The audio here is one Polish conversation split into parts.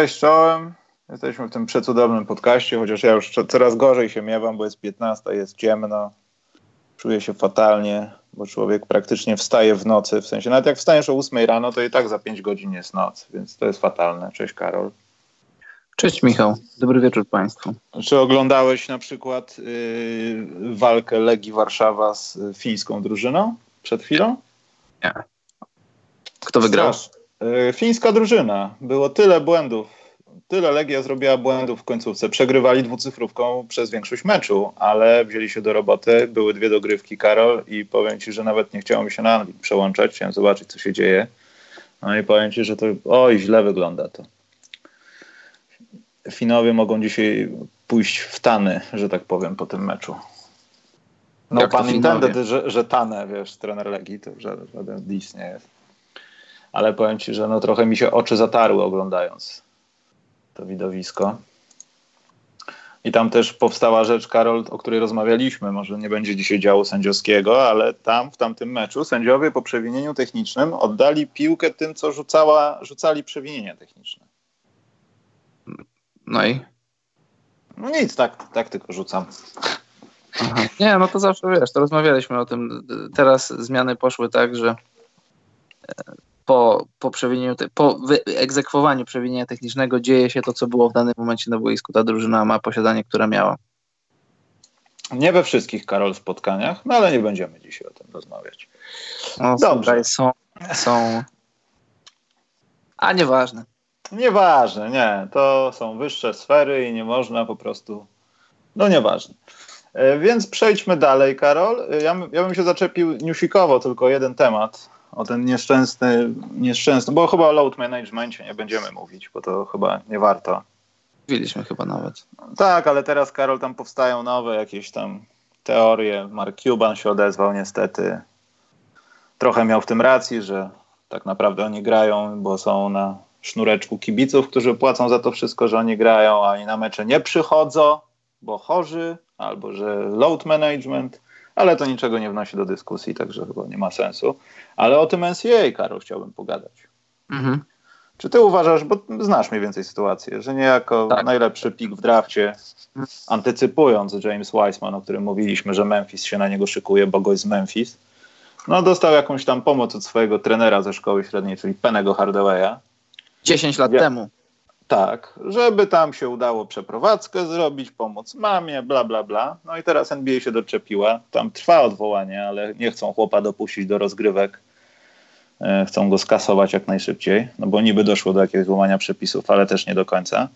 Cześć, czołem. Jesteśmy w tym przecudownym podcaście, chociaż ja już coraz gorzej się miewam, bo jest 15, jest ciemno. Czuję się fatalnie, bo człowiek praktycznie wstaje w nocy. W sensie, nawet jak wstajesz o 8 rano, to i tak za 5 godzin jest noc, więc to jest fatalne. Cześć, Karol. Cześć, Michał. Dobry wieczór Państwu. Czy oglądałeś na przykład yy, walkę Legii Warszawa z fińską drużyną przed chwilą? Nie. Kto wygrał? Strasz. Yy, fińska drużyna. Było tyle błędów tyle Legia zrobiła błędów w końcówce. Przegrywali dwucyfrówką przez większość meczu, ale wzięli się do roboty. Były dwie dogrywki, Karol, i powiem ci, że nawet nie chciało mi się na Anglii przełączać. Chciałem zobaczyć, co się dzieje. No i powiem ci, że to oj, źle wygląda to. Finowie mogą dzisiaj pójść w tany, że tak powiem, po tym meczu. No pan intended, że, że tanę, wiesz, trener Legii, to żaden, żaden nie jest. Ale powiem ci, że no trochę mi się oczy zatarły oglądając to widowisko. I tam też powstała rzecz, Karol, o której rozmawialiśmy. Może nie będzie dzisiaj działu sędziowskiego, ale tam w tamtym meczu sędziowie po przewinieniu technicznym oddali piłkę tym, co rzucała, rzucali przewinienia techniczne. No i? No nic, tak, tak tylko rzucam. Aha. Nie, no to zawsze wiesz, to rozmawialiśmy o tym. Teraz zmiany poszły tak, że po, po przewinieniu, po egzekwowaniu przewinienia technicznego dzieje się to, co było w danym momencie na boisku. Ta drużyna ma posiadanie, które miała. Nie we wszystkich, Karol, spotkaniach, no ale nie będziemy dzisiaj o tym rozmawiać. No, Dobrze. są, są... A nieważne. Nieważne, nie. To są wyższe sfery i nie można po prostu... No nieważne. E, więc przejdźmy dalej, Karol. E, ja, ja bym się zaczepił newsikowo, tylko jeden temat o ten nieszczęsny, nieszczęsny, bo chyba o load managementie nie będziemy mówić, bo to chyba nie warto. Mówiliśmy chyba nawet. Tak, ale teraz, Karol, tam powstają nowe jakieś tam teorie. Mark Cuban się odezwał niestety. Trochę miał w tym racji, że tak naprawdę oni grają, bo są na sznureczku kibiców, którzy płacą za to wszystko, że oni grają, a oni na mecze nie przychodzą, bo chorzy, albo że load management ale to niczego nie wnosi do dyskusji, także chyba nie ma sensu. Ale o tym NCAA, Karol, chciałbym pogadać. Mhm. Czy ty uważasz, bo znasz mniej więcej sytuację, że niejako tak. najlepszy pik w drafcie, antycypując James Wiseman, o którym mówiliśmy, że Memphis się na niego szykuje, bo gość z Memphis, no dostał jakąś tam pomoc od swojego trenera ze szkoły średniej, czyli Penego Hardawaya. 10 lat ja, temu. Tak, żeby tam się udało przeprowadzkę zrobić, pomóc mamie, bla, bla, bla. No i teraz NBA się doczepiła. Tam trwa odwołanie, ale nie chcą chłopa dopuścić do rozgrywek. E, chcą go skasować jak najszybciej, no bo niby doszło do jakiegoś złamania przepisów, ale też nie do końca.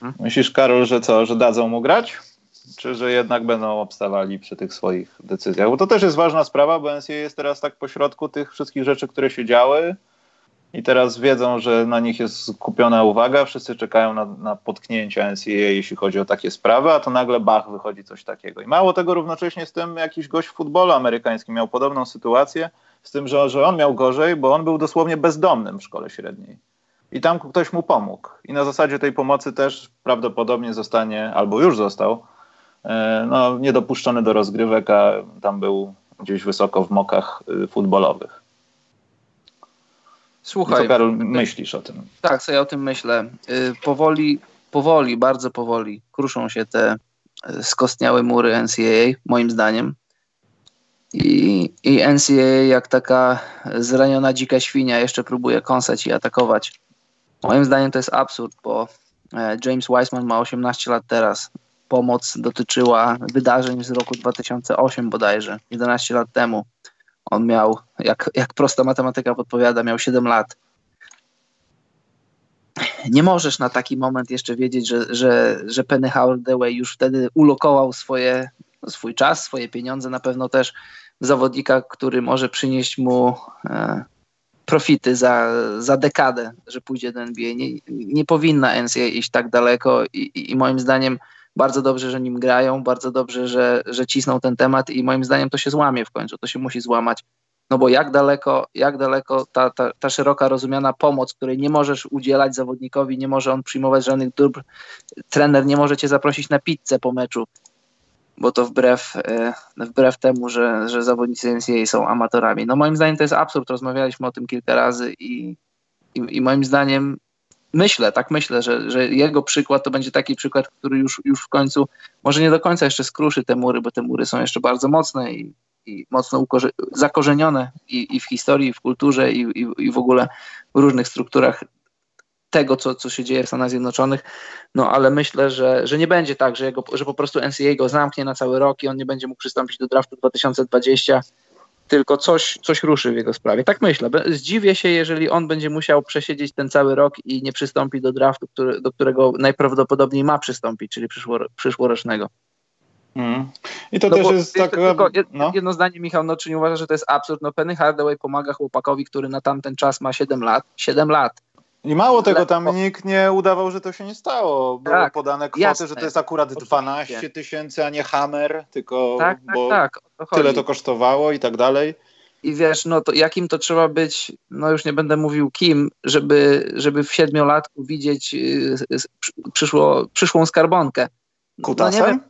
Hmm. Myślisz, Karol, że co, że dadzą mu grać? Czy że jednak będą obstawali przy tych swoich decyzjach? Bo to też jest ważna sprawa, bo NCAA jest teraz tak pośrodku tych wszystkich rzeczy, które się działy i teraz wiedzą, że na nich jest skupiona uwaga, wszyscy czekają na, na potknięcia NCAA, jeśli chodzi o takie sprawy, a to nagle bach, wychodzi coś takiego. I mało tego, równocześnie z tym jakiś gość w futbolu amerykańskim miał podobną sytuację, z tym, że, że on miał gorzej, bo on był dosłownie bezdomnym w szkole średniej. I tam ktoś mu pomógł. I na zasadzie tej pomocy też prawdopodobnie zostanie, albo już został, e, no, niedopuszczony do rozgrywek, a tam był gdzieś wysoko w mokach y, futbolowych. Słuchaj. Co Karol myślisz o tym? Tak, co ja o tym myślę. Y, powoli, powoli, bardzo powoli kruszą się te y, skostniałe mury NCAA, moim zdaniem. I, I NCAA jak taka zraniona dzika świnia jeszcze próbuje kąsać i atakować. Moim zdaniem to jest absurd, bo e, James Wiseman ma 18 lat teraz. Pomoc dotyczyła wydarzeń z roku 2008 bodajże, 11 lat temu. On miał, jak, jak prosta matematyka podpowiada, miał 7 lat. Nie możesz na taki moment jeszcze wiedzieć, że, że, że Penny Hardaway już wtedy ulokował swoje, swój czas, swoje pieniądze, na pewno też zawodnika, który może przynieść mu e, profity za, za dekadę, że pójdzie do NBA. Nie, nie powinna NCAA iść tak daleko i, i, i moim zdaniem bardzo dobrze, że nim grają, bardzo dobrze, że, że cisną ten temat i moim zdaniem to się złamie w końcu, to się musi złamać. No bo jak daleko, jak daleko ta, ta, ta szeroka rozumiana pomoc, której nie możesz udzielać zawodnikowi, nie może on przyjmować żadnych dóbr, trener nie może cię zaprosić na pizzę po meczu, bo to wbrew, e, wbrew temu, że, że zawodnicy NCAA są amatorami. No moim zdaniem to jest absurd, rozmawialiśmy o tym kilka razy i, i, i moim zdaniem myślę, tak myślę, że, że jego przykład to będzie taki przykład, który już, już w końcu może nie do końca jeszcze skruszy te mury, bo te mury są jeszcze bardzo mocne i, i mocno zakorzenione i, i, w historii, i w kulturze, i, i, w ogóle w różnych strukturach tego, co, co się dzieje w Stanach Zjednoczonych, no ale myślę, że, że nie będzie tak, że, jego, że po prostu NCAA go zamknie na cały rok i on nie będzie mógł przystąpić do draftu 2020, tylko coś, coś ruszy w jego sprawie. Tak myślę. Zdziwię się, jeżeli on będzie musiał przesiedzieć ten cały rok i nie przystąpi do draftu, który, do którego najprawdopodobniej ma przystąpić, czyli przyszło, przyszłorocznego. Mm. I to no też jest tak. no. Jedno zdanie, Michał, no czy nie uważasz, że to jest absurd? No Penny Hardaway pomaga chłopakowi, który na tamten czas ma 7 lat. 7 lat. I mało tego, tam nikt nie udawał, że to się nie stało. Było tak, podane kwoty, jasne. że to jest akurat 12 tysięcy, a nie hammer, tylko tak, tak, bo tak, to tyle to kosztowało i tak dalej. I wiesz, no to jakim to trzeba być, no już nie będę mówił kim, żeby, żeby w siedmiolatku widzieć y, przyszło, przyszłą skarbonkę. Kutasem?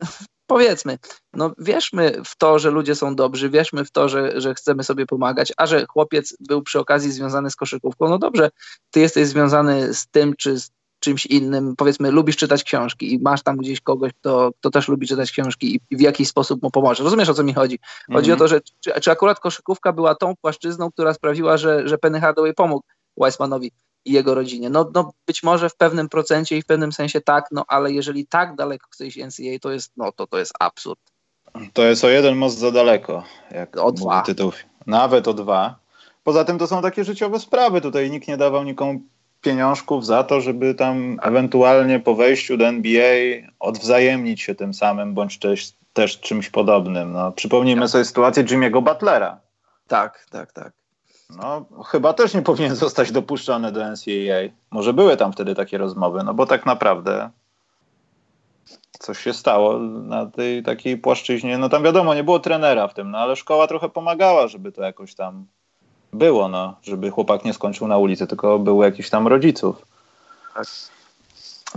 No powiedzmy, no wierzmy w to, że ludzie są dobrzy, wierzmy w to, że, że chcemy sobie pomagać, a że chłopiec był przy okazji związany z koszykówką, no dobrze, ty jesteś związany z tym czy z czymś innym, powiedzmy, lubisz czytać książki i masz tam gdzieś kogoś, kto, kto też lubi czytać książki i w jakiś sposób mu pomoże. Rozumiesz, o co mi chodzi? Chodzi mm -hmm. o to, że czy, czy, akurat koszykówka była tą płaszczyzną, która sprawiła, że, że Penny Hardaway pomógł Weissmanowi i jego rodzinie. No, no być może w pewnym procencie i w pewnym sensie tak, no ale jeżeli tak daleko chce iść NCAA, to jest, no to to jest absurd. To jest o jeden most za daleko, jak o dwa. tytuł. Nawet o dwa. Poza tym to są takie życiowe sprawy. Tutaj nikt nie dawał nikomu pieniążków za to, żeby tam ewentualnie po wejściu do NBA odwzajemnić się tym samym, bądź też, też czymś podobnym. No, przypomnijmy tak. sobie sytuację Jimmy'ego Butlera. Tak, tak, tak. No, chyba też nie powinien zostać dopuszczony do NCAA. Może były tam wtedy takie rozmowy, no bo tak naprawdę coś się stało na tej takiej płaszczyźnie. No tam wiadomo, nie było trenera w tym, no ale szkoła trochę pomagała, żeby to jakoś tam było, no, żeby chłopak nie skończył na ulicy, tylko był jakiś tam rodziców. Tak.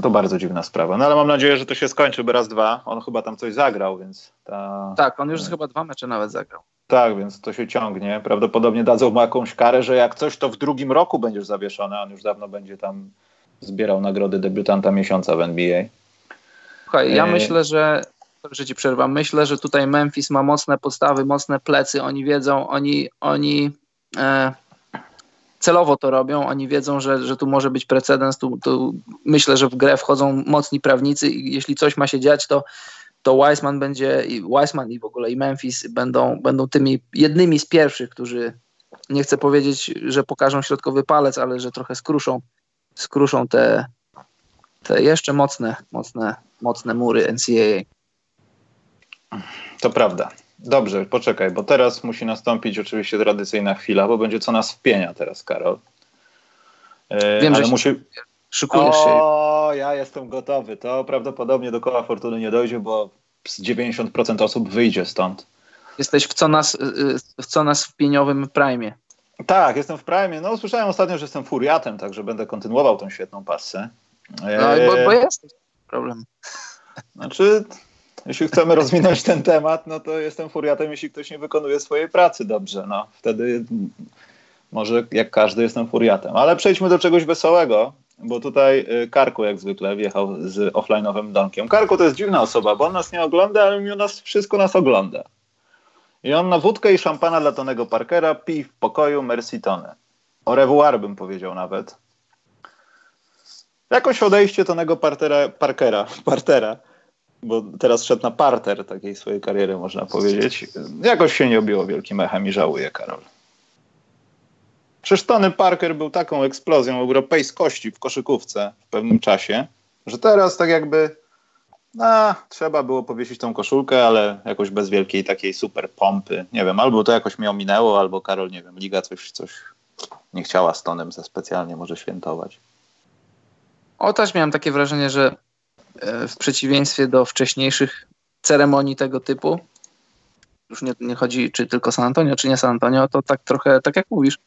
To bardzo dziwna sprawa. No ale mam nadzieję, że to się skończy, by raz dwa. On chyba tam coś zagrał, więc ta... Tak, on już chyba dwa mecze nawet zagrał. Tak, więc to się ciągnie. Prawdopodobnie dadzą mu jakąś karę, że jak coś, to w drugim roku będziesz zawieszony. On już dawno będzie tam zbierał nagrody debiutanta miesiąca w NBA. Słuchaj, ja e... myślę, że że ci przerwam. Myślę, że tutaj Memphis ma mocne podstawy, mocne plecy. Oni wiedzą, oni, oni e, celowo to robią. Oni wiedzą, że, że tu może być precedens. Tu, tu myślę, że w grę wchodzą mocni prawnicy i jeśli coś ma się dziać, to to Wiseman będzie, i Wiseman i w ogóle i Memphis będą, będą tymi jednymi z pierwszych, którzy nie chcę powiedzieć, że pokażą środkowy palec, ale że trochę skruszą, skruszą te, te jeszcze mocne, mocne, mocne mury NCAA. To prawda. Dobrze, poczekaj, bo teraz musi nastąpić oczywiście tradycyjna chwila, bo będzie co nas wpienia teraz, Karol. E, Wiem, że musi... szykujesz się. O, ja jestem gotowy. To prawdopodobnie do koła fortuny nie dojdzie, bo z 90% osób wyjdzie stąd. Jesteś w co nas, y, w co nas w pieniowym prime. Tak, jestem w prime. No, słyszałem ostatnio, że jestem furiatem, także będę kontynuował tą świetną pasę. No, bo, bo jesteś. Problem. Znaczy, jeśli chcemy rozwinąć ten temat, no to jestem furiatem, jeśli ktoś nie wykonuje swojej pracy dobrze. No, wtedy może jak każdy jestem furiatem. Ale przejdźmy do czegoś wesołego, bo tutaj y, Karku jak zwykle wjechał z offline'owym donkiem. Karku to jest dziwna osoba, bo on nas nie ogląda, ale mimo nas wszystko nas ogląda. I on na wódkę i szampana dla Tonego Parkera pi w pokoju Mercy Tony. O revoir bym powiedział nawet. Jakoś odejście Tonego Partera, Parkera, Partera, bo teraz szedł na parter takiej swojej kariery, można powiedzieć, jakoś się nie obiło wielkim echem i żałuję, Karol. Przecież Tony Parker był taką eksplozją europejskości w koszykówce w pewnym czasie, że teraz tak jakby no, trzeba było powiesić tą koszulkę, ale jakoś bez wielkiej takiej super pompy. Nie wiem, albo to jakoś mnie ominęło, albo Karol, nie wiem, Liga coś, coś nie chciała z Tonem za specjalnie może świętować. O, też miałem takie wrażenie, że e, w przeciwieństwie do wcześniejszych ceremonii tego typu, już nie, nie chodzi czy tylko San Antonio, czy nie San Antonio, to tak trochę, tak jak mówisz,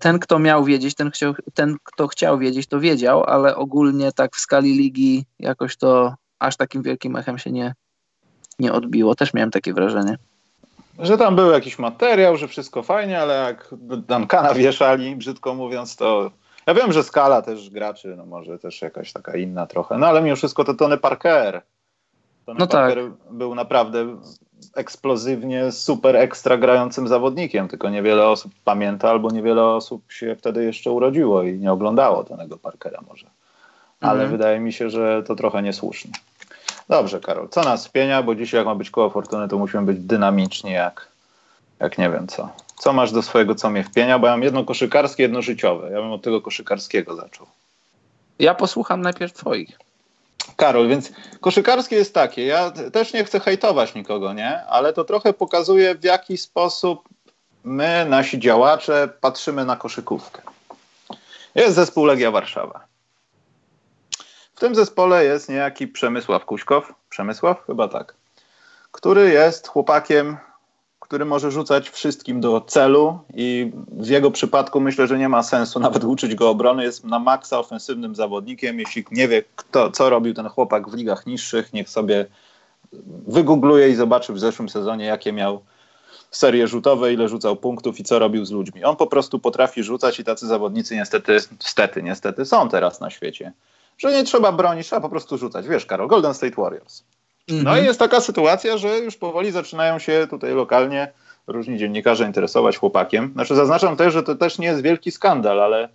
ten, kto miał wiedzieć, ten, chciał, ten, kto chciał wiedzieć, to wiedział, ale ogólnie tak w skali ligi jakoś to aż takim wielkim echem się nie, nie odbiło. Też miałem takie wrażenie. Że tam był jakiś materiał, że wszystko fajnie, ale jak Duncana wieszali, brzydko mówiąc, to Ja wiem, że skala też graczy, no może też jakaś taka inna trochę, no ale mimo wszystko to Tony Parker. Tony No tak. Parker był naprawdę eksplozywnie, super ekstra grającym zawodnikiem, tylko niewiele osób pamięta albo niewiele osób się wtedy jeszcze urodziło i nie oglądało Tonego Parkera może. Ale Mhm. wydaje mi się, że to trochę niesłuszne. Dobrze, Karol, co nas spienia, bo dzisiaj jak ma być koło fortuny, to musimy być dynamiczni jak, jak nie wiem co. Co masz do swojego co mnie wpienia? Bo ja mam jedno koszykarskie, jedno życiowe. Ja bym od tego koszykarskiego zaczął. Ja posłucham najpierw twoich. Karol, więc koszykarskie jest takie, ja też nie chcę hejtować nikogo, nie? Ale to trochę pokazuje, w jaki sposób my, nasi działacze, patrzymy na koszykówkę. Jest zespół Legia Warszawa. W tym zespole jest niejaki Przemysław Kuśkow, Przemysław? Chyba tak, który jest chłopakiem, który może rzucać wszystkim do celu i w jego przypadku myślę, że nie ma sensu nawet uczyć go obrony. Jest na maksa ofensywnym zawodnikiem. Jeśli nie wie, kto, co robił ten chłopak w ligach niższych, niech sobie wygoogluje i zobaczy w zeszłym sezonie, jakie miał serie rzutowe, ile rzucał punktów i co robił z ludźmi. On po prostu potrafi rzucać i tacy zawodnicy niestety, niestety, niestety są teraz na świecie. Że nie trzeba bronić, trzeba po prostu rzucać. Wiesz, Karol, Golden State Warriors. No i jest taka sytuacja, że już powoli zaczynają się tutaj lokalnie różni dziennikarze interesować chłopakiem. Znaczy zaznaczam też, że to też nie jest wielki skandal, ale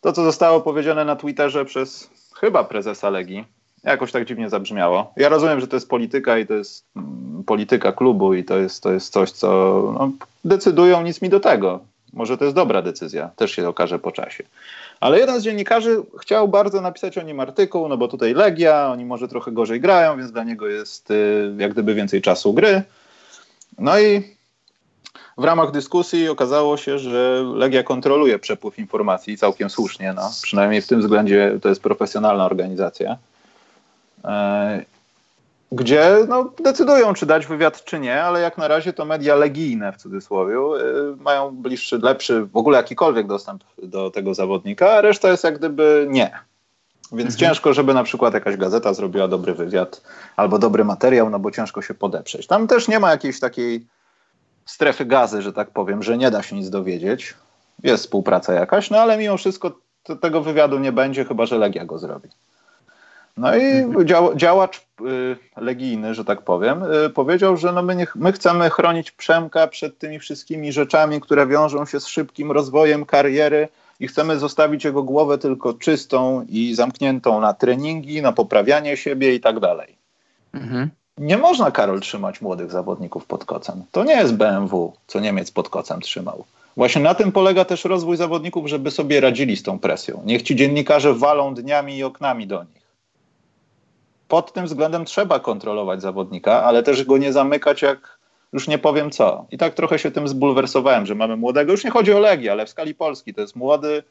to, co zostało powiedziane na Twitterze przez chyba prezesa Legii, jakoś tak dziwnie zabrzmiało. Ja rozumiem, że to jest polityka i to jest mm, polityka klubu i to jest, to jest coś, co no, decydują, nic mi do tego. Może to jest dobra decyzja, też się okaże po czasie. Ale jeden z dziennikarzy chciał bardzo napisać o nim artykuł, no bo tutaj Legia, oni może trochę gorzej grają, więc dla niego jest y, jak gdyby więcej czasu gry. No i w ramach dyskusji okazało się, że Legia kontroluje przepływ informacji całkiem słusznie, no. przynajmniej w tym względzie to jest profesjonalna organizacja. Gdzie no, decydują, czy dać wywiad, czy nie, ale jak na razie to media legijne w cudzysłowie y, mają bliższy, lepszy, w ogóle jakikolwiek dostęp do tego zawodnika, a reszta jest jak gdyby nie. Więc Mhm. ciężko, żeby na przykład jakaś gazeta zrobiła dobry wywiad albo dobry materiał, no bo ciężko się podeprzeć. Tam też nie ma jakiejś takiej strefy gazy, że tak powiem, że nie da się nic dowiedzieć. Jest współpraca jakaś, no ale mimo wszystko tego wywiadu nie będzie, chyba że Legia go zrobi. No i dział, działacz y, legijny, że tak powiem, y, powiedział, że no my, nie, my chcemy chronić Przemka przed tymi wszystkimi rzeczami, które wiążą się z szybkim rozwojem kariery i chcemy zostawić jego głowę tylko czystą i zamkniętą na treningi, na poprawianie siebie i tak dalej. Mhm. Nie można, Karol, trzymać młodych zawodników pod kocem. To nie jest BMW, co Niemiec pod kocem trzymał. Właśnie na tym polega też rozwój zawodników, żeby sobie radzili z tą presją. Niech ci dziennikarze walą dniami i oknami do nich. Pod tym względem trzeba kontrolować zawodnika, ale też go nie zamykać jak już nie powiem co. I tak trochę się tym zbulwersowałem, że mamy młodego, już nie chodzi o Legię, ale w skali Polski. To jest młody,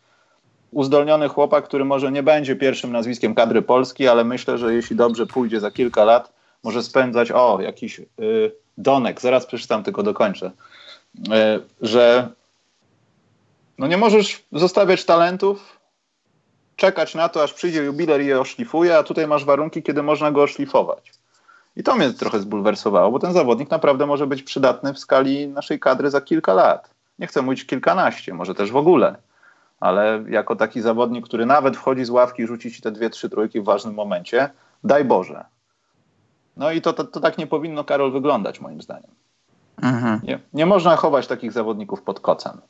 uzdolniony chłopak, który może nie będzie pierwszym nazwiskiem kadry Polski, ale myślę, że jeśli dobrze pójdzie za kilka lat, może spędzać, o, jakiś y, Donek, zaraz przeczytam, tylko dokończę, y, że no nie możesz zostawiać talentów, czekać na to, aż przyjdzie jubiler i je oszlifuje, a tutaj masz warunki, kiedy można go oszlifować. I to mnie trochę zbulwersowało, bo ten zawodnik naprawdę może być przydatny w skali naszej kadry za kilka lat. Nie chcę mówić kilkanaście, może też w ogóle, ale jako taki zawodnik, który nawet wchodzi z ławki i rzuci ci te dwie, trzy trójki w ważnym momencie, daj Boże. No i to, to, to tak nie powinno, Karol, wyglądać moim zdaniem. Mhm. Nie, nie można chować takich zawodników pod kocem.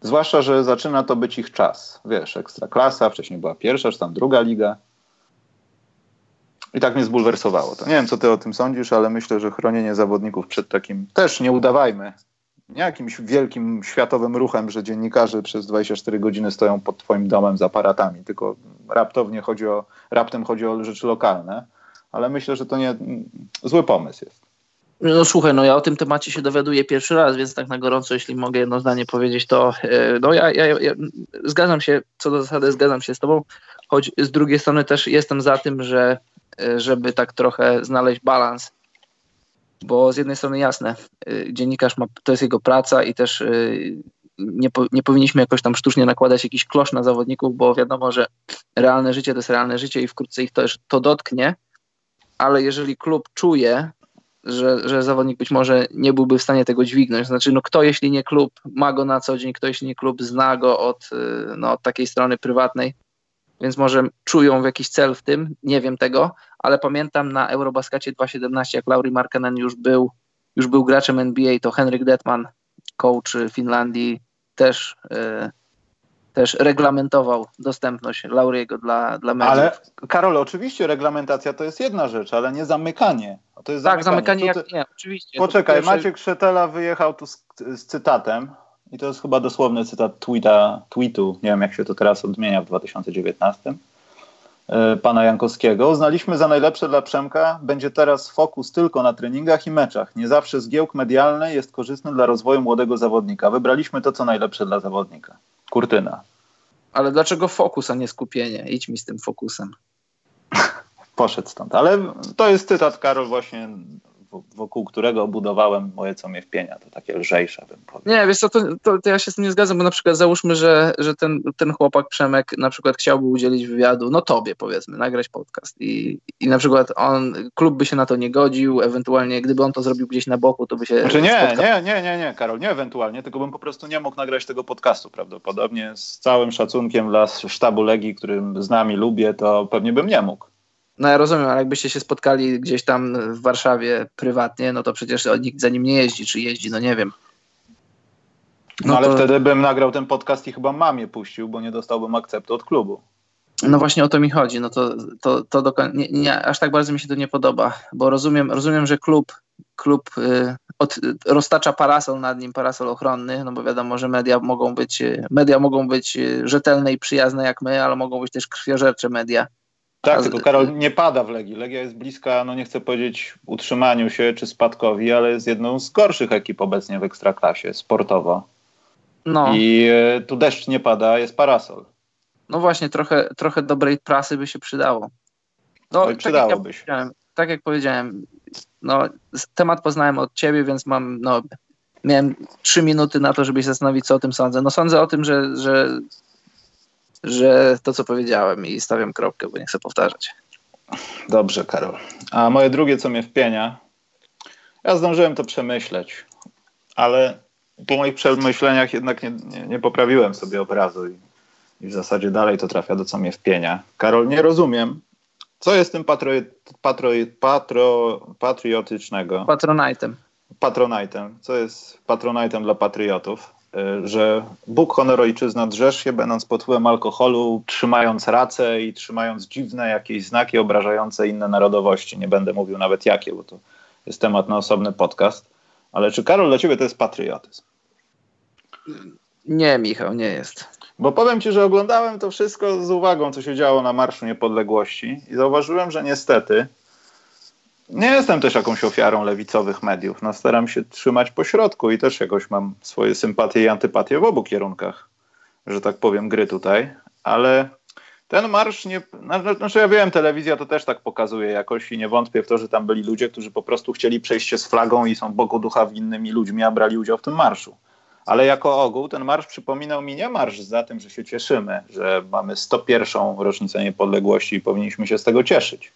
Zwłaszcza, że zaczyna to być ich czas. Wiesz, ekstra klasa, wcześniej była pierwsza, czy tam druga liga. I tak mnie zbulwersowało to. Nie wiem, co ty o tym sądzisz, ale myślę, że chronienie zawodników przed takim też nie udawajmy. Nie jakimś wielkim światowym ruchem, że dziennikarze przez 24 godziny stoją pod twoim domem z aparatami, tylko raptownie chodzi o, raptem chodzi o rzeczy lokalne. Ale myślę, że to nie zły pomysł jest. No słuchaj, no ja o tym temacie się dowiaduję pierwszy raz, więc tak na gorąco, jeśli mogę jedno zdanie powiedzieć, to e, no ja, ja, ja zgadzam się, co do zasady zgadzam się z tobą, choć z drugiej strony też jestem za tym, że e, żeby tak trochę znaleźć balans, bo z jednej strony jasne, e, dziennikarz ma, to jest jego praca i też nie, nie powinniśmy jakoś tam sztucznie nakładać jakiś klosz na zawodników, bo wiadomo, że realne życie to jest realne życie i wkrótce ich też to dotknie, ale jeżeli klub czuje, że, że zawodnik być może nie byłby w stanie tego dźwignąć. Znaczy, no kto jeśli nie klub ma go na co dzień, kto jeśli nie klub zna go od, y, no, od takiej strony prywatnej, więc może czują jakiś cel w tym, nie wiem tego, ale pamiętam na Eurobaskacie 2017, jak Lauri Markkanen już był, już był graczem NBA, to Henryk Detman, coach Finlandii, też y, też reglamentował dostępność Lauriego dla, dla mediów. Ale Karol, oczywiście reglamentacja to jest jedna rzecz, ale nie zamykanie. To jest tak, zamykanie, zamykanie jak nie, oczywiście. Poczekaj, pierwsze... Maciek Szetela wyjechał tu z, z, cytatem i to jest chyba dosłowny cytat tweeta, tweetu, nie wiem jak się to teraz odmienia w 2019, e, pana Jankowskiego. Uznaliśmy za najlepsze dla Przemka, będzie teraz fokus tylko na treningach i meczach. Nie zawsze zgiełk medialny jest korzystny dla rozwoju młodego zawodnika. Wybraliśmy to, co najlepsze dla zawodnika kurtyna. Ale dlaczego fokus, a nie skupienie? Idź mi z tym fokusem. Poszedł stąd. Ale to jest cytat, Karol, właśnie wokół którego obudowałem moje co mnie wpienia. To takie lżejsze bym powiedział. Nie, wiesz co, to, to, to, ja się z tym nie zgadzam, bo na przykład załóżmy, że, że ten, ten chłopak Przemek na przykład chciałby udzielić wywiadu, no tobie powiedzmy, nagrać podcast i, i na przykład on, klub by się na to nie godził, ewentualnie gdyby on to zrobił gdzieś na boku, to by się Znaczy nie, spotkał. nie, nie, nie, nie, Karol, nie ewentualnie, tylko bym po prostu nie mógł nagrać tego podcastu prawdopodobnie. Z całym szacunkiem dla sztabu Legii, którym z nami lubię, to pewnie bym nie mógł. No ja rozumiem, ale jakbyście się spotkali gdzieś tam w Warszawie prywatnie, no to przecież nikt za nim nie jeździ, czy jeździ, no nie wiem. No, no ale to... wtedy bym nagrał ten podcast i chyba mamie puścił, bo nie dostałbym akceptu od klubu. No właśnie o to mi chodzi. No to, to, to do, nie, nie, aż tak bardzo mi się to nie podoba, bo rozumiem, rozumiem że klub, klub y, od, roztacza parasol nad nim, parasol ochronny, no bo wiadomo, że media mogą być, media mogą być y, rzetelne i przyjazne jak my, ale mogą być też krwiożercze media. Tak, tylko Karol nie pada w Legii. Legia jest bliska, no nie chcę powiedzieć utrzymaniu się czy spadkowi, ale jest jedną z gorszych ekip obecnie w Ekstraklasie sportowo. No. I e, tu deszcz nie pada, jest parasol. No właśnie, trochę, trochę dobrej prasy by się przydało. No, no i przydałoby tak się. Tak jak powiedziałem, no, temat poznałem od ciebie, więc mam, no, miałem trzy minuty na to, żeby się zastanowić, co o tym sądzę. No sądzę o tym, że, że że to, co powiedziałem i stawiam kropkę, bo nie chcę powtarzać. Dobrze, Karol. A moje drugie, co mnie wpienia, ja zdążyłem to przemyśleć, ale po moich przemyśleniach jednak nie, nie, nie poprawiłem sobie obrazu i, i, w zasadzie dalej to trafia do co mnie wpienia. Karol, nie rozumiem, co jest tym patro, patro, patro, patriotycznego? Patronajtem. Patronajtem. Co jest patronajtem dla patriotów? Y, że Bóg, honor, ojczyzna, drzesz się, będąc pod wpływem alkoholu, trzymając racę i trzymając dziwne jakieś znaki obrażające inne narodowości. Nie będę mówił nawet jakie, bo to jest temat na osobny podcast. Ale czy Karol dla ciebie to jest patriotyzm? Nie, Michał, nie jest. Bo powiem ci, że oglądałem to wszystko z uwagą, co się działo na Marszu Niepodległości i zauważyłem, że niestety nie jestem też jakąś ofiarą lewicowych mediów. No, staram się trzymać po środku i też jakoś mam swoje sympatie i antypatie w obu kierunkach, że tak powiem, gry tutaj. Ale ten marsz nie. Znaczy, ja wiem, telewizja to też tak pokazuje jakoś i nie wątpię w to, że tam byli ludzie, którzy po prostu chcieli przejść się z flagą i są Bogu ducha winnymi ludźmi, a brali udział w tym marszu. Ale jako ogół ten marsz przypominał mi nie marsz za tym, że się cieszymy, że mamy 101. rocznicę niepodległości i powinniśmy się z tego cieszyć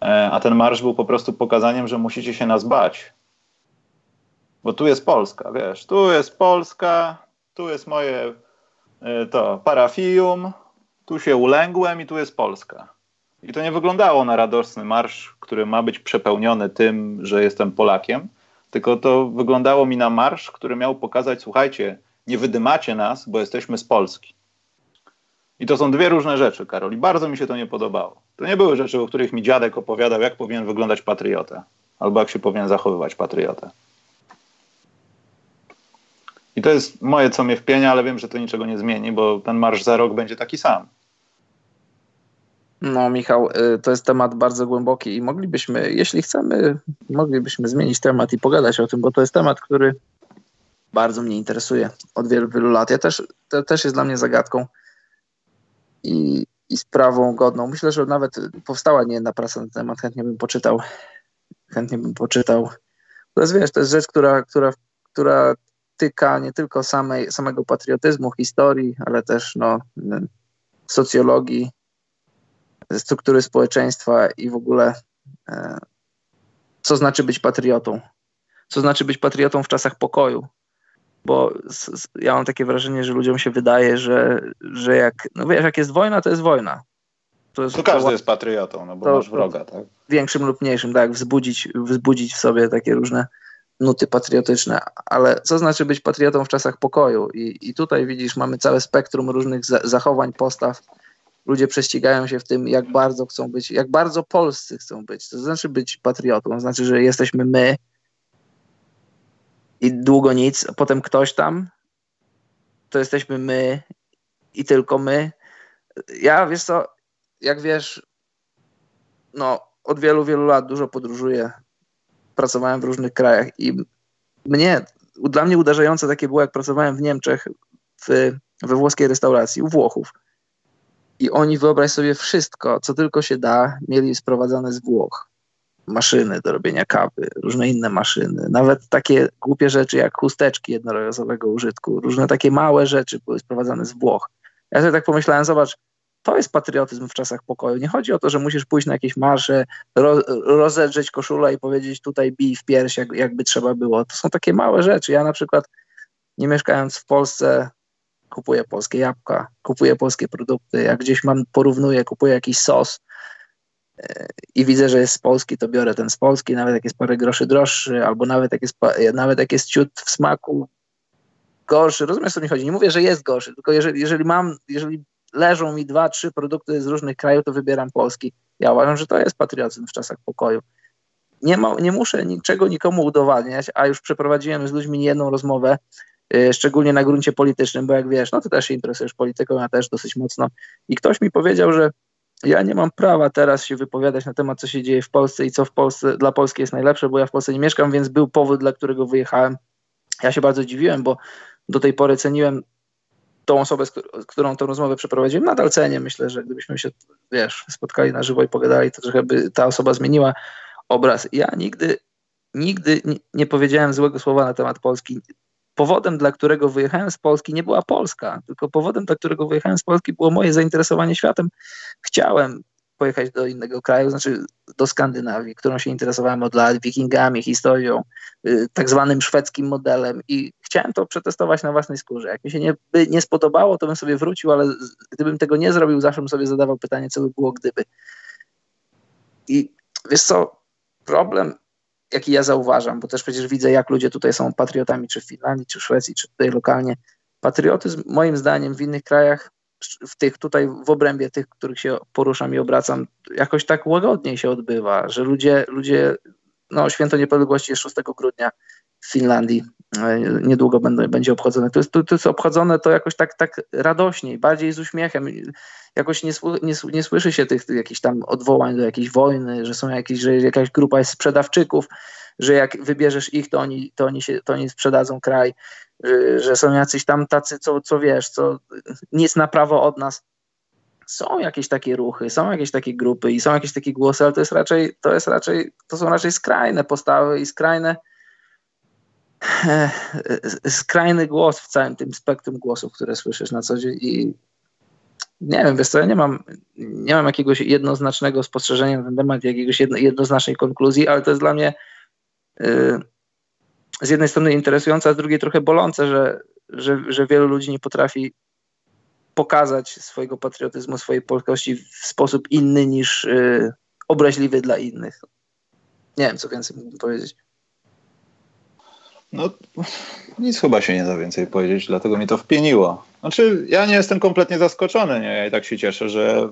a ten marsz był po prostu pokazaniem, że musicie się nas bać. Bo tu jest Polska, wiesz, tu jest Polska, tu jest moje e, to parafium, tu się ulęgłem i tu jest Polska. I to nie wyglądało na radosny marsz, który ma być przepełniony tym, że jestem Polakiem, tylko to wyglądało mi na marsz, który miał pokazać, słuchajcie, nie wydymacie nas, bo jesteśmy z Polski. I to są dwie różne rzeczy, Karol, i bardzo mi się to nie podobało. To nie były rzeczy, o których mi dziadek opowiadał, jak powinien wyglądać patriota, albo jak się powinien zachowywać patriota. I to jest moje, co mnie wpienia, ale wiem, że to niczego nie zmieni, bo ten marsz za rok będzie taki sam. No, Michał, y, to jest temat bardzo głęboki i moglibyśmy, jeśli chcemy, moglibyśmy zmienić temat i pogadać o tym, bo to jest temat, który bardzo mnie interesuje od wielu, wielu lat. Ja też, to też jest dla mnie zagadką i, i sprawą godną. Myślę, że nawet powstała nie jedna prasa na ten temat, chętnie bym poczytał. Chętnie bym poczytał. To jest, wiesz, to jest rzecz, która, która, która tyka nie tylko samej, samego patriotyzmu, historii, ale też no, socjologii, struktury społeczeństwa i w ogóle e, co znaczy być patriotą. Co znaczy być patriotą w czasach pokoju. Bo ja mam takie wrażenie, że ludziom się wydaje, że, że jak, no wiesz, jak jest wojna, to jest wojna. To, jest, to każdy to, jest patriotą, no bo to, masz wroga, tak? Większym lub mniejszym, tak, wzbudzić, wzbudzić w sobie takie różne nuty patriotyczne, ale co znaczy być patriotą w czasach pokoju? I, i tutaj widzisz, mamy całe spektrum różnych zachowań, postaw. Ludzie prześcigają się w tym, jak bardzo chcą być, jak bardzo polscy chcą być. To znaczy być patriotą, to znaczy, że jesteśmy my i długo nic, a potem ktoś tam, to jesteśmy my i tylko my. Ja, wiesz co, jak wiesz, no od wielu, wielu lat dużo podróżuję pracowałem w różnych krajach i mnie, dla mnie uderzające takie było, jak pracowałem w Niemczech w, we włoskiej restauracji u Włochów. I oni, wyobraź sobie, wszystko, co tylko się da, mieli sprowadzane z Włoch. Maszyny do robienia kawy, różne inne maszyny, nawet takie głupie rzeczy jak chusteczki jednorazowego użytku, różne takie małe rzeczy były sprowadzane z Włoch. Ja sobie tak pomyślałem, zobacz, to jest patriotyzm w czasach pokoju. Nie chodzi o to, że musisz pójść na jakieś marsze, ro, rozedrzeć koszulę i powiedzieć tutaj bij w pierś, jak, jakby trzeba było. To są takie małe rzeczy. Ja na przykład, nie mieszkając w Polsce, kupuję polskie jabłka, kupuję polskie produkty. Jak gdzieś mam, porównuję, kupuję jakiś sos i widzę, że jest z Polski, to biorę ten z Polski, nawet jak jest parę groszy droższy, albo nawet jak jest, nawet jak jest ciut w smaku gorszy. Rozumiesz, co mi chodzi? Nie mówię, że jest gorszy, tylko jeżeli, jeżeli mam, jeżeli leżą mi dwa, trzy produkty z różnych krajów, to wybieram polski. Ja uważam, że to jest patriotyzm w czasach pokoju. Nie, ma, nie muszę niczego nikomu udowadniać, a już przeprowadziłem z ludźmi jedną rozmowę, yy, szczególnie na gruncie politycznym, bo jak wiesz, no ty też się interesujesz polityką, ja też dosyć mocno. I ktoś mi powiedział, że ja nie mam prawa teraz się wypowiadać na temat, co się dzieje w Polsce i co w Polsce dla Polski jest najlepsze, bo ja w Polsce nie mieszkam, więc był powód, dla którego wyjechałem. Ja się bardzo dziwiłem, bo do tej pory ceniłem tą osobę, z którą tę rozmowę przeprowadziłem, nadal cenię. Myślę, że gdybyśmy się, wiesz, spotkali na żywo i pogadali, to trochę by ta osoba zmieniła obraz. Ja nigdy, nigdy nie powiedziałem złego słowa na temat Polski. Powodem, dla którego wyjechałem z Polski, nie była Polska, tylko powodem, dla którego wyjechałem z Polski, było moje zainteresowanie światem. Chciałem pojechać do innego kraju, znaczy do Skandynawii, którą się interesowałem od lat, wikingami, historią, y, tak zwanym szwedzkim modelem i chciałem to przetestować na własnej skórze. Jak mi się nie, by nie spodobało, to bym sobie wrócił, ale gdybym tego nie zrobił, zawsze bym sobie zadawał pytanie, co by było gdyby. I wiesz co, problem, jaki ja zauważam, bo też przecież widzę, jak ludzie tutaj są patriotami, czy w Finlandii, czy w Szwecji, czy tutaj lokalnie. Patriotyzm moim zdaniem w innych krajach w tych tutaj w obrębie tych, których się poruszam i obracam, jakoś tak łagodniej się odbywa, że ludzie, ludzie no święto niepodległości jest 6 grudnia w Finlandii, niedługo będą, będzie obchodzone. To jest, to, to jest obchodzone to jakoś tak, tak radośniej, bardziej z uśmiechem. Jakoś nie, nie, nie słyszy się tych, tych jakichś tam odwołań do jakiejś wojny, że są jakieś, że jakaś grupa jest sprzedawczyków, że jak wybierzesz ich, to oni, to oni, się, to oni sprzedadzą kraj. Y, że są jacyś tam tacy, co, co wiesz, co nic na prawo od nas. Są jakieś takie ruchy, są jakieś takie grupy i są jakieś takie głosy, ale to jest raczej, to jest raczej, to są raczej skrajne postawy i skrajne skrajny głos w całym tym spektrum głosów, które słyszysz na co dzień i nie wiem, wiesz co, ja nie mam, nie mam jakiegoś jednoznacznego spostrzeżenia na ten temat, jakiegoś jedno, jednoznacznej konkluzji, ale to jest dla mnie y, z jednej strony interesujące, a z drugiej trochę bolące, że, że, że wielu ludzi nie potrafi pokazać swojego patriotyzmu, swojej polskości w sposób inny niż y, obraźliwy dla innych. Nie wiem, co więcej mógłbym powiedzieć. No, nic chyba się nie da więcej powiedzieć, dlatego mi to wpieniło. Znaczy, ja nie jestem kompletnie zaskoczony, nie? Ja i tak się cieszę, że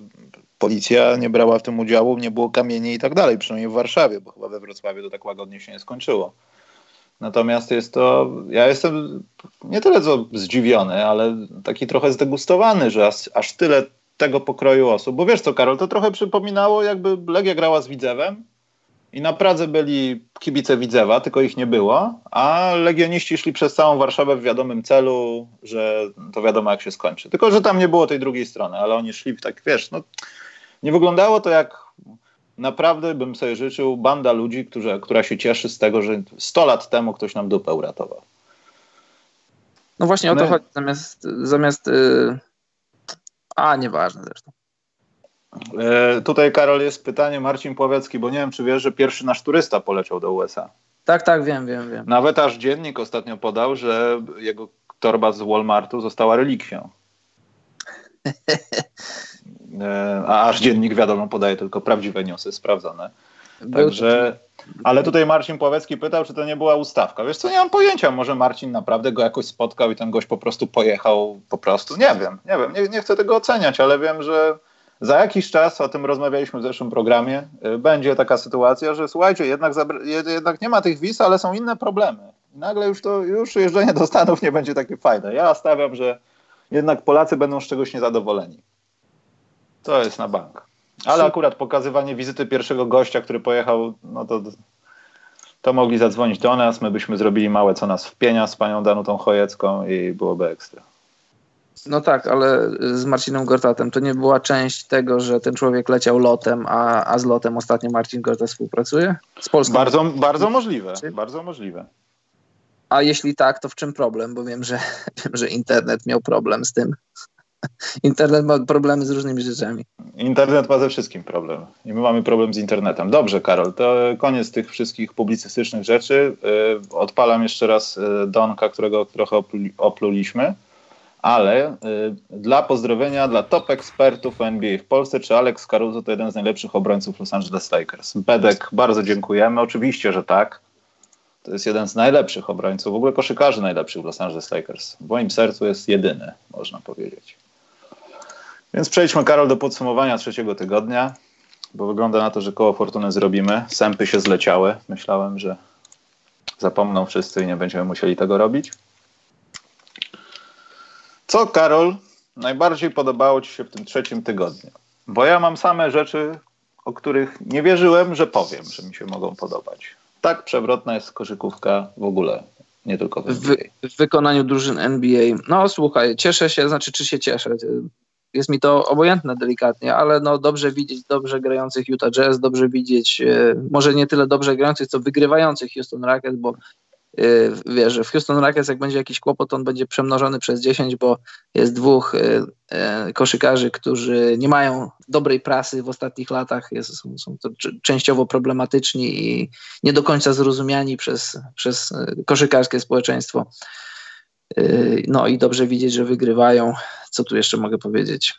policja nie brała w tym udziału, nie było kamieni i tak dalej, przynajmniej w Warszawie, bo chyba we Wrocławiu to tak łagodnie się nie skończyło. Natomiast jest to, ja jestem nie tyle co zdziwiony, ale taki trochę zdegustowany, że aż, aż tyle tego pokroju osób. Bo wiesz co, Karol, to trochę przypominało, jakby Legia grała z Widzewem i na Pradze byli kibice Widzewa, tylko ich nie było, a legioniści szli przez całą Warszawę w wiadomym celu, że to wiadomo jak się skończy. Tylko, że tam nie było tej drugiej strony, ale oni szli tak, wiesz, no nie wyglądało to jak naprawdę bym sobie życzył banda ludzi, którzy, która się cieszy z tego, że 100 lat temu ktoś nam dupę uratował. No właśnie o to chodzi, zamiast, zamiast yy... a nieważne zresztą. E, tutaj, Karol, jest pytanie Marcin Pławiecki, bo nie wiem, czy wiesz, że pierwszy nasz turysta poleciał do USA. Tak, tak, wiem, wiem, wiem. Nawet aż dziennik ostatnio podał, że jego torba z Walmartu została relikwią. E, a aż dziennik, wiadomo, podaje tylko prawdziwe newsy, sprawdzone. Także, ale tutaj Marcin Pławecki pytał, czy to nie była ustawka. Wiesz co, nie mam pojęcia, może Marcin naprawdę go jakoś spotkał i ten gość po prostu pojechał po prostu. Nie wiem, nie wiem, nie, nie chcę tego oceniać, ale wiem, że za jakiś czas, o tym rozmawialiśmy w zeszłym programie, y, będzie taka sytuacja, że słuchajcie, jednak, jednak nie ma tych wiz, ale są inne problemy. I nagle już to, już jeżdżenie do Stanów nie będzie takie fajne. Ja stawiam, że jednak Polacy będą z czegoś niezadowoleni. To jest na bank. Ale akurat pokazywanie wizyty pierwszego gościa, który pojechał, no to, to mogli zadzwonić do nas, my byśmy zrobili małe co nas wpienia z panią Danutą Chojecką i byłoby ekstra. No tak, ale z Marcinem Gortatem to nie była część tego, że ten człowiek leciał lotem, a, a z lotem ostatnio Marcin Gortat współpracuje? Z Polską? Bardzo, bardzo możliwe, bardzo możliwe. A jeśli tak, to w czym problem? Bo wiem, że, wiem, że internet miał problem z tym. Internet ma problemy z różnymi rzeczami. Internet ma ze wszystkim problem. I my mamy problem z internetem. Dobrze, Karol, to koniec tych wszystkich publicystycznych rzeczy. Y, odpalam jeszcze raz y, Donka, którego trochę opluliśmy. Ale y, dla pozdrowienia dla top ekspertów NBA w Polsce, czy Alex Caruso to jeden z najlepszych obrońców Los Angeles Lakers? Bedek, bardzo dziękujemy. Oczywiście, że tak. To jest jeden z najlepszych obrońców, w ogóle koszykarzy najlepszych w Los Angeles Lakers. W moim sercu jest jedyny, można powiedzieć. Więc przejdźmy, Karol, do podsumowania trzeciego tygodnia, bo wygląda na to, że koło fortuny zrobimy. Sępy się zleciały. Myślałem, że zapomną wszyscy i nie będziemy musieli tego robić. Co, Karol, najbardziej podobało Ci się w tym trzecim tygodniu? Bo ja mam same rzeczy, o których nie wierzyłem, że powiem, że mi się mogą podobać. Tak przewrotna jest koszykówka w ogóle, nie tylko w. W, w wykonaniu drużyn NBA. No słuchaj, cieszę się, znaczy czy się cieszę? Jest mi to obojętne delikatnie, ale no dobrze widzieć dobrze grających Utah Jazz, dobrze widzieć, e, może nie tyle dobrze grających, co wygrywających Houston Rockets, bo wiesz, że w Houston Rockets jak będzie jakiś kłopot, on będzie przemnożony przez 10, bo jest dwóch y, y, koszykarzy, którzy nie mają dobrej prasy w ostatnich latach, jest, są, są to częściowo problematyczni i nie do końca zrozumiani przez, przez koszykarskie społeczeństwo. No i dobrze widzieć, że wygrywają. Co tu jeszcze mogę powiedzieć?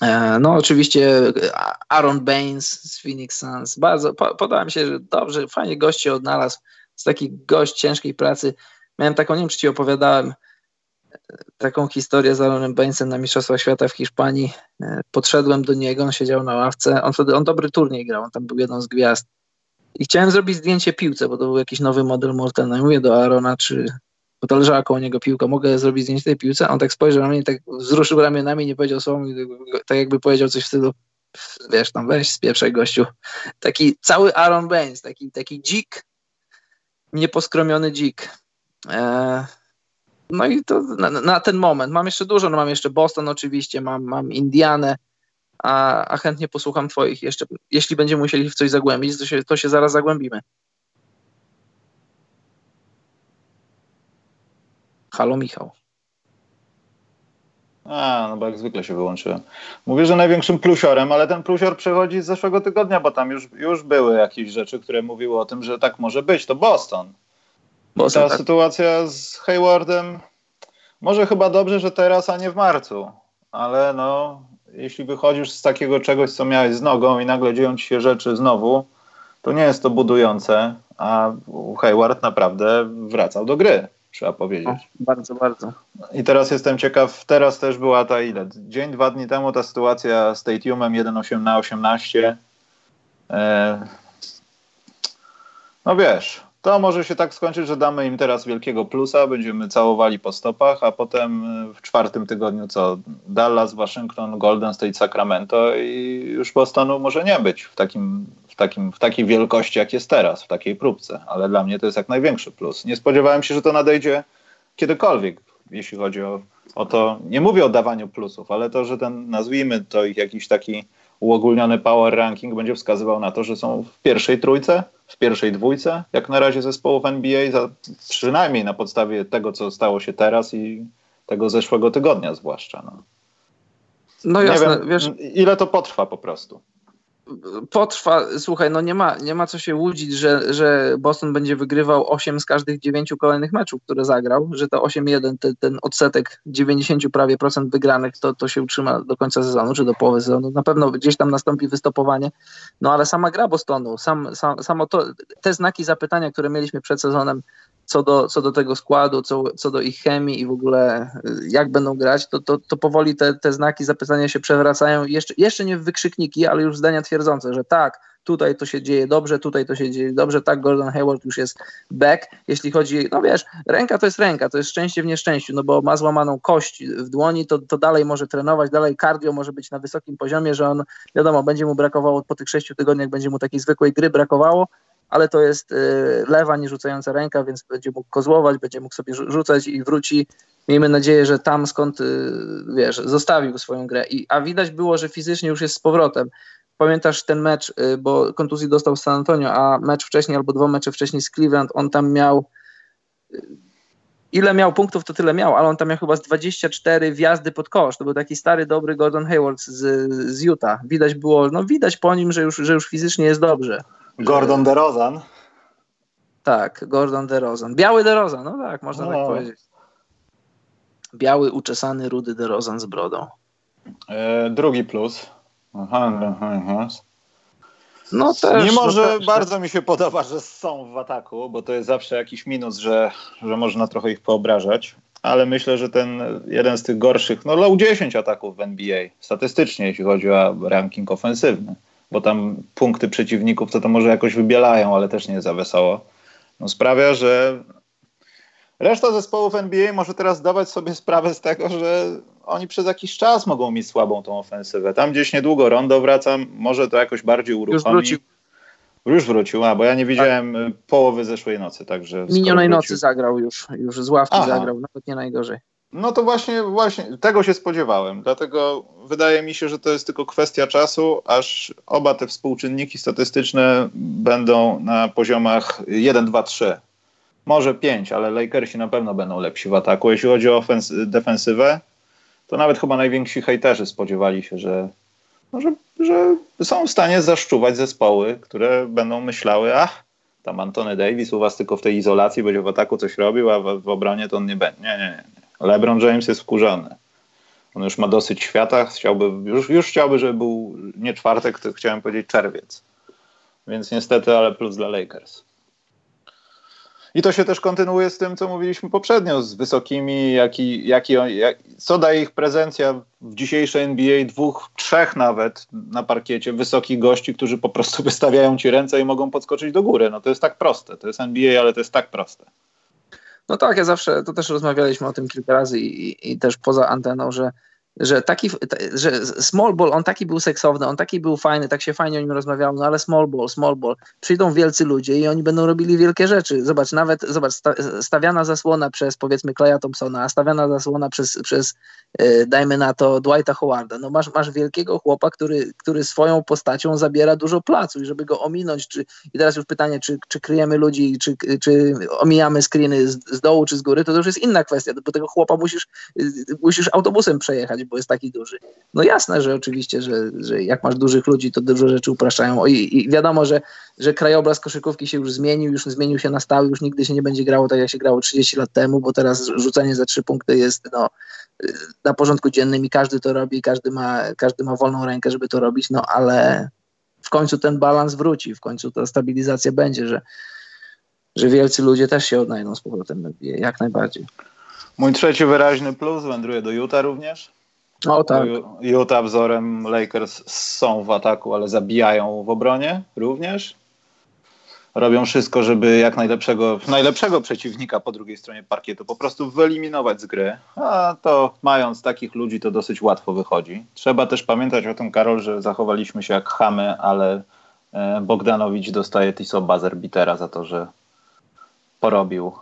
E, no, oczywiście Aaron Baines z Phoenix Suns. Bardzo podoba mi się, że dobrze, fajnie goście odnalazł jest taki gość ciężkiej pracy. Miałem taką, nie wiem czy ci opowiadałem, taką historię z Aaronem Bainesem na Mistrzostwach Świata w Hiszpanii. E, podszedłem do niego, on siedział na ławce, on wtedy, on dobry turniej grał, on tam był jedną z gwiazd. I chciałem zrobić zdjęcie piłce, bo to był jakiś nowy model Mortena. I mówię do Arona, czy, bo to leżała koło niego piłka, mogę zrobić zdjęcie tej piłce? On tak spojrzał na mnie, tak wzruszył ramionami, nie powiedział słowa, tak jakby powiedział coś w stylu, wiesz, tam weź z pierwszej gościu. Taki cały Aaron Baines, taki, taki dzik, nieposkromiony dzik. E, no i to na, na, ten moment. Mam jeszcze dużo, no mam jeszcze Boston oczywiście, mam, mam Indianę, a, a chętnie posłucham twoich jeszcze. Jeśli będziemy musieli w coś zagłębić, to się, to się zaraz zagłębimy. Halo Michał. A, no bo jak zwykle się wyłączyłem. Mówię, że największym plusiorem, ale ten plusior przechodzi z zeszłego tygodnia, bo tam już, już były jakieś rzeczy, które mówiły o tym, że tak może być. To Boston. Boston ta tak. sytuacja z Haywardem, może chyba dobrze, że teraz, a nie w marcu. Ale no, jeśli wychodzisz z takiego czegoś, co miałeś z nogą i nagle dzieją ci się rzeczy znowu, to nie jest to budujące, a Hayward naprawdę wracał do gry trzeba powiedzieć. O, bardzo, bardzo. I teraz jestem ciekaw, teraz też była ta ile? Dzień, dwa dni temu ta sytuacja z Stadiumem 1.8 na 18. E, no wiesz, to może się tak skończyć, że damy im teraz wielkiego plusa, będziemy całowali po stopach, a potem w czwartym tygodniu co? Dallas, Waszyngton, Golden State, Sacramento i już Bostonu może nie być w takim takim, w takiej wielkości, jak jest teraz, w takiej próbce. Ale dla mnie to jest jak największy plus. Nie spodziewałem się, że to nadejdzie kiedykolwiek, jeśli chodzi o, o to. Nie mówię o dawaniu plusów, ale to, że ten, nazwijmy to ich jakiś taki uogólniony power ranking będzie wskazywał na to, że są w pierwszej trójce, w pierwszej dwójce, jak na razie zespołów NBA, za, przynajmniej na podstawie tego, co stało się teraz i tego zeszłego tygodnia zwłaszcza. No. No jasne, nie wiem, wiesz, ile to potrwa po prostu potrwa, słuchaj, no nie ma, nie ma co się łudzić, że, że Boston będzie wygrywał 8 z każdych 9 kolejnych meczów, które zagrał, że to 8-1, te, ten odsetek 90 prawie procent wygranych, to, to się utrzyma do końca sezonu, czy do połowy sezonu. Na pewno gdzieś tam nastąpi wystopowanie, no ale sama gra Bostonu, sam, sam, samo to, te znaki zapytania, które mieliśmy przed sezonem, co do, co do tego składu, co, co do ich chemii i w ogóle y, jak będą grać, to, to, to powoli te, te znaki zapytania się przewracają. Jeszcze, jeszcze nie wykrzykniki, ale już zdania twierdzące, że tak, tutaj to się dzieje dobrze, tutaj to się dzieje dobrze, tak, Gordon Hayward już jest back. Jeśli chodzi, no wiesz, ręka to jest ręka, to jest szczęście w nieszczęściu, no bo ma złamaną kość w dłoni, to, to dalej może trenować, dalej cardio może być na wysokim poziomie, że on, wiadomo, będzie mu brakowało po tych sześciu tygodniach, będzie mu takiej zwykłej gry brakowało, ale to jest y, lewa, nie rzucająca ręka, więc będzie mógł kozłować, będzie mógł sobie rzucać i wróci. Miejmy nadzieję, że tam skąd, y, wiesz, zostawił swoją grę. I, a widać było, że fizycznie już jest z powrotem. Pamiętasz ten mecz, y, bo kontuzji dostał San Antonio, a mecz wcześniej albo dwa mecze wcześniej z Cleveland, on tam miał ile miał punktów, to tyle miał, ale on tam miał chyba z 24 wjazdy pod kosz. To był taki stary, dobry Gordon Hayward z, z Utah. Widać było, no widać po nim, że już, że już fizycznie jest dobrze. Gordon DeRozan. Tak, Gordon DeRozan. Biały DeRozan, no tak, można tak no. tak powiedzieć. Biały, uczesany, rudy DeRozan z brodą. E, drugi plus. Aha, aha, No też. Mimo, no że też, bardzo mi się podoba, że są w ataku, bo to jest zawsze jakiś minus, że, że można trochę ich poobrażać, ale myślę, że ten jeden z tych gorszych, no low 10 ataków w NBA, statystycznie, jeśli chodzi o ranking ofensywny bo tam punkty przeciwników to to może jakoś wybielają, ale też nie za wesoło. No sprawia, że reszta zespołów NBA może teraz zdawać sobie sprawę z tego, że oni przez jakiś czas mogą mieć słabą tą ofensywę. Tam gdzieś niedługo Rondo wraca, może to jakoś bardziej uruchomi. Już wrócił. Już wrócił, a bo ja nie widziałem tak. połowy zeszłej nocy, także. Minionej nocy zagrał już, już z ławki Aha. zagrał, nawet nie najgorzej. No to właśnie, właśnie tego się spodziewałem. Dlatego wydaje mi się, że to jest tylko kwestia czasu, aż oba te współczynniki statystyczne będą na poziomach 1, 2, 3. Może 5, ale Lakersi na pewno będą lepsi w ataku. Jeśli chodzi o defensywę, to nawet chyba najwięksi hejterzy spodziewali się, że, no, że, że są w stanie zaszczuwać zespoły, które będą myślały, ach, tam Antony Davis u was tylko w tej izolacji będzie w ataku coś robił, a w, w obronie to on nie będzie. Nie, nie, nie. LeBron James jest wkurzony. On już ma dosyć świata, chciałby, już, już chciałby, żeby był nie czwartek, to chciałem powiedzieć czerwiec. Więc niestety, ale plus dla Lakers. I to się też kontynuuje z tym, co mówiliśmy poprzednio, z wysokimi, jaki, jaki, jak, co daje ich prezencja w dzisiejszej NBA, dwóch, trzech nawet na parkiecie, wysokich gości, którzy po prostu wystawiają ci ręce i mogą podskoczyć do góry. No to jest tak proste. To jest NBA, ale to jest tak proste. No tak, ja zawsze, to też rozmawialiśmy o tym kilka razy i, i też poza anteną, że że taki, że small ball, on taki był seksowny, on taki był fajny, tak się fajnie o nim rozmawiało, no ale small ball, small ball, przyjdą wielcy ludzie i oni będą robili wielkie rzeczy. Zobacz, nawet, zobacz, stawiana zasłona przez powiedzmy Claya Thompsona, a stawiana zasłona przez, przez yy, dajmy na to Dwighta Howarda. No masz, masz wielkiego chłopa, który, który swoją postacią zabiera dużo placu i żeby go ominąć, czy, i teraz już pytanie, czy, czy kryjemy ludzi, czy, czy omijamy screeny z, z dołu, czy z góry, to, to już jest inna kwestia, bo tego chłopa musisz, yy, musisz autobusem przejechać, bo jest taki duży. No jasne, że oczywiście, że, że jak masz dużych ludzi, to dużo rzeczy upraszczają. I, i wiadomo, że, że krajobraz koszykówki się już zmienił, już zmienił się na stałe, już nigdy się nie będzie grało tak, jak się grało 30 lat temu, bo teraz rzucanie za trzy punkty jest no, na porządku dziennym i każdy to robi, każdy ma, każdy ma wolną rękę, żeby to robić, no ale w końcu ten balans wróci, w końcu ta stabilizacja będzie, że, że wielcy ludzie też się odnajdą z powrotem, jak najbardziej. Mój trzeci wyraźny plus wędruje do Utah również. O tak. Utah wzorem Lakers są w ataku, ale zabijają w obronie również. Robią wszystko, żeby jak najlepszego, najlepszego przeciwnika po drugiej stronie parkietu po prostu wyeliminować z gry. A to mając takich ludzi, to dosyć łatwo wychodzi. Trzeba też pamiętać o tym, Karol, że zachowaliśmy się jak chamy, ale e, Bogdanowicz dostaje Tiso Bazerbitera za to, że porobił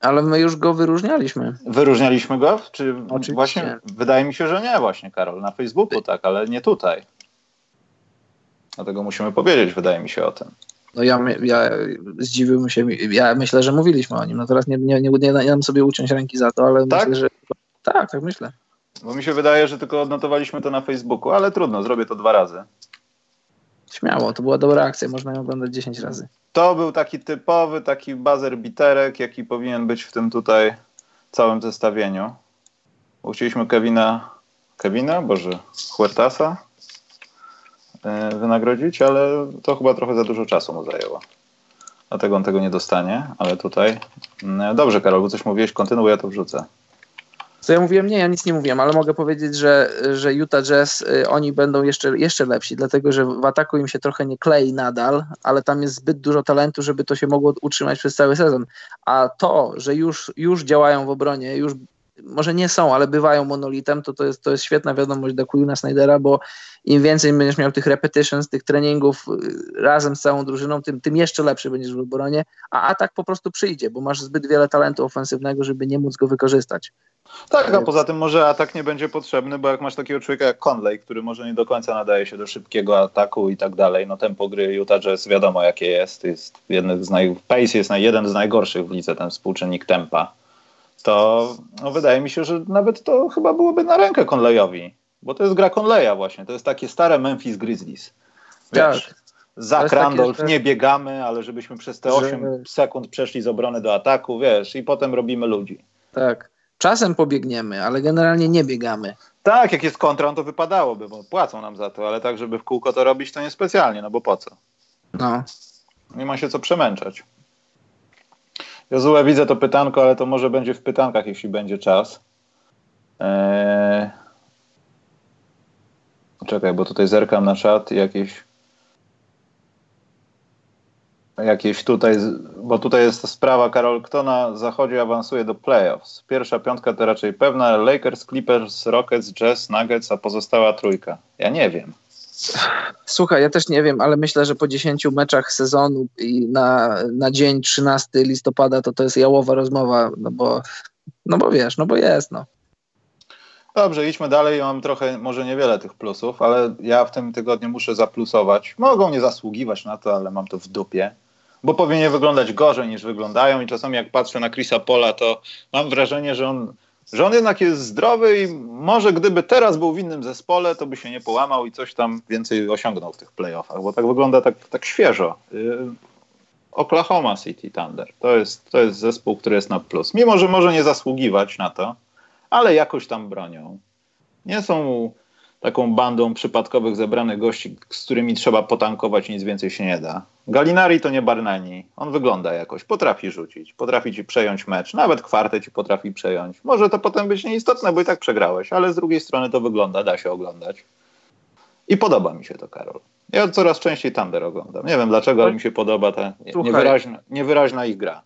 ale my już go wyróżnialiśmy. Wyróżnialiśmy go? Czy Oczywiście. właśnie? Wydaje mi się, że nie właśnie, Karol. Na Facebooku tak, ale nie tutaj. Dlatego musimy powiedzieć, wydaje mi się o tym. No ja, ja zdziwiłbym się, ja myślę, że mówiliśmy o nim. No teraz nie, nie, nie, nie dam sobie uciąć ręki za to, ale tak? myślę, że tak, tak myślę. Bo mi się wydaje, że tylko odnotowaliśmy to na Facebooku, ale trudno, zrobię to dwa razy. Śmiało, to była dobra akcja, można ją oglądać 10 razy. To był taki typowy, taki buzzer biterek, jaki powinien być w tym tutaj całym zestawieniu. Chcieliśmy Kevina, Kevina, Boże, Huertasa yy, wynagrodzić, ale to chyba trochę za dużo czasu mu zajęło. Dlatego on tego nie dostanie, ale tutaj. Yy, dobrze, Karol, bo coś mówiłeś, kontynuuj, ja to wrzucę. Co ja mówiłem? Nie, ja nic nie mówiłem, ale mogę powiedzieć, że, że Utah Jazz, y, oni będą jeszcze, jeszcze lepsi, dlatego że w ataku im się trochę nie klei nadal, ale tam jest zbyt dużo talentu, żeby to się mogło utrzymać przez cały sezon. A to, że już, już działają w obronie, już może nie są, ale bywają monolitem, to to jest, to jest świetna wiadomość dla Quillina Snydera, bo im więcej będziesz miał tych repetitions, tych treningów y, razem z całą drużyną, tym, tym jeszcze lepszy będziesz w obronie, a atak po prostu przyjdzie, bo masz zbyt wiele talentu ofensywnego, żeby nie móc go wykorzystać. Tak, a poza tym może atak nie będzie potrzebny, bo jak masz takiego człowieka jak Conley, który może nie do końca nadaje się do szybkiego ataku i tak dalej, no tempo gry Utah Jazz wiadomo jakie jest, jest jeden z naj... pace jest jeden z najgorszych w lidze, ten współczynnik tempa, to no, wydaje mi się, że nawet to chyba byłoby na rękę Conleyowi, bo to jest gra Conleya właśnie, to jest takie stare Memphis Grizzlies. Wiesz, tak. Zach Randolph, takie, nie biegamy, ale żebyśmy przez te 8 że... sekund przeszli z obrony do ataku, wiesz, i potem robimy ludzi. Tak. Czasem pobiegniemy, ale generalnie nie biegamy. Tak, jak jest kontra, to wypadałoby, bo płacą nam za to, ale tak, żeby w kółko to robić, to niespecjalnie, no bo po co? No. Nie ma się co przemęczać. Jozue, widzę to pytanko, ale to może będzie w pytankach, jeśli będzie czas. Eee... Czekaj, bo tutaj zerkam na czat jakieś jakieś tutaj, bo tutaj jest sprawa, Karol, kto na zachodzie awansuje do playoffs? Pierwsza piątka to raczej pewna, Lakers, Clippers, Rockets, Jazz, Nuggets, a pozostała trójka. Ja nie wiem. Słuchaj, ja też nie wiem, ale myślę, że po 10 meczach sezonu i na, na dzień 13 listopada to to jest jałowa rozmowa, no bo, no bo wiesz, no bo jest, no. Dobrze, idźmy dalej. Mam trochę, może niewiele tych plusów, ale ja w tym tygodniu muszę zaplusować. Mogą nie zasługiwać na to, ale mam to w dupie bo powinien wyglądać gorzej niż wyglądają i czasami jak patrzę na Chrisa Pola, to mam wrażenie, że on, że on jednak jest zdrowy i może gdyby teraz był w innym zespole, to by się nie połamał i coś tam więcej osiągnął w tych playoffach, bo tak wygląda tak, tak świeżo. Y, Oklahoma City Thunder. To jest, to jest zespół, który jest na plus. Mimo, że może nie zasługiwać na to, ale jakoś tam bronią. Nie są taką bandą przypadkowych zebranych gości, z którymi trzeba potankować, nic więcej się nie da. Galinari to nie Barnani. On wygląda jakoś, potrafi rzucić, potrafi ci przejąć mecz, nawet kwartę ci potrafi przejąć. Może to potem być nieistotne, bo i tak przegrałeś, ale z drugiej strony to wygląda, da się oglądać. I podoba mi się to, Karol. Ja coraz częściej Thunder oglądam. Nie wiem dlaczego, ale mi się podoba ta niewyraźna, niewyraźna ich gra.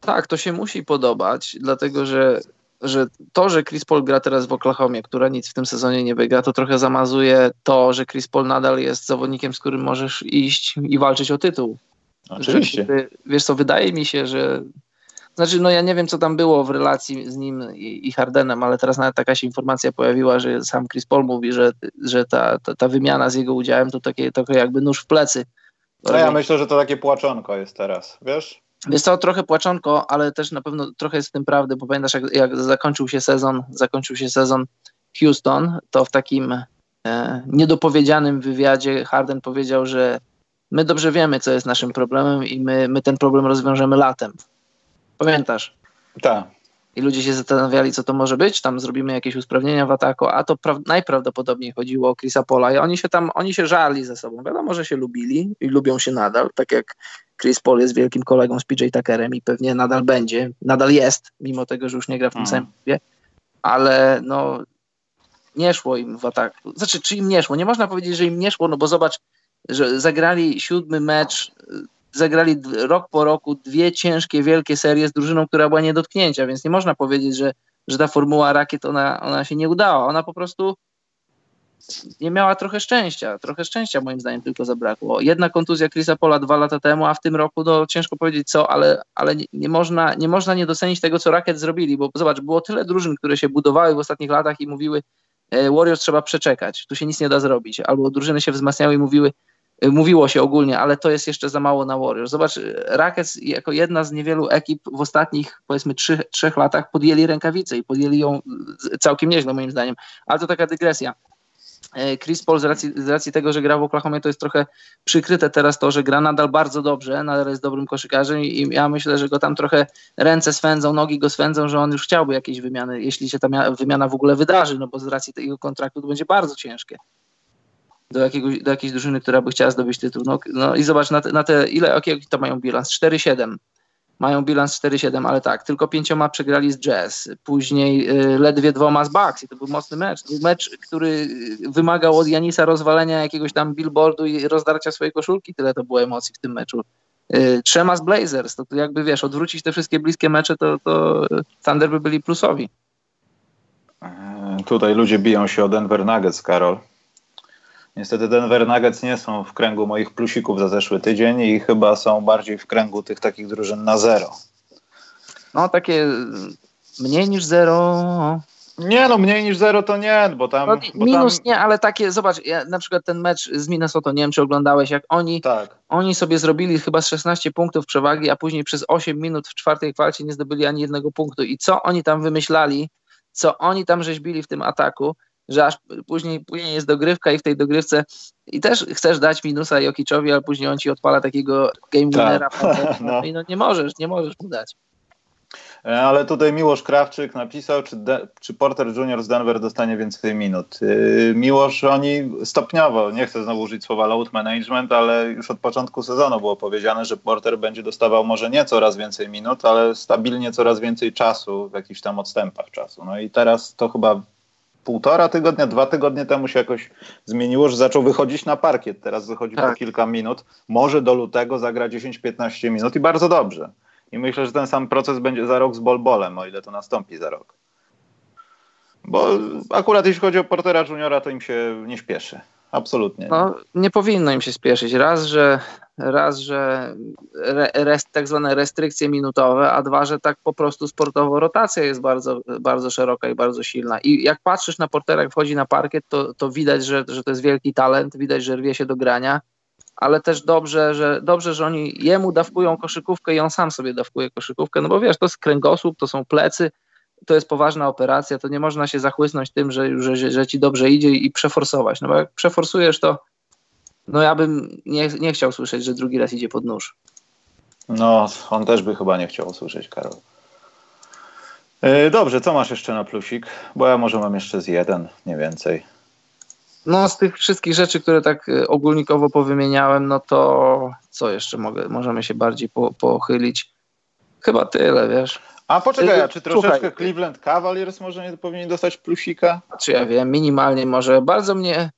Tak, to się musi podobać, dlatego że że to, że Chris Paul gra teraz w Oklahomie, która nic w tym sezonie nie wygra, to trochę zamazuje to, że Chris Paul nadal jest zawodnikiem, z którym możesz iść i walczyć o tytuł. Oczywiście. Że, wiesz co, wydaje mi się, że znaczy, no ja nie wiem, co tam było w relacji z nim i, i Hardenem, ale teraz nawet taka się informacja pojawiła, że sam Chris Paul mówi, że, że ta, ta, ta wymiana z jego udziałem to takie, takie jakby nóż w plecy. No ja myślę, że to takie płaczonko jest teraz, wiesz? Jest to trochę płaczonko, ale też na pewno trochę jest w tym prawdy, bo pamiętasz, jak, jak zakończył się sezon, zakończył się sezon Houston, to w takim e, niedopowiedzianym wywiadzie Harden powiedział, że my dobrze wiemy, co jest naszym problemem i my, my ten problem rozwiążemy latem. Pamiętasz? Tak i ludzie się zastanawiali, co to może być, tam zrobimy jakieś usprawnienia w ataku, a to najprawdopodobniej chodziło o Chrisa Pola i oni się tam, oni się żarli ze sobą. Wiadomo, że się lubili i lubią się nadal, tak jak Chris Paul jest wielkim kolegą z PJ Tuckerem i pewnie nadal będzie, nadal jest, mimo tego, że już nie gra w tym mm. samym klubie, ale no nie szło im w ataku. Znaczy, czy im nie szło? Nie można powiedzieć, że im nie szło, no bo zobacz, że zagrali siódmy mecz zagrali rok po roku dwie ciężkie, wielkie serie z drużyną, która była nie dotknięcia, więc nie można powiedzieć, że, że ta formuła rakiet, ona, ona się nie udała. Ona po prostu nie miała trochę szczęścia. Trochę szczęścia moim zdaniem tylko zabrakło. Jedna kontuzja Chrisa Pola dwa lata temu, a w tym roku no, ciężko powiedzieć co, ale, ale nie, nie, można, nie można nie docenić tego, co Rakiet zrobili, bo zobacz, było tyle drużyn, które się budowały w ostatnich latach i mówiły e, Warriors trzeba przeczekać, tu się nic nie da zrobić. Albo drużyny się wzmacniały i mówiły mówiło się ogólnie, ale to jest jeszcze za mało na Warriors. Zobacz, Rockets jako jedna z niewielu ekip w ostatnich powiedzmy trzech, trzech latach podjęli rękawicę i podjęli ją całkiem nieźle moim zdaniem. Ale to taka dygresja. E, Chris Paul z racji, z racji, tego, że gra w Oklahomie, to jest trochę przykryte teraz to, że gra nadal bardzo dobrze, nadal jest dobrym koszykarzem i ja myślę, że go tam trochę ręce swędzą, nogi go swędzą, że on już chciałby jakiejś wymiany, jeśli się ta wymiana w ogóle wydarzy, no bo z racji tego kontraktu to będzie bardzo ciężkie do, jakiegoś, do jakiejś drużyny, która by chciała zdobyć tytuł. No, no i zobacz, na te, na te ile, jaki to mają bilans? 4-7 mają bilans 4-7, ale tak, tylko pięcioma przegrali z Jazz, później y, ledwie dwoma z Bucks i to był mocny mecz. Był mecz, który wymagał od Janisa rozwalenia jakiegoś tam billboardu i rozdarcia swojej koszulki, tyle to było emocji w tym meczu. Y, trzema z Blazers, to, to jakby wiesz, odwrócić te wszystkie bliskie mecze, to, to Thunder by byli plusowi. E, tutaj ludzie biją się o Denver Nuggets, Karol. Niestety Denver Nuggets nie są w kręgu moich plusików za zeszły tydzień i chyba są bardziej w kręgu tych takich drużyn na zero. No takie mniej niż zero. Nie, no mniej niż zero to nie, bo tam... No, bo minus tam... nie, ale takie, zobacz, ja, na przykład ten mecz z Minnesota, nie wiem czy oglądałeś, jak oni, tak. oni sobie zrobili chyba 16 punktów przewagi, a później przez 8 minut w czwartej kwalcie nie zdobyli ani jednego punktu. I co oni tam wymyślali, co oni tam rzeźbili w tym ataku, że aż później, później jest dogrywka i w tej dogrywce i też chcesz dać minusa Jokiczowi, ale później on ci odpala takiego game tak. winnera. Tak. No. I no nie możesz, nie możesz mu dać. E, ale tutaj Miłosz Krawczyk napisał, czy, De, czy Porter Junior z Denver dostanie więcej minut. Yy, Miłosz, oni stopniowo, nie chcę znowu użyć słowa load management, ale już od początku sezonu było powiedziane, że Porter będzie dostawał może nie coraz więcej minut, ale stabilnie coraz więcej czasu w jakichś tam odstępach czasu. No i teraz to chyba półtora tygodnia, dwa tygodnie temu się jakoś zmieniło, że zaczął wychodzić na parkiet. Teraz wychodzi tak. po kilka minut. Może do lutego zagra 10-15 minut i bardzo dobrze. I myślę, że ten sam proces będzie za rok z Bolbolem, o ile to nastąpi za rok. Bo akurat jeśli chodzi o Portera Juniora, to im się nie śpieszy. Absolutnie. No, nie powinno im się spieszyć. Raz, że raz, że re, tak zwane restrykcje minutowe, a dwa, że tak po prostu sportowo rotacja jest bardzo, bardzo szeroka i bardzo silna. I jak patrzysz na portera, jak wchodzi na parkiet, to, to widać, że, że to jest wielki talent, widać, że rwie się do grania, ale też dobrze, że dobrze, że oni jemu dawkują koszykówkę i on sam sobie dawkuje koszykówkę, no bo wiesz, to jest kręgosłup, to są plecy, to jest poważna operacja, to nie można się zachłysnąć tym, że, że, że ci dobrze idzie i przeforsować, no bo jak przeforsujesz to no ja bym nie, nie chciał słyszeć, że drugi raz idzie pod nóż. No, on też by chyba nie chciał usłyszeć, Karol. E, dobrze, co masz jeszcze na plusik? Bo ja może mam jeszcze z jeden, nie więcej. No, z tych wszystkich rzeczy, które tak e, ogólnikowo powymieniałem, no to co jeszcze mogę, możemy się bardziej po, pochylić? Chyba tyle, wiesz. A poczekaj, a czy troszeczkę Słuchaj, Cleveland Cavaliers może nie powinien dostać plusika? Czy ja wiem, minimalnie może. Bardzo mnie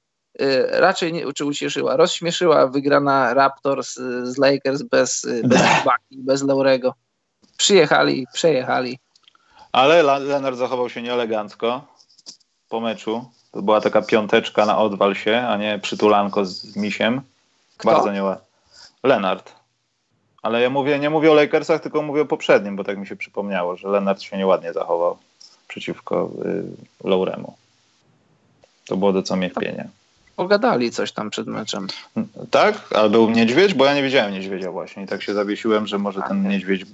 raczej nie, czy ucieszyła, rozśmieszyła wygrana Raptors y, z Lakers bez, y, bez bez Laurego. Przyjechali, przejechali. Ale Leonard zachował się nieelegancko po meczu. To była taka piąteczka na odwal się, a nie przytulanko z misiem. Kto? Bardzo nieładnie. Leonard. Ale ja mówię, nie mówię o Lakersach, tylko mówię o poprzednim, bo tak mi się przypomniało, że Leonard się nieładnie zachował przeciwko y, Lauremu. To było do co mnie wpienia pogadali coś tam przed meczem. Tak? Ale był niedźwiedź? Bo ja nie widziałem niedźwiedzia właśnie i tak się zawiesiłem, że może ten niedźwiedź,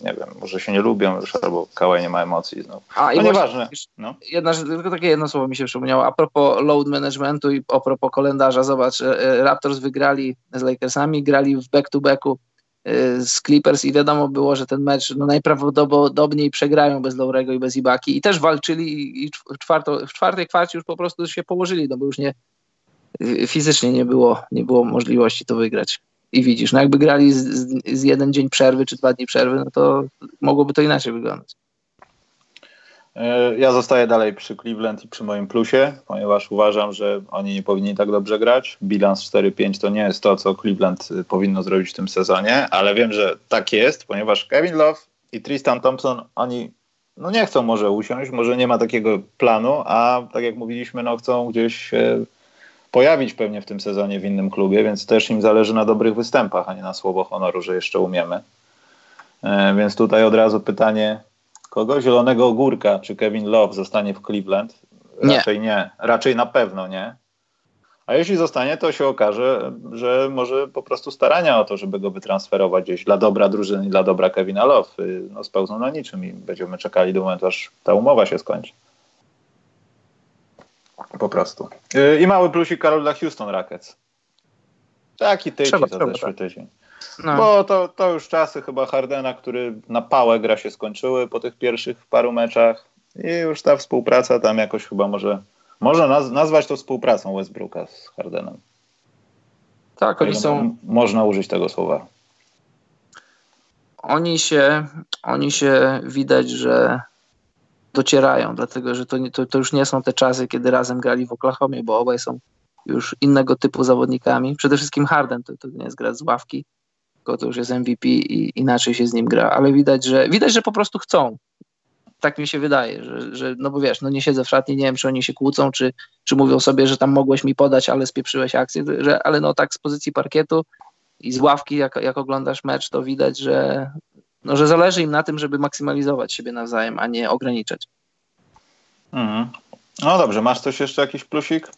nie wiem, może się nie lubią już, albo Kałaj nie ma emocji. No, A, no nieważne. No. Jedna, tylko takie jedno słowo mi się przypomniało. A propos load managementu i a propos kalendarza, zobacz, e, e, Raptors wygrali z Lakersami, grali w back-to-backu e, z Clippers i wiadomo było, że ten mecz no, najprawdopodobniej przegrają bez Laurego i bez Ibaki i też walczyli i w, czwarto, w czwartej kwarcie już po prostu się położyli, no bo już nie, fizycznie nie było, nie było możliwości to wygrać. I widzisz, no jakby grali z, z, jeden dzień przerwy czy dwa dni przerwy, no to mogłoby to inaczej wyglądać. E, ja zostaję dalej przy Cleveland i przy moim plusie, ponieważ uważam, że oni nie powinni tak dobrze grać. Bilans 4-5 to nie jest to, co Cleveland y, powinno zrobić w tym sezonie, ale wiem, że tak jest, ponieważ Kevin Love i Tristan Thompson, oni no nie chcą może usiąść, może nie ma takiego planu, a tak jak mówiliśmy, no chcą gdzieś pojawić pewnie w tym sezonie w innym klubie, więc też im zależy na dobrych występach, a nie na słowo honoru, że jeszcze umiemy. E, więc tutaj od razu pytanie, kogo? Zielonego Ogórka, czy Kevin Love zostanie w Cleveland? Raczej nie. nie. Raczej na pewno nie. A jeśli zostanie, to się okaże, że może po prostu starania o to, żeby go wytransferować gdzieś dla dobra drużyny, dla dobra Kevina Love, y, no spełzną na niczym i będziemy czekali do momentu, aż ta umowa się skończy. Po prostu. Y, I mały plusik Karol dla Houston Rockets. Taki tydzień za zeszły tak. tydzień. No. Bo to, to już czasy chyba Hardena, który na pałę gra się skończyły po tych pierwszych paru meczach i już ta współpraca tam jakoś chyba może można naz nazwać to współpracą Westbrooka z Hardenem. Tak, oni są. Można użyć tego słowa. Oni się, oni się widać, że docierają, dlatego że to, to, to już nie są te czasy, kiedy razem grali w Oklahomie, bo obaj są już innego typu zawodnikami. Przede wszystkim Harden to, to nie jest gra z ławki, tylko to już jest MVP i inaczej się z nim gra, ale widać, że widać, że po prostu chcą tak mi się wydaje, że, że, no bo wiesz, no nie siedzę w szatni, nie wiem, czy oni się kłócą, czy, czy mówią sobie, że tam mogłeś mi podać, ale spieprzyłeś akcję, że, ale no tak z pozycji parkietu i z ławki, jak, jak oglądasz mecz, to widać, że, no, że zależy im na tym, żeby maksymalizować siebie nawzajem, a nie ograniczać. Mhm. No dobrze, masz coś jeszcze, jakiś plusik?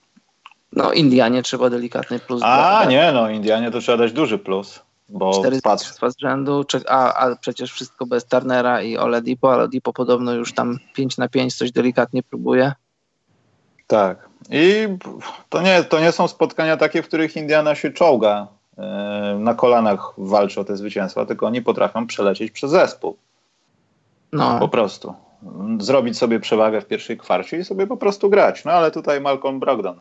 No Indianie trzeba delikatny plus. A, nie, no Indianie to trzeba dać duży plus. Bo Cztery patrz. z rzędu, a, a przecież wszystko bez Turnera i Oledipo, ale Oledipo podobno już tam 5 na 5 coś delikatnie próbuje. Tak. I to nie, to nie są spotkania takie, w których Indiana się czołga na kolanach walczy o te zwycięstwa, tylko oni potrafią przelecieć przez zespół. No. Po prostu. Zrobić sobie przewagę w pierwszej kwarcie i sobie po prostu grać. No ale tutaj Malcolm Brogdon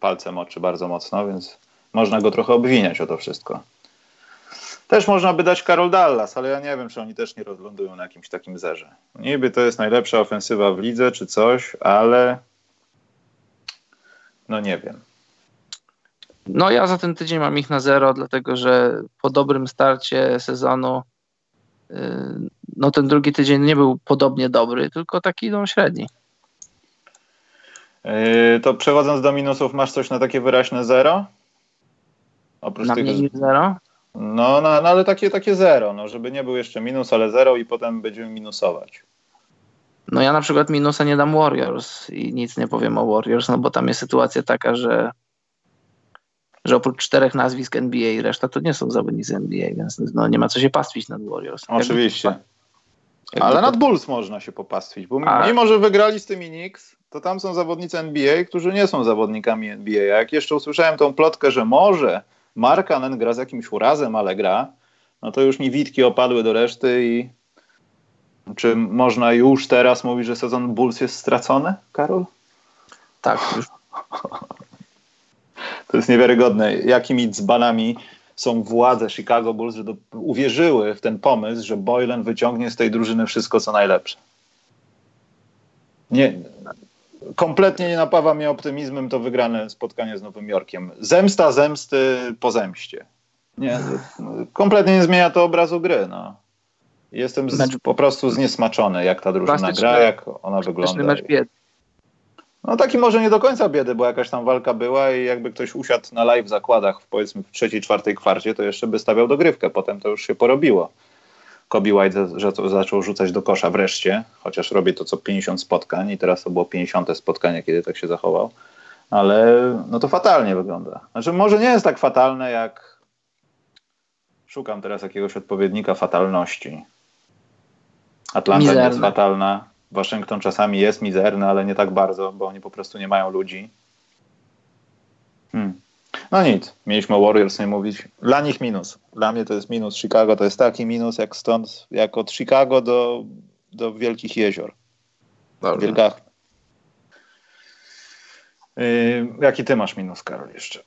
palcem oczy bardzo mocno, więc można go trochę obwiniać o to wszystko. Też można by dać Karol Dallas, ale ja nie wiem, czy oni też nie rozlądują na jakimś takim zerze. Niby to jest najlepsza ofensywa w lidze czy coś, ale no nie wiem. No ja za ten tydzień mam ich na zero, dlatego że po dobrym starcie sezonu yy, no ten drugi tydzień nie był podobnie dobry, tylko taki no średni. Yy, to przechodząc do minusów, masz coś na takie wyraźne zero? Oprócz na tych... mniej zero? No, no, no, ale takie, takie zero, no, żeby nie był jeszcze minus, ale zero i potem będziemy minusować. No ja na przykład minusa nie dam Warriors i nic nie powiem o Warriors, no bo tam jest sytuacja taka, że że oprócz czterech nazwisk NBA reszta to nie są zawodnicy NBA, więc no, nie ma co się pastwić nad Warriors. Oczywiście. Jakby ale to... nad Bulls można się popastwić, bo A... mimo, że wygrali z tymi Knicks, to tam są zawodnicy NBA, którzy nie są zawodnikami NBA. Jak jeszcze usłyszałem tą plotkę, że może Markanen gra z jakimś urazem, ale gra, no to już mi witki opadły do reszty i czy można już teraz mówić, że sezon Bulls jest stracony, Karol? Tak, już. To jest niewiarygodne, jakimi dzbanami są władze Chicago Bulls, że do, uwierzyły w ten pomysł, że Boylan wyciągnie z tej drużyny wszystko, co najlepsze. Nie, kompletnie nie napawa mnie optymizmem to wygrane spotkanie z Nowym Jorkiem. Zemsta zemsty po zemście. Nie, kompletnie nie zmienia to obrazu gry. No. Jestem z, po prostu zniesmaczony, jak ta drużyna gra, jak ona wygląda. Mecz biedy. No taki może nie do końca biedy, bo jakaś tam walka była i jakby ktoś usiadł na live zakładach w powiedzmy w trzeciej, czwartej kwarcie, to jeszcze by stawiał dogrywkę. Potem to już się porobiło. Kobe White zaczął rzucać do kosza wreszcie, chociaż robi to co 50 spotkań i teraz to było 50 spotkanie, kiedy tak się zachował. Ale no to fatalnie wygląda. Znaczy może nie jest tak fatalne jak szukam teraz jakiegoś odpowiednika fatalności. Atlanta Mizerne. jest fatalna. Waszyngton czasami jest mizerny, ale nie tak bardzo, bo oni po prostu nie mają ludzi. Hmm. No nic, mieliśmy Warriors nie mówić. Dla nich minus. Dla mnie to jest minus. Chicago to jest taki minus jak stąd, jak od Chicago do, do Wielkich Jezior. Dobrze. Wielkach. Yy, jaki ty masz minus, Karol, jeszcze?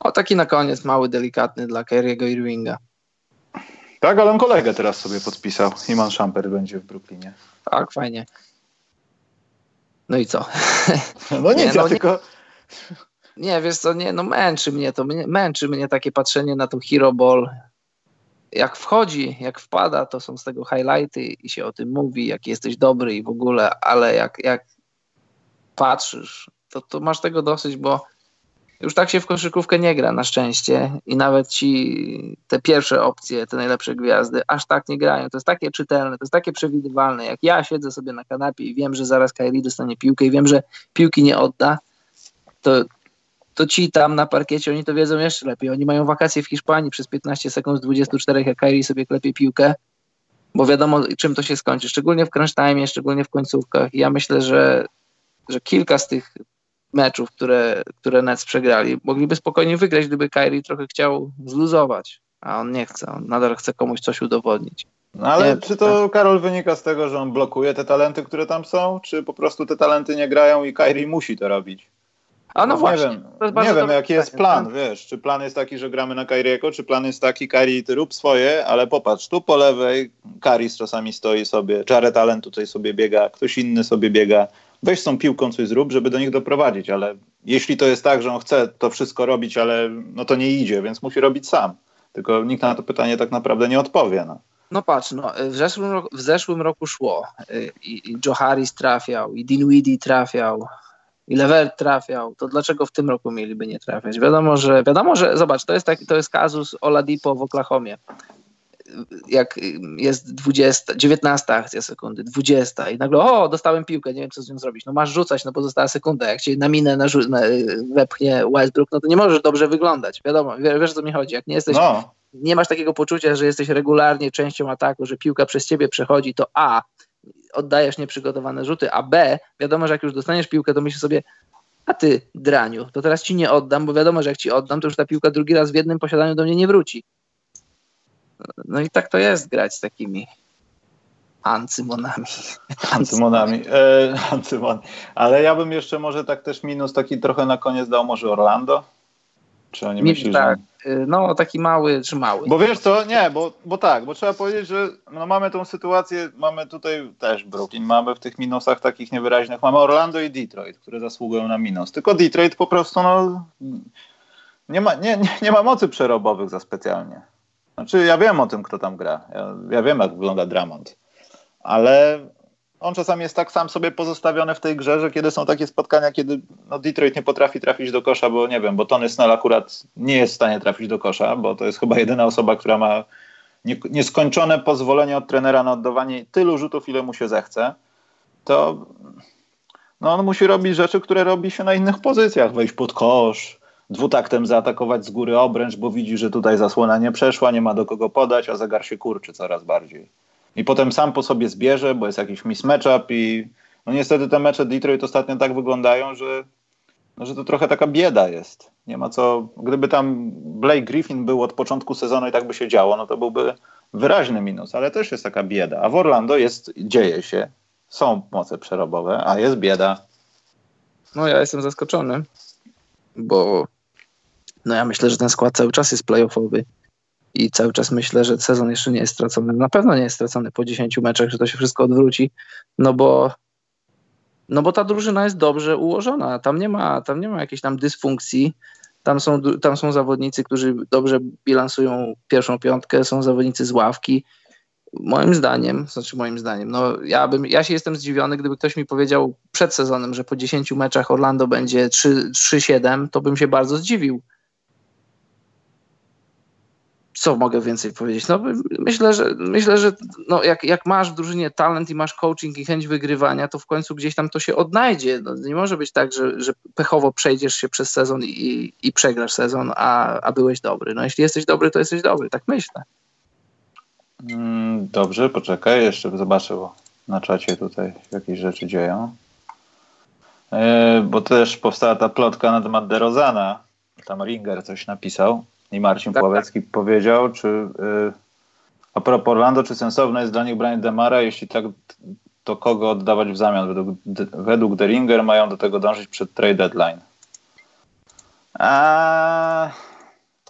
O, taki na koniec, mały, delikatny dla Kerry'ego Irvinga. Tak, ale on kolegę teraz sobie podpisał. Iman Shumper będzie w Brooklynie. Tak, fajnie. No i co? No nic, nie, no, ja tylko... Nie, wiesz co, nie, no męczy mnie to, męczy mnie takie patrzenie na tą Hero Ball. Jak wchodzi, jak wpada, to są z tego highlighty i się o tym mówi, jak jesteś dobry i w ogóle, ale jak, jak patrzysz, to, to masz tego dosyć, bo już tak się w koszykówkę nie gra na szczęście i nawet ci te pierwsze opcje, te najlepsze gwiazdy, aż tak nie grają. To jest takie czytelne, to jest takie przewidywalne. Jak ja siedzę sobie na kanapie i wiem, że zaraz Kyrie dostanie piłkę i wiem, że piłki nie odda, to to ci tam na parkiecie, oni to wiedzą jeszcze lepiej. Oni mają wakacje w Hiszpanii przez 15 sekund z 24, jak Kyrie sobie klepie piłkę, bo wiadomo czym to się skończy, szczególnie w crunch time, szczególnie w końcówkach. I ja myślę, że, że kilka z tych meczów, które, które Nets przegrali, mogliby spokojnie wygrać, gdyby Kyrie trochę chciał zluzować, a on nie chce, on nadal chce komuś coś udowodnić. No ale nie, czy to, Karol, wynika z tego, że on blokuje te talenty, które tam są, czy po prostu te talenty nie grają i Kyrie musi to robić? A no, no właśnie. Nie wiem, nie wiem jaki jest plan, wiesz, czy plan jest taki, że gramy na Kairiego, czy plan jest taki, Kairi, ty rób swoje, ale popatrz, tu po lewej Karis czasami stoi sobie, Jared Allen tutaj sobie biega, ktoś inny sobie biega, weź tą piłką coś zrób, żeby do nich doprowadzić, ale jeśli to jest tak, że on chce to wszystko robić, ale no to nie idzie, więc musi robić sam. Tylko nikt na to pytanie tak naprawdę nie odpowie. No. No patrz, no, w, zeszłym roku, w zeszłym roku szło y, i, i Joe Harris trafiał, i Dinwiddie trafiał, i Levert trafiał, to dlaczego w tym roku mieliby nie trafiać? Wiadomo, że, wiadomo, że zobacz, to jest, taki, to jest kazus Oladipo w Oklahomie. Jak jest 20, 19 akcja sekundy, 20 i nagle, o, dostałem piłkę, nie wiem co z nią zrobić. No masz rzucać, no pozostała sekunda. Jak cię na minę na, na, wepchnie Westbrook, no to nie możesz dobrze wyglądać. Wiadomo, wiesz, o co mi chodzi. Jak nie jesteś, no. nie masz takiego poczucia, że jesteś regularnie częścią ataku, że piłka przez ciebie przechodzi, to A, oddajesz nieprzygotowane rzuty, a B, wiadomo, że jak już dostaniesz piłkę, to myślisz sobie, a ty, draniu, to teraz ci nie oddam, bo wiadomo, że jak ci oddam, to już ta piłka drugi raz w jednym posiadaniu do mnie nie wróci. No i tak to jest grać z takimi ancymonami. Ancymonami. E, ancymon. Ale ja bym jeszcze może tak też minus taki trochę na koniec dał może Orlando. Czy oni myślą, tak. że... No, taki mały, czy mały. Bo wiesz co, nie, bo, bo tak, bo trzeba powiedzieć, że no, mamy tą sytuację, mamy tutaj też Brooklyn, mamy w tych minusach takich niewyraźnych, mamy Orlando i Detroit, które zasługują na minus. Tylko Detroit po prostu, no, nie ma, nie, nie, nie ma mocy przerobowych za specjalnie. Znaczy, ja wiem o tym, kto tam gra. Ja, ja wiem, jak wygląda Dramont. Ale on czasami jest tak sam sobie pozostawiony w tej grze, że kiedy są takie spotkania, kiedy no, Detroit nie potrafi trafić do kosza, bo nie wiem, bo Tony Snell akurat nie jest w stanie trafić do kosza, bo to jest chyba jedyna osoba, która ma nieskończone pozwolenie od trenera na oddawanie tylu rzutów, ile mu się zechce, to no, on musi robić rzeczy, które robi się na innych pozycjach. Wejść pod kosz, dwutaktem zaatakować z góry obręcz, bo widzi, że tutaj zasłona nie przeszła, nie ma do kogo podać, a zegar się kurczy coraz bardziej i potem sam po sobie zbierze, bo jest jakiś mismatchup i no niestety te mecze Detroit ostatnio tak wyglądają, że, no, że to trochę taka bieda jest. Nie ma co, gdyby tam Blake Griffin był od początku sezonu i tak by się działo, no to byłby wyraźny minus, ale też jest taka bieda. A w Orlando jest, dzieje się, są moce przerobowe, a jest bieda. No ja jestem zaskoczony, bo no ja myślę, że ten skład cały czas jest playoffowy i cały czas myślę, że sezon jeszcze nie jest stracony. Na pewno nie jest stracony po 10 meczach, że to się wszystko odwróci, no bo no bo ta drużyna jest dobrze ułożona. Tam nie ma, tam nie ma jakiejś tam dysfunkcji. Tam są, tam są zawodnicy, którzy dobrze bilansują pierwszą piątkę, są zawodnicy z ławki. Moim zdaniem, znaczy moim zdaniem, no ja, bym, ja się jestem zdziwiony, gdyby ktoś mi powiedział przed sezonem, że po 10 meczach Orlando będzie 3-7, to bym się bardzo zdziwił co mogę więcej powiedzieć? No, myślę, że, myślę, że no, jak, jak masz w drużynie talent i masz coaching i chęć wygrywania, to w końcu gdzieś tam to się odnajdzie. No, nie może być tak, że, że pechowo przejdziesz się przez sezon i, i przegrasz sezon, a, a byłeś dobry. No, jeśli jesteś dobry, to jesteś dobry, tak myślę. Mm, dobrze, poczekaj, jeszcze zobaczę, bo na czacie tutaj jakieś rzeczy dzieją. Yy, bo też powstała ta plotka na temat DeRozana. Tam Ringer coś napisał i Marcin tak, Pławecki tak. powiedział, czy y, a propos Orlando, czy sensowne jest dla nich branie Demara, jeśli tak, to kogo oddawać w zamian? Według, według Deringer mają do tego dążyć przed trade deadline. A,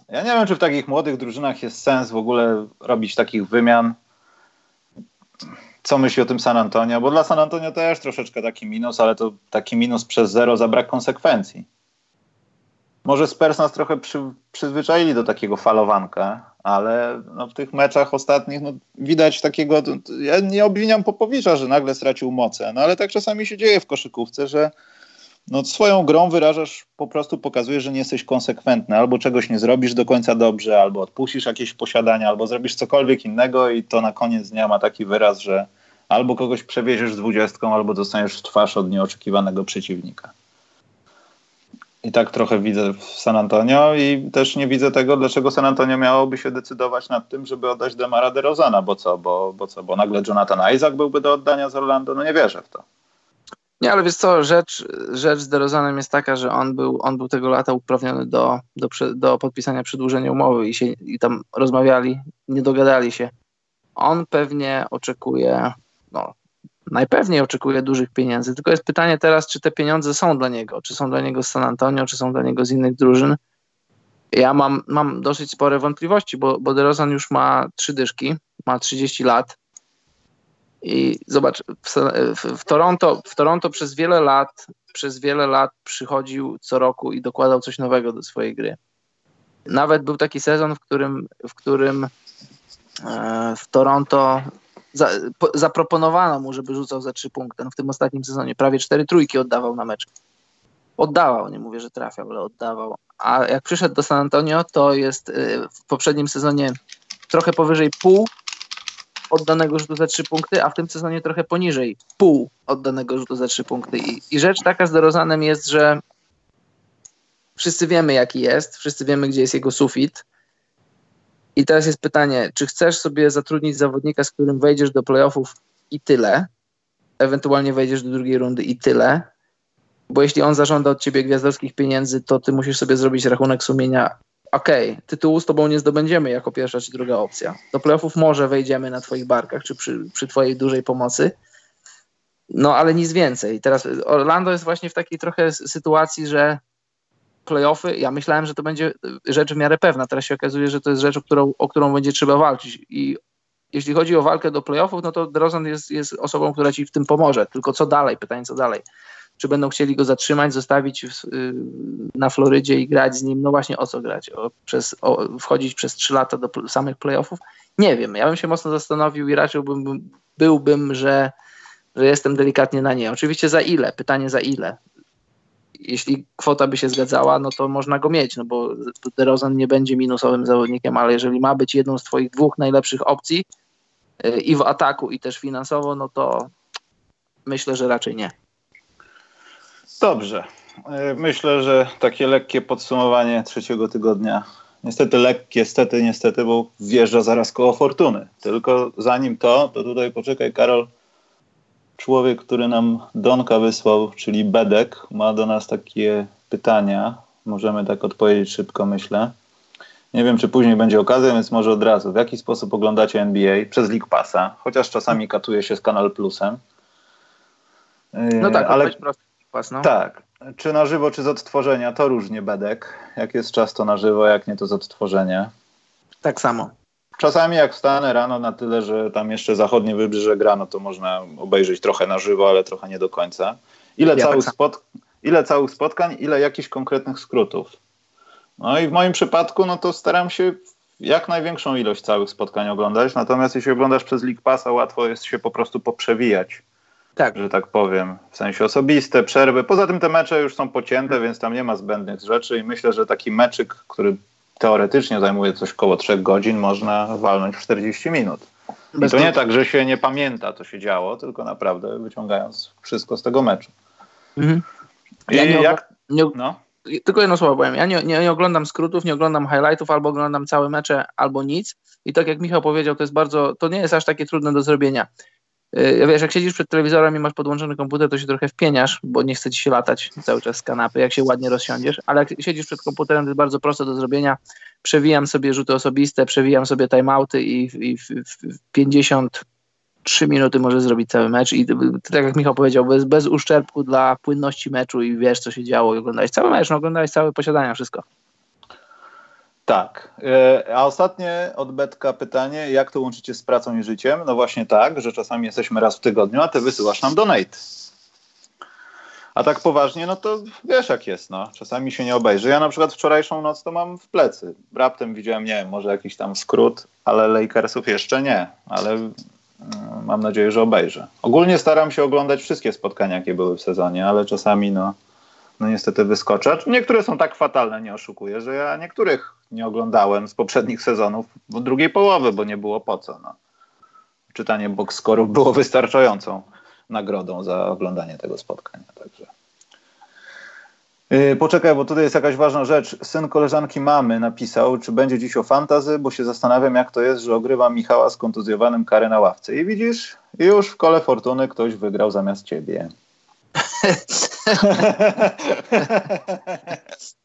ja nie wiem, czy w takich młodych drużynach jest sens w ogóle robić takich wymian. Co myśli o tym San Antonio? Bo dla San Antonio też troszeczkę taki minus, ale to taki minus przez zero za brak konsekwencji może Spurs nas trochę przy, przyzwyczaili do takiego falowanka, ale no, w tych meczach ostatnich no, widać takiego, ja nie obwiniam Popowicza, że nagle stracił moce, no ale tak czasami się dzieje w koszykówce, że no, swoją grą wyrażasz, po prostu pokazujesz, że nie jesteś konsekwentny, albo czegoś nie zrobisz do końca dobrze, albo odpuścisz jakieś posiadania, albo zrobisz cokolwiek innego i to na koniec dnia ma taki wyraz, że albo kogoś przewieziesz z dwudziestką, albo dostaniesz w twarz od nieoczekiwanego przeciwnika. I tak trochę widzę w San Antonio i też nie widzę tego, dlaczego San Antonio miałoby się decydować nad tym, żeby oddać Demara DeRozana, bo co, bo, bo co, bo nagle Jonathan Isaac byłby do oddania z Orlando, no nie wierzę w to. Nie, ale wiesz co, rzecz, rzecz z DeRozanem jest taka, że on był, on był tego lata uprawniony do, do, do podpisania przedłużenia umowy i, się, i tam rozmawiali, nie dogadali się. On pewnie oczekuje, no najpewniej oczekuje dużych pieniędzy, tylko jest pytanie teraz, czy te pieniądze są dla niego, czy są dla niego z San Antonio, czy są dla niego z innych drużyn. Ja mam, mam dosyć spore wątpliwości, bo, bo DeRozan już ma trzy dyszki, ma 30 lat, i zobacz, w, w, w, Toronto, w Toronto przez wiele lat, przez wiele lat przychodził co roku i dokładał coś nowego do swojej gry. Nawet był taki sezon, w którym, w którym e, w Toronto za, po, zaproponowano mu, żeby rzucał za trzy punkty. No w tym ostatnim sezonie prawie cztery trójki oddawał na mecz. Oddawał, nie mówię, że trafiał, ale oddawał. A jak przyszedł do San Antonio, to jest e, w poprzednim sezonie trochę powyżej pół oddanego rzutu za trzy punkty, a w tym sezonie trochę poniżej pół oddanego rzutu za trzy punkty. I, i rzecz taka z DeRozanem jest, że wszyscy wiemy jaki jest, wszyscy wiemy gdzie jest jego sufit. I teraz jest pytanie, czy chcesz sobie zatrudnić zawodnika, z którym wejdziesz do playoffów i tyle, ewentualnie wejdziesz do drugiej rundy i tyle, bo jeśli on zażąda od ciebie gwiazdorskich pieniędzy, to ty musisz sobie zrobić rachunek sumienia, okej, okay, tytułu z tobą nie zdobędziemy jako pierwsza czy druga opcja. Do playoffów może wejdziemy na twoich barkach, czy przy, przy twojej dużej pomocy, no ale nic więcej. Teraz Orlando jest właśnie w takiej trochę sytuacji, że playoffy, ja myślałem, że to będzie rzecz w miarę pewna, teraz się okazuje, że to jest rzecz, o którą, o którą będzie trzeba walczyć i jeśli chodzi o walkę do playoffów, no to DeRozan jest, jest osobą, która ci w tym pomoże, tylko co dalej, pytanie co dalej czy będą chcieli go zatrzymać, zostawić w, y, na Florydzie i grać z nim. No właśnie o co grać? O, przez, o, wchodzić przez trzy lata do samych playoffów? Nie wiem. Ja bym się mocno zastanowił i raczej byłbym, byłbym że, że jestem delikatnie na nie. Oczywiście za ile? Pytanie za ile? Jeśli kwota by się zgadzała, no to można go mieć, no bo DeRozan nie będzie minusowym zawodnikiem, ale jeżeli ma być jedną z twoich dwóch najlepszych opcji y, i w ataku, i też finansowo, no to myślę, że raczej nie. Dobrze. E, myślę, że takie lekkie podsumowanie trzeciego tygodnia. Niestety lekkie, niestety, niestety, bo wjeżdża zaraz koło fortuny. Tylko zanim to, to tutaj poczekaj, Karol. Człowiek, który nam Donka wysłał, czyli Bedek, ma do nas takie pytania. Możemy tak odpowiedzieć szybko, myślę. Nie wiem, czy później będzie okazja, więc może od razu. W jaki sposób oglądacie NBA? Przez League Passa, chociaż czasami katuje się z Kanal Plusem. No tak, ale prosto pas, no. Tak. Czy na żywo, czy z odtworzenia, to różnie bedek. Jak jest czas, to na żywo, jak nie, to z odtworzenia. Tak samo. Czasami jak wstanę rano na tyle, że tam jeszcze zachodnie wybrzeże gra, no to można obejrzeć trochę na żywo, ale trochę nie do końca. Ile, ja całych, tak spot... ile całych spotkań, ile jakichś konkretnych skrótów. No i w moim przypadku, no to staram się jak największą ilość całych spotkań oglądać, natomiast jeśli oglądasz przez League Passa, łatwo jest się po prostu poprzewijać tak. że tak powiem, w sensie osobiste, przerwy. Poza tym te mecze już są pocięte, więc tam nie ma zbędnych rzeczy i myślę, że taki meczyk, który teoretycznie zajmuje coś koło 3 godzin, można walnąć w 40 minut. I to nie tak, że się nie pamięta, co się działo, tylko naprawdę wyciągając wszystko z tego meczu. Mhm. Ja nie, jak, nie, no? Tylko jedno słowo powiem. Ja nie, nie, nie, oglądam skrótów, nie oglądam highlightów, albo oglądam całe mecze, albo nic. I tak jak Michał powiedział, to jest bardzo, to nie jest aż takie trudne do zrobienia. Y, wiesz, jak siedzisz przed telewizorem i masz podłączony komputer, to się trochę wpieniasz, bo nie chce ci się latać cały czas z kanapy, jak się ładnie rozsiądziesz, ale jak siedzisz przed komputerem, to jest bardzo proste do zrobienia. Przewijam sobie rzuty osobiste, przewijam sobie timeouty i, i w, w 53 minuty może zrobić cały mecz i tak jak Michał powiedział, bez, bez uszczerbku dla płynności meczu i wiesz, co się działo i oglądałeś cały mecz, no oglądałeś całe posiadania, wszystko. Tak. E, a ostatnie od Betka pytanie, jak to łączycie z pracą i życiem? No właśnie tak, że czasami jesteśmy raz w tygodniu, a ty wysyłasz nam donate. A tak poważnie, no to wiesz jak jest, no. Czasami się nie obejrzy. Ja na przykład wczorajszą noc to mam w plecy. Raptem widziałem, nie wiem, może jakiś tam skrót, ale Lakersów jeszcze nie. Ale mm, mam nadzieję, że obejrzę. Ogólnie staram się oglądać wszystkie spotkania, jakie były w sezonie, ale czasami no no niestety wyskoczę. Niektóre są tak fatalne, nie oszukuję, że ja niektórych nie oglądałem z poprzednich sezonów w drugiej połowy, bo nie było po co. No. Czytanie box scorów było wystarczającą nagrodą za oglądanie tego spotkania. Także. Yy, poczekaj, bo tutaj jest jakaś ważna rzecz. Syn koleżanki mamy napisał, czy będzie dziś o fantazy, bo się zastanawiam, jak to jest, że ogrywa Michała z kontuzjowanym karę na ławce. I widzisz, już w kole fortuny ktoś wygrał zamiast ciebie.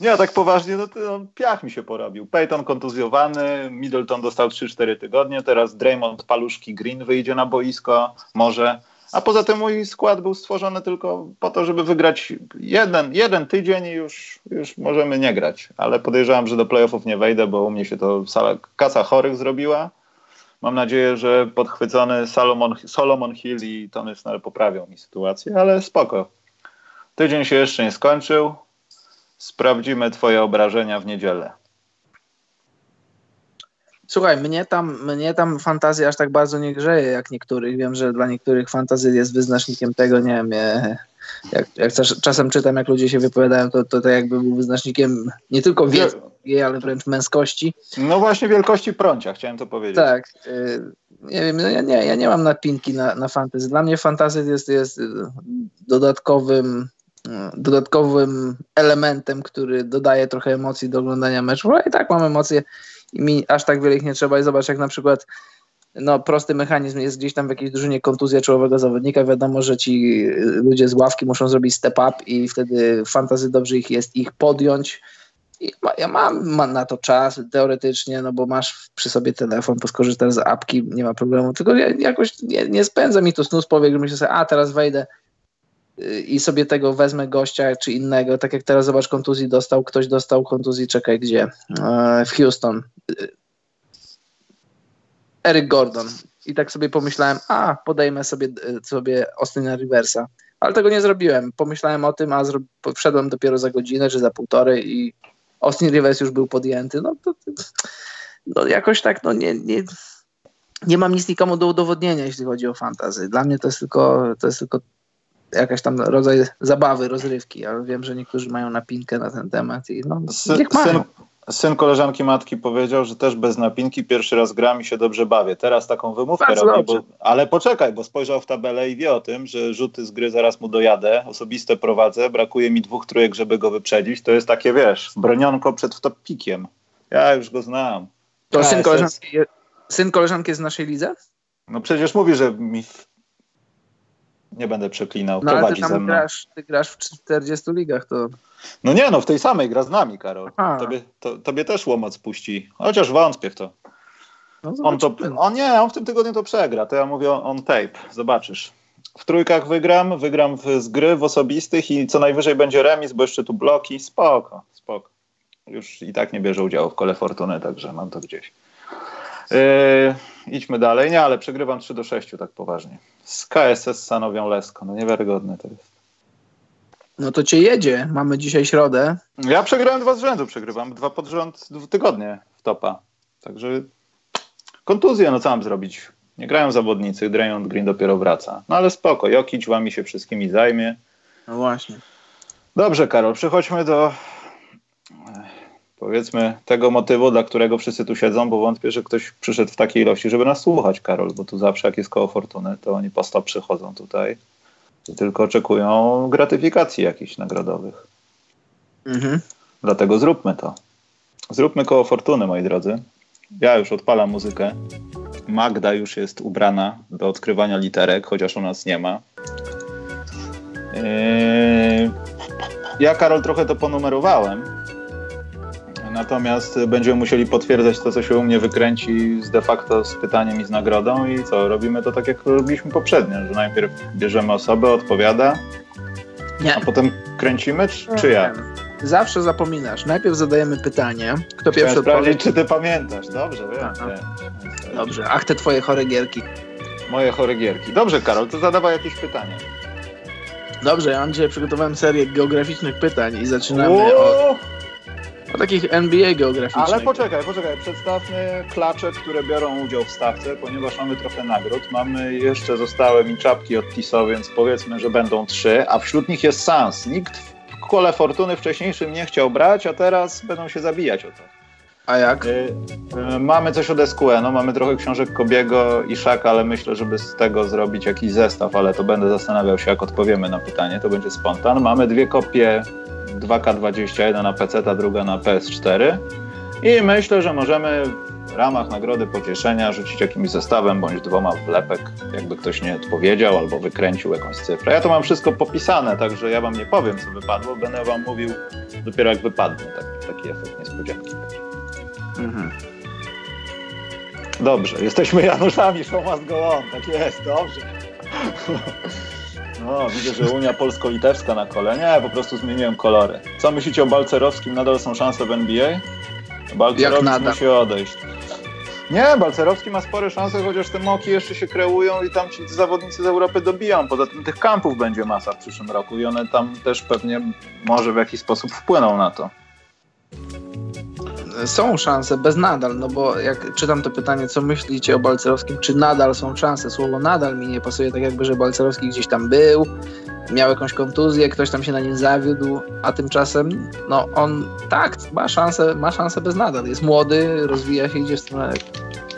Nie, tak poważnie, no, to, no piach mi się porobił. Peyton kontuzjowany, Middleton dostał 3-4 tygodnie, teraz Draymond Paluszki Green wyjdzie na boisko, może. A poza tym mój skład był stworzony tylko po to, żeby wygrać jeden, jeden tydzień i już, już możemy nie grać. Ale podejrzewam, że do playoffów nie wejdę, bo u mnie się to sala, kasa chorych zrobiła. Mam nadzieję, że podchwycony Solomon, Solomon Hill i Tony Snell poprawią mi sytuację, ale spoko. Tydzień się jeszcze nie skończył. Sprawdzimy twoje obrażenia w niedzielę. Słuchaj, mnie tam, mnie tam fantazja aż tak bardzo nie grzeje jak niektórych. Wiem, że dla niektórych fantazja jest wyznacznikiem tego, nie wiem, jak, jak czasem czytam, jak ludzie się wypowiadają, to, to, to jakby był wyznacznikiem nie tylko wiedzy, ale wręcz męskości. No właśnie wielkości prącia, chciałem to powiedzieć. Tak. Y, nie wiem, no ja, nie, ja nie mam napinki na, na fantasy. Dla mnie fantasy jest, jest dodatkowym dodatkowym elementem, który dodaje trochę emocji do oglądania meczu. A i tak mam emocje i mi aż tak wiele ich nie trzeba. I zobacz, jak na przykład no, prosty mechanizm jest gdzieś tam w jakiejś drużynie kontuzja czołowego zawodnika. Wiadomo, że ci ludzie z ławki muszą zrobić step up i wtedy fantazy dobrze ich jest ich podjąć. I ja mam, mam, na to czas teoretycznie, no bo masz przy sobie telefon, poskorzystasz z apki, nie ma problemu. Tylko ja, jakoś nie, nie spędza mi to snus powiek, że myślę sobie, a teraz wejdę i sobie tego wezmę gościa czy innego, tak jak teraz zobacz, kontuzji dostał, ktoś dostał kontuzji, czekaj, gdzie? E, w Houston. Eric Gordon. I tak sobie pomyślałem, a podejmę sobie, sobie Austina Riversa. Ale tego nie zrobiłem. Pomyślałem o tym, a zro... wszedłem dopiero za godzinę czy za półtorej i Austin Rivers już był podjęty. No to no jakoś tak, no nie, nie, nie mam nic nikomu do udowodnienia, jeśli chodzi o fantazy. Dla mnie to jest tylko, to jest tylko jakaś tam rodzaj zabawy, rozrywki, ale wiem, że niektórzy mają napinkę na ten temat i no, niech mają. Syn, koleżanki matki powiedział, że też bez napinki pierwszy raz gram i się dobrze bawię. Teraz taką wymówkę Bardzo robię, bo, ale poczekaj, bo spojrzał w tabelę i wie o tym, że rzuty z gry zaraz mu dojadę, osobiste prowadzę, brakuje mi dwóch trójek, żeby go wyprzedzić. To jest takie, wiesz, bronionko przed top pikiem. Ja już go znam. To syn koleżanki, syn koleżanki jest w naszej lidze? No przecież mówi, że mi nie będę przeklinał. No, ale ty tam grasz, ty grasz w 40 ligach, to... No nie, no w tej samej gra z nami, Karol. Tobie, to, tobie też łomoc puści. Chociaż wątpię w to. No, on to. On nie, on w tym tygodniu to przegra. To ja mówię on tape. Zobaczysz. W trójkach wygram, wygram w, z gry, w osobistych i co najwyżej będzie remis, bo jeszcze tu bloki. Spoko, spoko. Już i tak nie bierze udziału w kole fortuny, także mam to gdzieś. Yy, idźmy dalej. Nie, ale przegrywam 3 do 6 tak poważnie. Z KSS Sanowią Lesko. No niewiarygodne to jest. No to cię jedzie. Mamy dzisiaj środę. Ja przegrałem dwa z rzędu. Przegrywam dwa pod rząd tygodnie w topa. Także kontuzja, no co mam zrobić? Nie grają zawodnicy, Draymond Green dopiero wraca. No ale spoko, Jokic wami się wszystkimi zajmie. No właśnie. Dobrze, Karol, przechodźmy do powiedzmy tego motywu, dla którego wszyscy tu siedzą, bo wątpię, że ktoś przyszedł w takiej ilości, żeby nas słuchać, Karol, bo tu zawsze jak jest koło fortuny, to oni po stop przychodzą tutaj tylko oczekują gratyfikacji jakichś nagrodowych. Mhm. Dlatego zróbmy to. Zróbmy koło fortuny, moi drodzy. Ja już odpalam muzykę. Magda już jest ubrana do odkrywania literek, chociaż u nas nie ma. Yy, ja, Karol, trochę to ponumerowałem Natomiast będziemy musieli potwierdzać to, co się u mnie wykręci z de facto z pytaniem i z nagrodą i co, robimy to tak, jak robiliśmy poprzednio, że najpierw bierzemy osobę, odpowiada, nie. a potem kręcimy, czy, czy ja? Zawsze zapominasz. Najpierw zadajemy pytanie. Kto pierwszy sprawdzić, czy ty pamiętasz. Dobrze, wiem, wiem. Dobrze. Ach, te twoje chore gierki. Moje chore gierki. Dobrze, Karol, to zadawaj jakieś pytanie. Dobrze, ja mam dzisiaj przygotowałem serię geograficznych pytań i zaczynamy od o takich NBA geograficznych. Ale poczekaj, poczekaj. Przedstawmy klacze, które biorą udział w stawce, ponieważ mamy trochę nagród. Mamy jeszcze zostałe mi czapki od TISO, więc powiedzmy, że będą trzy, a wśród nich jest Sans. Nikt w kole fortuny wcześniejszym nie chciał brać, a teraz będą się zabijać o to. A jak? Y, y, mamy coś od SQN, no, mamy trochę książek Kobiego i Szaka, ale myślę, żeby z tego zrobić jakiś zestaw, ale to będę zastanawiał się, jak odpowiemy na pytanie, to będzie spontan. Mamy dwie kopie 2K20, jedna na PC, a druga na PS4 i myślę, że możemy w ramach nagrody pocieszenia rzucić jakimś zestawem bądź dwoma wlepek, jakby ktoś nie odpowiedział albo wykręcił jakąś cyfrę. Ja to mam wszystko popisane, także ja wam nie powiem, co wypadło, będę wam mówił dopiero jak wypadnie. Tak, taki efekt niespodzianki. Mhm. Dobrze, jesteśmy Januszami, show must go on. Tak jest, dobrze. No, widzę, że Unia Polsko-Litewska na kole. Nie, po prostu zmieniłem kolory. Co myślicie o Balcerowskim? Nadal są szanse w NBA? Balcerowski musi odejść. Nie, Balcerowski ma spore szanse, chociaż te moki jeszcze się kreują i tam ci zawodnicy z Europy dobiją. Poza tym tych kampów będzie masa w przyszłym roku i one tam też pewnie może w jakiś sposób wpłyną na to są szanse, bez nadal, no bo jak czytam to pytanie, co myślicie o Balcerowskim, czy nadal są szanse? Słowo nadal mi nie pasuje, tak jakby, że Balcerowski gdzieś tam był, miał jakąś kontuzję, ktoś tam się na nim zawiódł, a tymczasem, no on tak, ma szansę, ma szansę bez nadal. Jest młody, rozwija się, idzie w, stronę,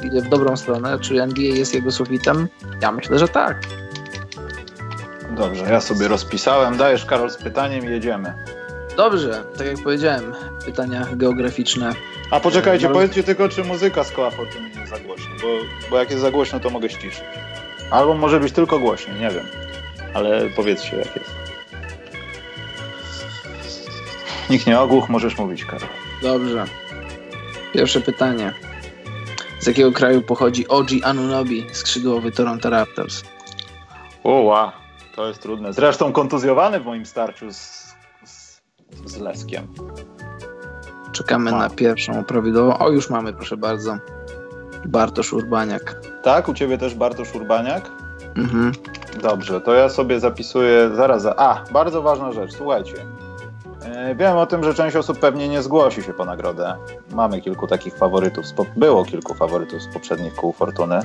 idzie w dobrą stronę. Czy NBA jest jego sufitem? Ja myślę, że tak. Dobrze, ja sobie rozpisałem. Dajesz, Karol, z pytaniem i jedziemy. Dobrze, tak jak powiedziałem, pytania geograficzne. A poczekajcie, no. powiedzcie tylko, czy muzyka z koła fortuny nie jest za głośno, bo, bo jak jest za głośno, to mogę ściszyć. Albo może być tylko głośniej, nie wiem. Ale powiedzcie, jak jest. Nikt nie ogłuch, możesz mówić, Karol. Dobrze. Pierwsze pytanie. Z jakiego kraju pochodzi Oji Anunobi, skrzydłowy Toronto Raptors? Oła, to jest trudne. Zresztą kontuzjowany w moim starciu z z Leskiem. Czekamy na pierwszą prawidłową. O, już mamy, proszę bardzo. Bartosz Urbaniak. Tak, u ciebie też Bartosz Urbaniak? Mhm. Dobrze, to ja sobie zapisuję zaraz. Za... A, bardzo ważna rzecz, słuchajcie. E, wiem o tym, że część osób pewnie nie zgłosi się po nagrodę. Mamy kilku takich faworytów, było kilku faworytów z poprzednich kół Fortuny.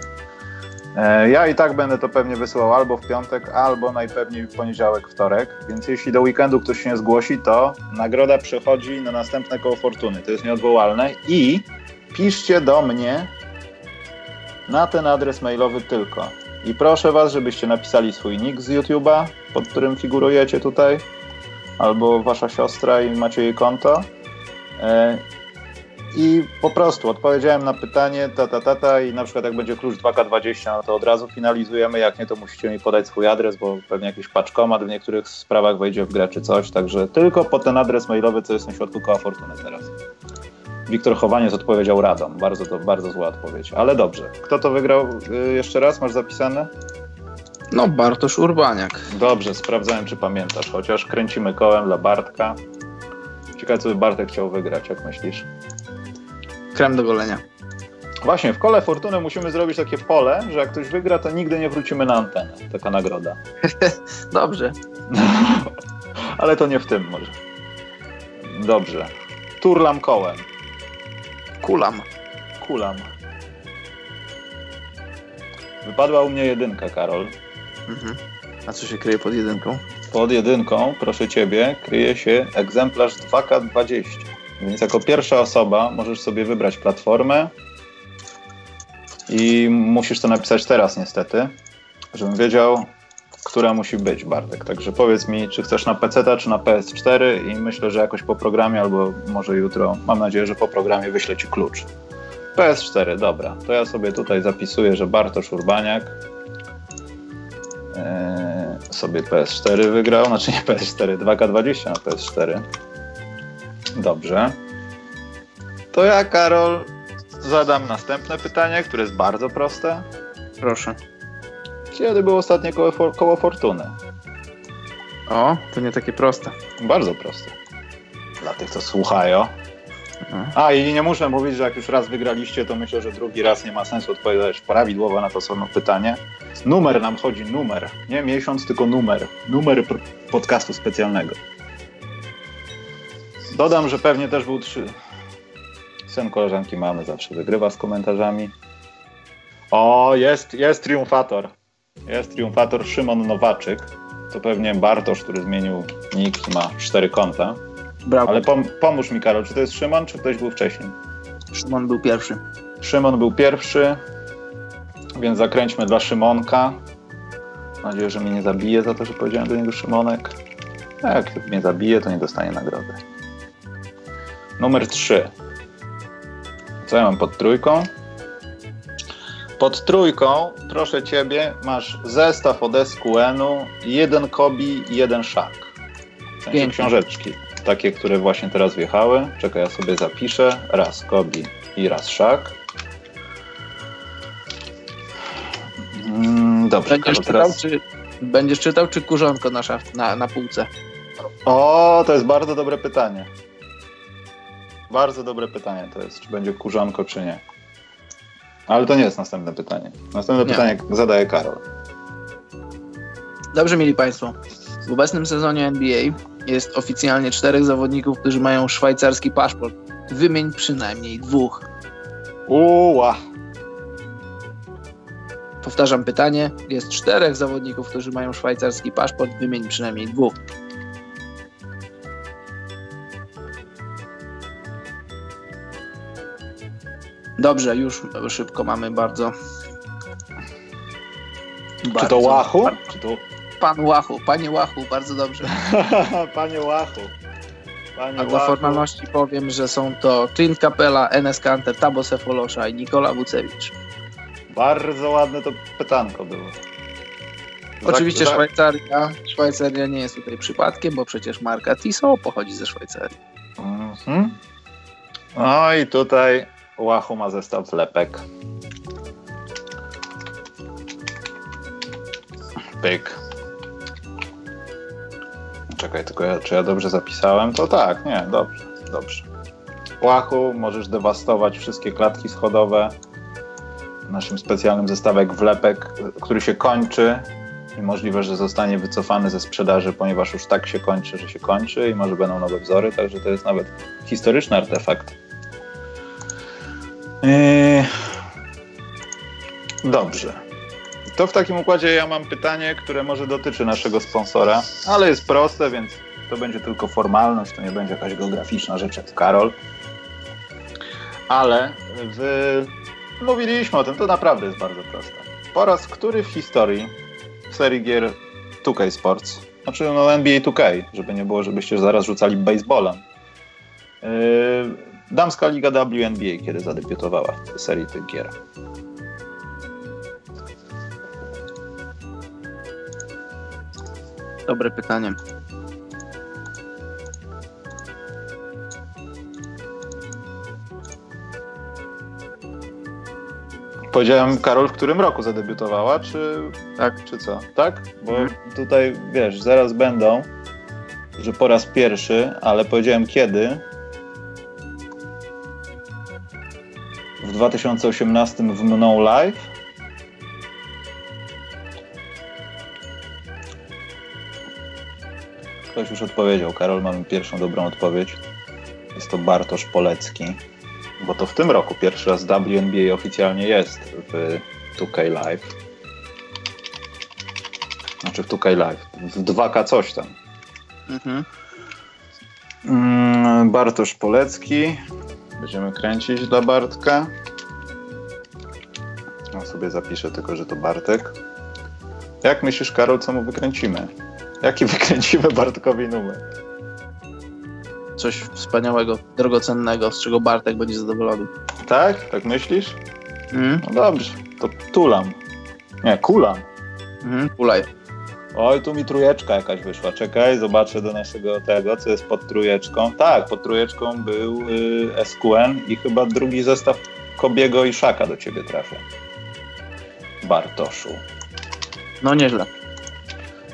E, ja i tak będę to pewnie wysyłał albo w piątek, albo najpewniej w poniedziałek, wtorek. Więc jeśli do weekendu ktoś się nie zgłosi, to nagroda przechodzi na następne koło fortuny. To jest nieodwołalne. I piszcie do mnie na ten adres mailowy tylko. I proszę Was, żebyście napisali swój nick z YouTube'a, pod którym figurujecie tutaj, albo Wasza siostra i macie jej konto. I po prostu odpowiedziałem na pytanie ta, ta, ta, ta i na przykład jak będzie klucz 2K20, no to od razu finalizujemy, jak nie to musicie mi podać swój adres, bo pewnie jakiś paczkomat w niektórych sprawach wejdzie w grę czy coś, także tylko po ten adres mailowy, co jest na środku koła Fortuny teraz. Wiktor Chowaniec odpowiedział Radom. Bardzo, to, bardzo zła odpowiedź, ale dobrze. Kto to wygrał yy, jeszcze raz? Masz zapisane? No, Bartosz Urbaniak. Dobrze, sprawdzałem, czy pamiętasz, chociaż kręcimy kołem dla Bartka. Ciekawe, co by Bartek chciał wygrać, jak myślisz? Krem do golenia. Właśnie, w kole fortuny musimy zrobić takie pole, że jak ktoś wygra, to nigdy nie wrócimy na antenę. Taka nagroda. Dobrze. Ale to nie w tym może. Dobrze. Turlam kołem. Kulam. Kulam. Wypadła u mnie jedynka, Karol. Mhm. A co się kryje pod jedynką? Pod jedynką, proszę ciebie, kryje się egzemplarz 2K20. Więc jako pierwsza osoba możesz sobie wybrać platformę i musisz to napisać teraz niestety, żebym wiedział, która musi być, Bartek. Także powiedz mi, czy chcesz na PC czy na PS4 i myślę, że jakoś po programie albo może jutro, mam nadzieję, że po programie wyślę Ci klucz. PS4, dobra. To ja sobie tutaj zapisuję, że Bartosz Urbaniak ee, sobie PS4 wygrał, znaczy nie PS4, 2K20 na PS4. Dobrze. To ja, Karol, zadam następne pytanie, które jest bardzo proste. Proszę. Kiedy było ostatnie koło, koło fortuny? O, to nie takie proste. Bardzo proste. Dla tych, co słuchają. Mhm. A i nie muszę mówić, że jak już raz wygraliście, to myślę, że drugi raz nie ma sensu odpowiadać prawidłowo na to samo pytanie. Numer nam chodzi, numer. Nie miesiąc, tylko numer. Numer podcastu specjalnego. Dodam, że pewnie też był trzy. Syn koleżanki mamy zawsze wygrywa z komentarzami. O, jest, jest triumfator. Jest triumfator Szymon Nowaczyk. To pewnie Bartosz, który zmienił nick i ma cztery konta. Brawo. Ale pom pomóż mi, Karol, czy to jest Szymon, czy ktoś był wcześniej? Szymon był pierwszy. Szymon był pierwszy, więc zakręćmy dla Szymonka. Mam nadzieję, że mnie nie zabije za to, że powiedziałem do niego Szymonek. Jak mnie zabije, to nie dostanie nagrody. Numer 3. Co ja mam pod trójką? Pod trójką, proszę ciebie, masz zestaw od SQN-u, jeden Kobi i jeden Szak. W sensie Pięknie. książeczki, takie, które właśnie teraz wjechały. Czekaj, ja sobie zapiszę. Raz Kobi i raz Szak. Mm, Dobrze, Będziesz czytał, teraz... czy, będziesz czytał, czy kurzonko na, szaf, na, na półce? O, to jest bardzo dobre pytanie. Bardzo dobre pytanie to jest, czy będzie kurzonko, czy nie. Ale to nie jest następne pytanie. Następne Nie. pytanie zadaje Karol. Dobrze, mieli Państwo. W obecnym sezonie NBA jest oficjalnie czterech zawodników, którzy mają szwajcarski paszport. Wymień przynajmniej dwóch. Uła! Powtarzam pytanie. Jest czterech zawodników, którzy mają szwajcarski paszport. Wymień przynajmniej dwóch. Dobrze, już szybko mamy bardzo. Czy to bardzo- Łachu? Czy to... Pan Łachu, panie Łachu, bardzo dobrze. Panie Łachu. Panie A dla Łachu. formalności powiem, że są to Clint Capella, Enes Kanter, Tabo Sefolosza i Nikola Wucewicz. Bardzo ładne to pytanko było. Oczywiście Szwajcaria. Szwajcaria nie jest tutaj przypadkiem, bo przecież marka Tissot pochodzi ze Szwajcarii. Mhm. No i tutaj Łachu ma zestaw lepek. Pyk. Czekaj, tylko ja, czy ja dobrze zapisałem? To tak, nie, dobrze, dobrze. Łachu możesz dewastować wszystkie klatki schodowe naszym specjalnym zestawek wlepek, który się kończy i możliwe, że zostanie wycofany ze sprzedaży, ponieważ już tak się kończy, że się kończy i może będą nowe wzory, także to jest nawet historyczny artefakt. Yy... Dobrze. To w takim układzie ja mam pytanie, które może dotyczy naszego sponsora, ale jest proste, więc to będzie tylko formalność, to nie będzie jakaś geograficzna rzecz jak Karol. Ale w... mówiliśmy o tym, to naprawdę jest bardzo proste. Po raz który w historii w serii gier 2K Sports, znaczy no NBA 2K, żeby nie było, żebyście zaraz rzucali baseballem, yy, damska liga WNBA, kiedy zadebiutowała w serii tych gier. Dobre pytanie. Powiedziałem, Karol, w którym roku zadebiutowała, czy, Tak. czy co? Tak? Bo Mhm. tutaj, wiesz, zaraz będą, że po raz pierwszy, ale powiedziałem kiedy. 2018 w Mną Live. Ktoś już odpowiedział. Karol, mamy pierwszą dobrą odpowiedź. Jest to Bartosz Polecki. Bo to w tym roku pierwszy raz WNBA oficjalnie jest w 2K Live. Znaczy w 2K Live. W 2K coś tam. Mhm. Mm, Bartosz Polecki. Będziemy kręcić dla Bartka. Ja sobie zapiszę tylko, że to Bartek. Jak myślisz, Karol, co mu wykręcimy? Jaki wykręcimy Bartkowi numer? Coś wspaniałego, drogocennego, z czego Bartek będzie zadowolony. Tak? Tak myślisz? Mhm. No dobrze, to tulam. Nie, kulam. Mhm. Kulaj. Oj, tu mi trójeczka jakaś wyszła. Czekaj, zobaczę do naszego tego, co jest pod trójeczką. Tak, pod trójeczką był y, SQN i chyba drugi zestaw Kobiego i Szaka do ciebie trafia. Bartoszu. No nieźle.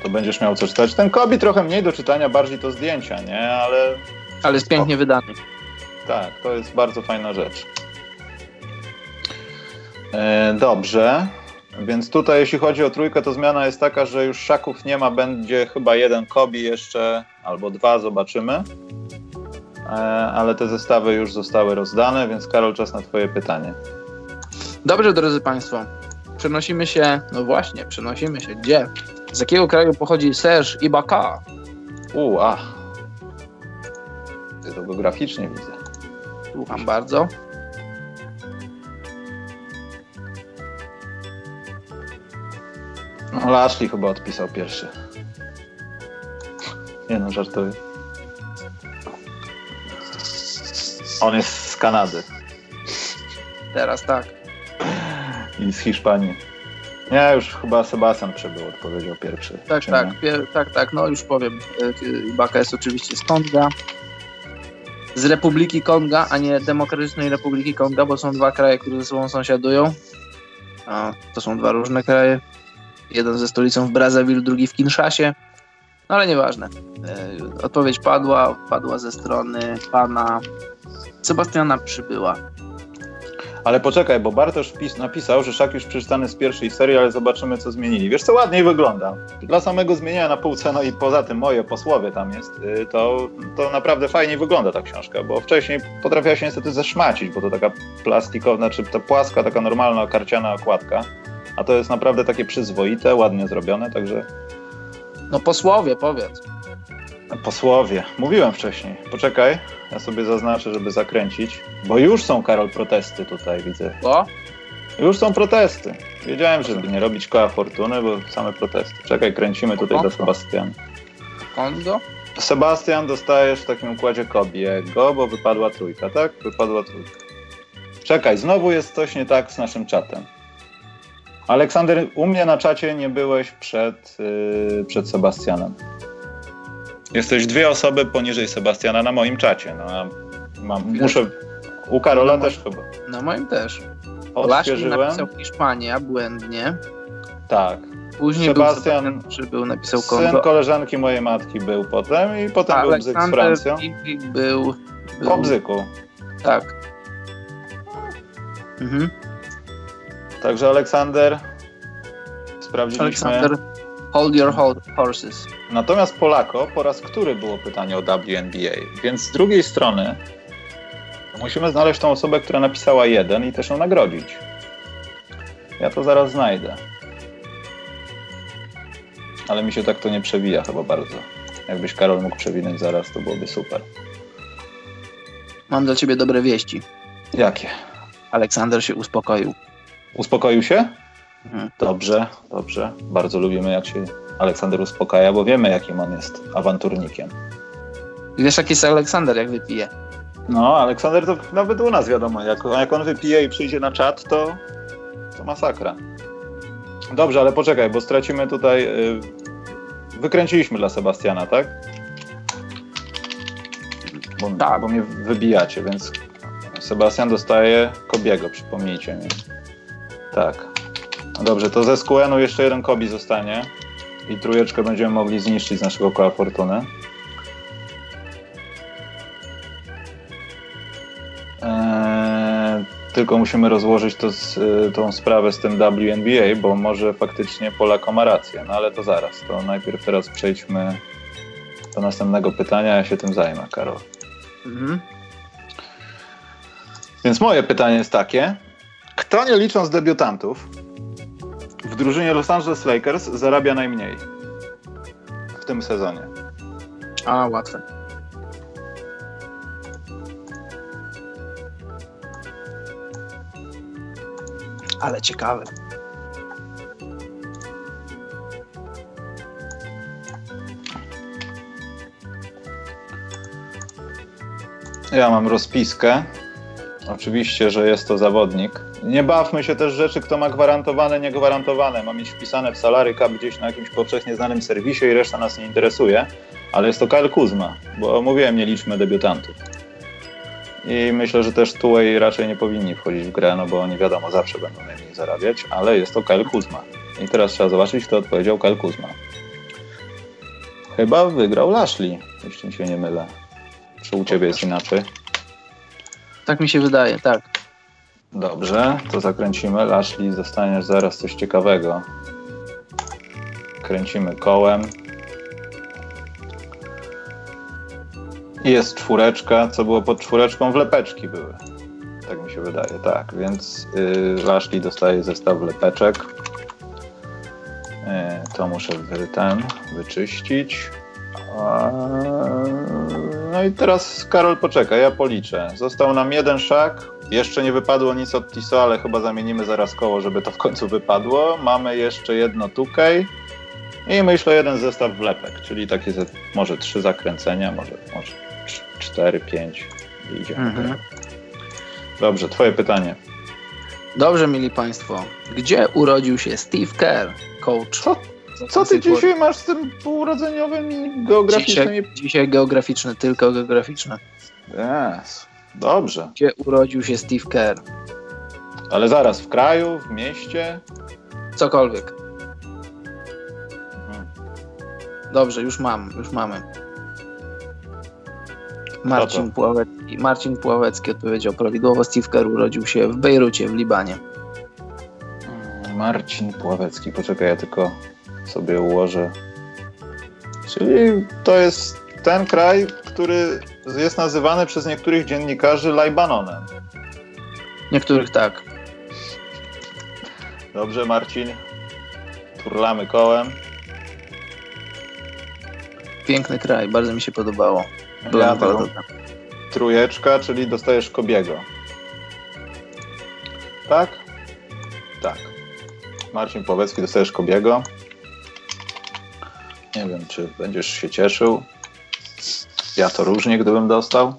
To będziesz miał co czytać. Ten Kobi trochę mniej do czytania, bardziej to zdjęcia, nie? Ale Ale jest pięknie wydany. tak, to jest bardzo fajna rzecz. E, dobrze. Więc tutaj, jeśli chodzi o trójkę, to zmiana jest taka, że już szaków nie ma, będzie chyba jeden Kobi jeszcze, albo dwa, zobaczymy. E, ale te zestawy już zostały rozdane, więc Karol, czas na Twoje pytanie. Dobrze, drodzy Państwo. Przenosimy się, no właśnie, przenosimy się gdzie? Z jakiego kraju pochodzi Serge Ibaka? U, ach. Ty to geograficznie widzę. Słucham bardzo. No, Lashley chyba odpisał pierwszy. Nie no, żartuję. On jest z Kanady Teraz tak. i z Hiszpanii. Nie, już chyba Sebastian przebył, odpowiedział pierwszy. Tak, tak, pier- tak, tak, no już powiem. Y, Ibaka jest oczywiście z Konga. Z Republiki Konga, a nie Demokratycznej Republiki Konga, bo są dwa kraje, które ze sobą sąsiadują. A to są dwa różne kraje. Jeden ze stolicą w Brazzaville, drugi w Kinshasie. No ale nieważne. Y, Odpowiedź padła, padła ze strony pana Sebastiana Przybyła. Ale poczekaj, bo Bartosz napisał, że szak już przeczytany z pierwszej serii, ale zobaczymy, co zmienili. Wiesz, co ładniej wygląda. Dla samego zmieniania na półce, no i poza tym moje posłowie tam jest, y, to, to naprawdę fajnie wygląda ta książka, bo wcześniej potrafiła się niestety zeszmacić, bo to taka plastikowa, czy ta płaska, taka normalna, karciana okładka. A to jest naprawdę takie przyzwoite, ładnie zrobione, także No posłowie, powiedz. posłowie. Mówiłem wcześniej. Poczekaj, ja sobie zaznaczę, żeby zakręcić, bo już są, Karol, protesty tutaj, widzę. Bo? Już są protesty. Wiedziałem, żeby nie robić koła fortuny, bo same protesty. Czekaj, kręcimy tutaj do Sebastiana. Kongo? Sebastian, dostajesz w takim układzie Kobiego, bo wypadła trójka, tak? Wypadła trójka. Czekaj, znowu jest coś nie tak z naszym czatem. Aleksander, u mnie na czacie nie byłeś przed, yy, przed Sebastianem. Jesteś dwie osoby poniżej Sebastiana na moim czacie. No, mam, muszę. U Karola też chyba. No moim też. Odświeżyłem. napisał Hiszpania błędnie. Tak. Później Sebastian, był Sebastian przybył, napisał Syn Kongo. koleżanki mojej matki był potem i potem był bzyk z Francją. Był, był Po bzyku. Tak. Mhm. Także Aleksander sprawdziliśmy. Aleksander, hold your ho- horses. Natomiast Polako po raz który było pytanie o WNBA, więc z drugiej strony musimy znaleźć tą osobę, która napisała jeden i też ją nagrodzić. Ja to zaraz znajdę. Ale mi się tak to nie przewija chyba bardzo. Jakbyś Karol mógł przewinąć zaraz, to byłoby super. Mam dla ciebie dobre wieści. Jakie? Aleksander się uspokoił. Uspokoił się? Mhm. Dobrze, dobrze. Bardzo lubimy, jak się Aleksander uspokaja, bo wiemy, jakim on jest awanturnikiem. Wiesz, jaki jest Aleksander, jak wypije? No, Aleksander to nawet u nas wiadomo, jak, jak on wypije i przyjdzie na czat, to, to masakra. Dobrze, ale poczekaj, bo stracimy tutaj. y, Wykręciliśmy dla Sebastiana, tak? Bo, Tak. bo mnie wybijacie, więc Sebastian dostaje Kobiego, przypomnijcie mi. Tak. No dobrze, to ze SQN-u jeszcze jeden Kobi zostanie i trójeczkę będziemy mogli zniszczyć z naszego koła fortuny. Eee, tylko musimy rozłożyć to z, y, tą sprawę z tym WNBA, bo może faktycznie Polako ma rację, no ale to zaraz. To najpierw teraz przejdźmy do następnego pytania, ja się tym zajmę, Karol. Mhm. Więc moje pytanie jest takie. Kto nie licząc debiutantów w drużynie Los Angeles Lakers zarabia najmniej w tym sezonie? A, łatwe. Ale ciekawe. Ja mam rozpiskę. Oczywiście, że jest to zawodnik. Nie bawmy się też rzeczy, kto ma gwarantowane, niegwarantowane. Ma mieć wpisane w salary cap gdzieś na jakimś powszechnie znanym serwisie i reszta nas nie interesuje. Ale jest to Kyle Kuzma, bo mówiłem, nie liczmy debiutantów. I myślę, że też Tułej raczej nie powinni wchodzić w grę, no bo oni wiadomo, zawsze będą najmniej zarabiać, ale jest to Kyle Kuzma. I teraz trzeba zobaczyć, kto odpowiedział Kyle Kuzma. Chyba wygrał Lashley, jeśli się nie mylę. Czy u ciebie jest inaczej? Tak mi się wydaje, tak. Dobrze, to zakręcimy. Lashley, dostaniesz zaraz coś ciekawego. Kręcimy kołem. Jest czwóreczka. Co było pod czwóreczką? Wlepeczki były. Tak mi się wydaje, tak. Więc yy, Lashley dostaje zestaw wlepeczek. Yy, to muszę wy, ten wyczyścić. A, No i teraz Karol poczekaj, ja policzę. Został nam jeden szak, Jeszcze nie wypadło nic od Tiso, ale chyba zamienimy zaraz koło, żeby to w końcu wypadło. Mamy jeszcze jedno tukej i myślę jeden zestaw wlepek, czyli takie ze, może trzy zakręcenia, może, może cztery, pięć i idziemy. Mhm. Dobrze, twoje pytanie. Dobrze, mili Państwo. Gdzie urodził się Steve Kerr, coach? Co, co ty dzisiaj masz z tym półurodzeniowym geograficznym? Dzisiaj, dzisiaj geograficzne, tylko geograficzne. Yes. Dobrze. Gdzie urodził się Steve Kerr? Ale zaraz, w kraju, w mieście? Cokolwiek. Mhm. Dobrze, już mam, już mamy. Marcin Pławecki, Marcin Pławecki odpowiedział prawidłowo. Steve Kerr urodził się w Bejrucie, w Libanie. Marcin Pławecki, poczekaj, ja tylko sobie ułożę. Czyli to jest ten kraj, który jest nazywany przez niektórych dziennikarzy Lajbanonem. Niektórych tak. Dobrze, Marcin. Turlamy kołem. Piękny kraj, bardzo mi się podobało. Byłem ja Trójeczka, czyli dostajesz Kobiego. Tak? Tak. Marcin Pławecki, dostajesz Kobiego. Nie wiem, czy będziesz się cieszył. Ja to różnie, gdybym dostał.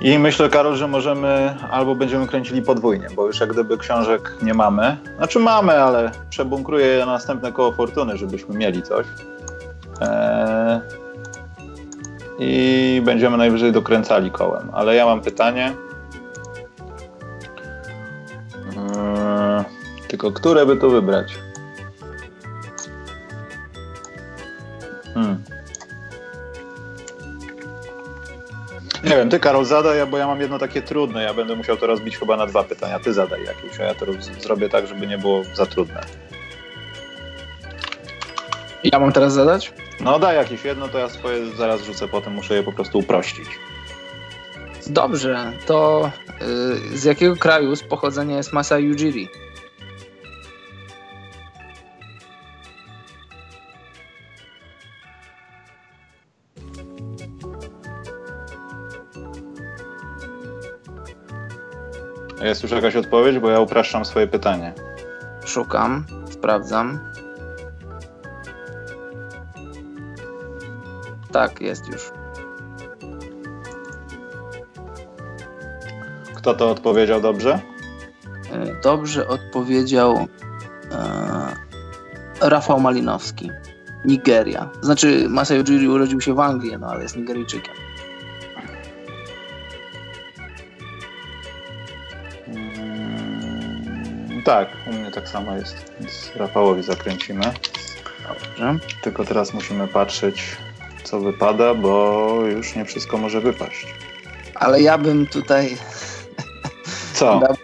I myślę, Karol, że możemy albo będziemy kręcili podwójnie, bo już jak gdyby książek nie mamy. Znaczy mamy, ale przebunkruję na następne koło fortuny, żebyśmy mieli coś. Eee... I będziemy najwyżej dokręcali kołem. Ale ja mam pytanie. Eee... Tylko które by tu wybrać? Hmm. Nie wiem, ty Karol zadaj, bo ja mam jedno takie trudne. Ja będę musiał to rozbić chyba na dwa pytania. Ty zadaj jakieś, a ja to zrobię tak, żeby nie było za trudne. Ja mam teraz zadać? No daj jakieś jedno, to ja swoje zaraz rzucę, potem muszę je po prostu uprościć. Dobrze, to yy, z jakiego kraju z pochodzenia jest Masa Ujiri? Jest już jakaś odpowiedź, bo ja upraszczam swoje pytanie. Szukam, sprawdzam. Tak, jest już. Kto to odpowiedział dobrze? E, dobrze odpowiedział e, Rafał Malinowski. Nigeria. Znaczy, Masai Ujiri urodził się w Anglii, no ale jest Nigeryjczykiem. Tak, u mnie tak samo jest. Więc Rafałowi zakręcimy. Dobrze. Tylko teraz musimy patrzeć, co wypada, bo już nie wszystko może wypaść. Ale ja bym tutaj. Co? Dał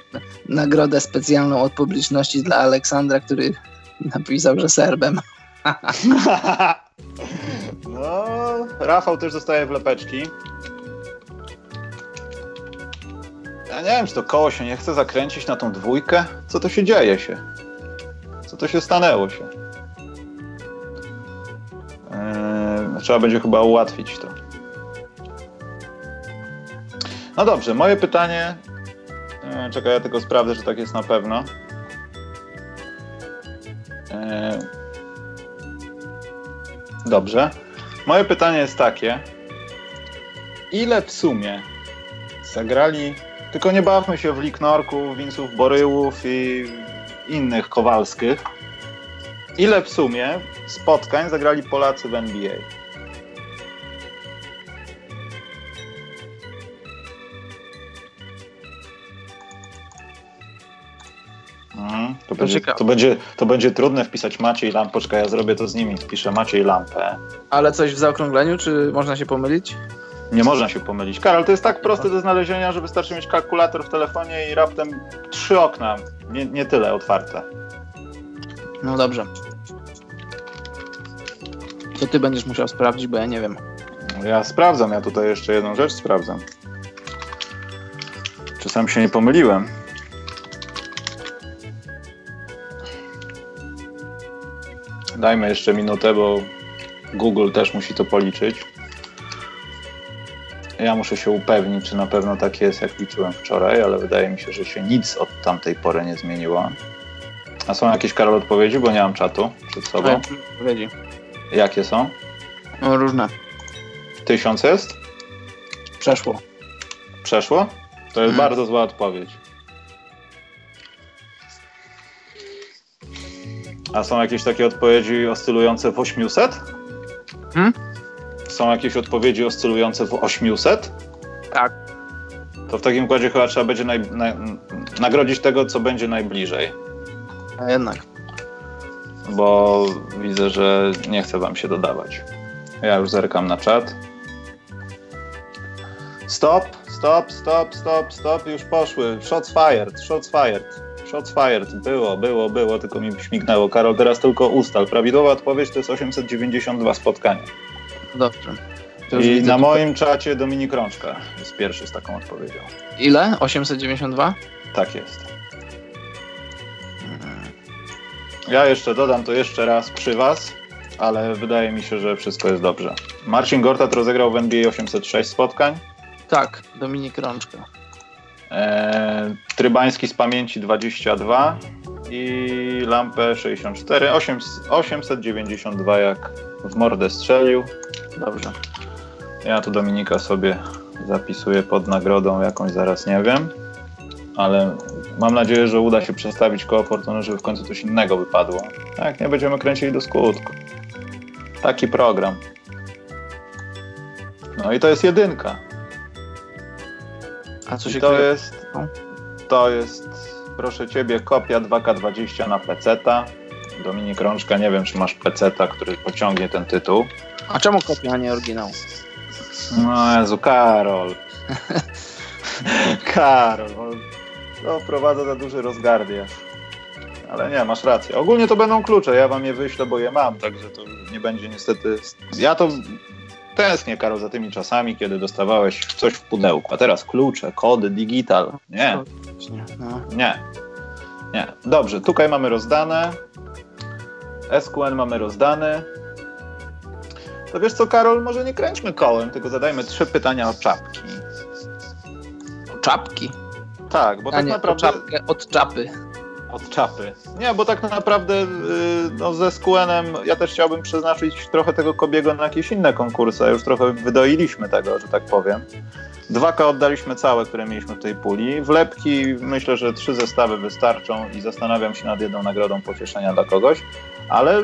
nagrodę specjalną od publiczności dla Aleksandra, który napisał, że Serbem. no, Rafał też dostaje wlepeczki. Ja nie wiem, czy to koło się nie chce zakręcić na tą dwójkę. Co to się dzieje się? Co to się stanęło się? Eee, trzeba będzie chyba ułatwić to. No dobrze, moje pytanie. Eee, czekaj, ja tylko sprawdzę, czy tak jest na pewno. Eee, dobrze. Moje pytanie jest takie. Ile w sumie zagrali tylko nie bawmy się w Liknorku, Winców Boryłów i innych Kowalskich. Ile w sumie spotkań zagrali Polacy w NBA? Mhm, to, będzie, to, będzie, to będzie trudne wpisać Maciej Lampoczka. Ja zrobię to z nimi. Wpiszę Maciej Lampę. Ale coś w zaokrągleniu, czy można się pomylić? Nie można się pomylić. Karol, to jest tak proste do znalezienia, że wystarczy mieć kalkulator w telefonie i raptem trzy okna, nie, nie tyle otwarte. No dobrze. To ty będziesz musiał sprawdzić, bo ja nie wiem. Ja sprawdzam, ja tutaj jeszcze jedną rzecz sprawdzam. Czy sam się nie pomyliłem? Dajmy jeszcze minutę, bo Google też musi to policzyć. Ja muszę się upewnić, czy na pewno tak jest, jak liczyłem wczoraj, ale wydaje mi się, że się nic od tamtej pory nie zmieniło. A są jakieś, Karol, odpowiedzi? Bo nie mam czatu przed sobą. Odpowiedzi. Jakie są? No, różne. Tysiąc jest? Przeszło. Przeszło? To jest Mhm. bardzo zła odpowiedź. A są jakieś takie odpowiedzi oscylujące w 800? Hmm? Są jakieś odpowiedzi oscylujące w 800? Tak. To w takim układzie chyba trzeba będzie naj, naj, nagrodzić tego, co będzie najbliżej. A jednak. Bo widzę, że nie chce wam się dodawać. Ja już zerkam na czat. Stop, stop, stop, stop, stop, już poszły. Shots fired, shots fired, shots fired. Było, było, było, tylko mi śmignęło. Karol, teraz tylko ustal. Prawidłowa odpowiedź to jest 892 spotkania. Dobrze. I na tutaj. moim czacie Dominik Rączka jest pierwszy z taką odpowiedzią. Ile? 892? Tak jest. Ja jeszcze dodam to jeszcze raz przy Was, ale wydaje mi się, że wszystko jest dobrze. Marcin Gortat rozegrał w NBA 806 spotkań. Tak, Dominik Rączka. Eee, Trybański z pamięci 22 i Lampę 64. 8, 892 jak w mordę strzelił. Dobrze. Ja tu Dominika sobie zapisuję pod nagrodą jakąś, zaraz nie wiem. Ale mam nadzieję, że uda się przestawić koło Fortuny, żeby w końcu coś innego wypadło. Tak, nie będziemy kręcili do skutku. Taki program. No i to jest jedynka. A co I się to kryje? jest, to jest, proszę Ciebie, kopia 2K20 na peceta. Dominik Rączka, nie wiem, czy masz peceta, który pociągnie ten tytuł. A czemu kopia, a nie oryginał? No Jezu, Karol. Karol, no, to wprowadza za duży rozgardiaż. Ale nie, masz rację. Ogólnie to będą klucze, ja wam je wyślę, bo je mam, także to nie będzie niestety... Ja to tęsknię, Karol, za tymi czasami, kiedy dostawałeś coś w pudełku, a teraz klucze, kody, digital. Nie, No. nie, nie. Dobrze, tutaj mamy rozdane. SQN mamy rozdany. To wiesz co, Karol, może nie kręćmy kołem, tylko zadajmy trzy pytania o czapki. Czapki. Tak, bo a tak nie, naprawdę... o czapkę od czapy. Od czapy. Nie, bo tak naprawdę y, no, ze SQN-em ja też chciałbym przeznaczyć trochę tego Kobiego na jakieś inne konkursy. Już trochę wydoiliśmy tego, że tak powiem. 2K oddaliśmy całe, które mieliśmy w tej puli. Wlepki myślę, że trzy zestawy wystarczą i zastanawiam się nad jedną nagrodą pocieszenia dla kogoś. Ale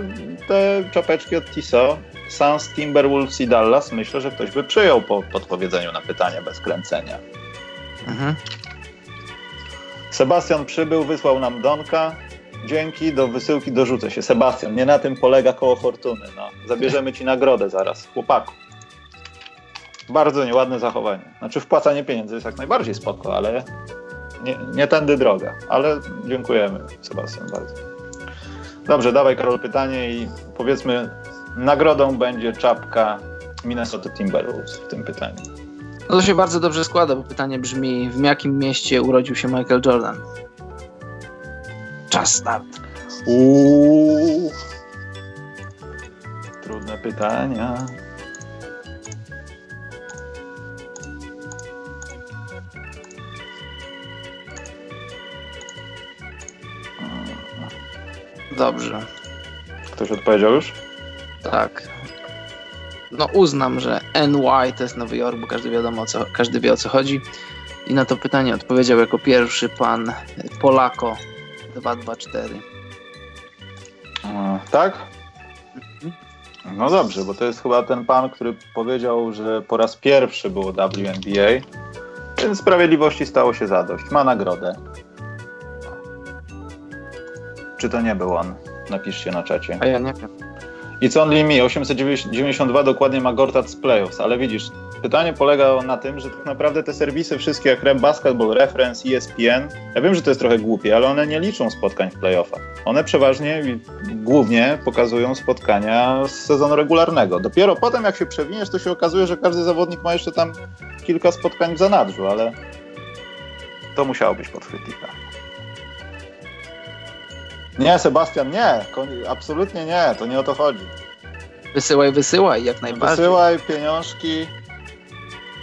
te czapeczki od Tissot, Suns, Timberwolves i Dallas myślę, że ktoś by przyjął po podpowiedzeniu na pytanie bez kręcenia. Mhm. Sebastian przybył, wysłał nam Donka. Dzięki, do wysyłki dorzucę się. Sebastian, nie na tym polega koło fortuny. No. Zabierzemy ci nagrodę zaraz, chłopaku. Bardzo nieładne zachowanie. Znaczy wpłacanie pieniędzy jest jak najbardziej spoko, ale nie, nie tędy droga. Ale dziękujemy, Sebastian, bardzo. Dobrze, dawaj Karol pytanie i powiedzmy, nagrodą będzie czapka Minnesota Timberwolves w tym pytaniu. No to się bardzo dobrze składa, bo pytanie brzmi, w jakim mieście urodził się Michael Jordan? Czas start. Uuu. Trudne pytania. Dobrze, Ktoś odpowiedział już? tak. No uznam, że NY to jest Nowy Jork, bo każdy wiadomo co, każdy wie o co chodzi. I na to pytanie odpowiedział jako pierwszy pan Polako 224. E, Tak? No dobrze, bo to jest chyba ten pan, który powiedział, że po raz pierwszy było WNBA, więc sprawiedliwości stało się zadość. Ma nagrodę. Czy to nie był on? Napiszcie na czacie. A ja nie wiem. It's only me, 892 dokładnie ma Gortat z playoffs, ale widzisz, pytanie polega na tym, że tak naprawdę te serwisy wszystkie jak Rem Basketball, Reference, ESPN, ja wiem, że to jest trochę głupie, ale one nie liczą spotkań w playoffach. One przeważnie, głównie pokazują spotkania z sezonu regularnego. Dopiero potem jak się przewiniesz, to się okazuje, że każdy zawodnik ma jeszcze tam kilka spotkań w zanadrzu, ale to musiało być podchwytliwe. Nie, Sebastian, nie, absolutnie nie, to nie o to chodzi. Wysyłaj, wysyłaj, jak najbardziej. Wysyłaj pieniążki.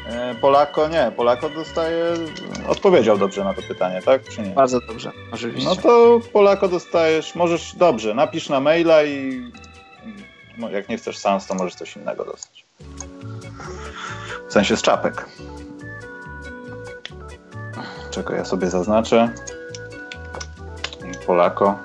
E, Polako nie, Polako dostaje, odpowiedział dobrze na to pytanie, tak? Czy nie? Bardzo dobrze, oczywiście. No to Polako dostajesz, możesz, dobrze, napisz na maila i no, jak nie chcesz sans, to możesz coś innego dostać. W sensie z czapek. Czekaj, ja sobie zaznaczę. Polako.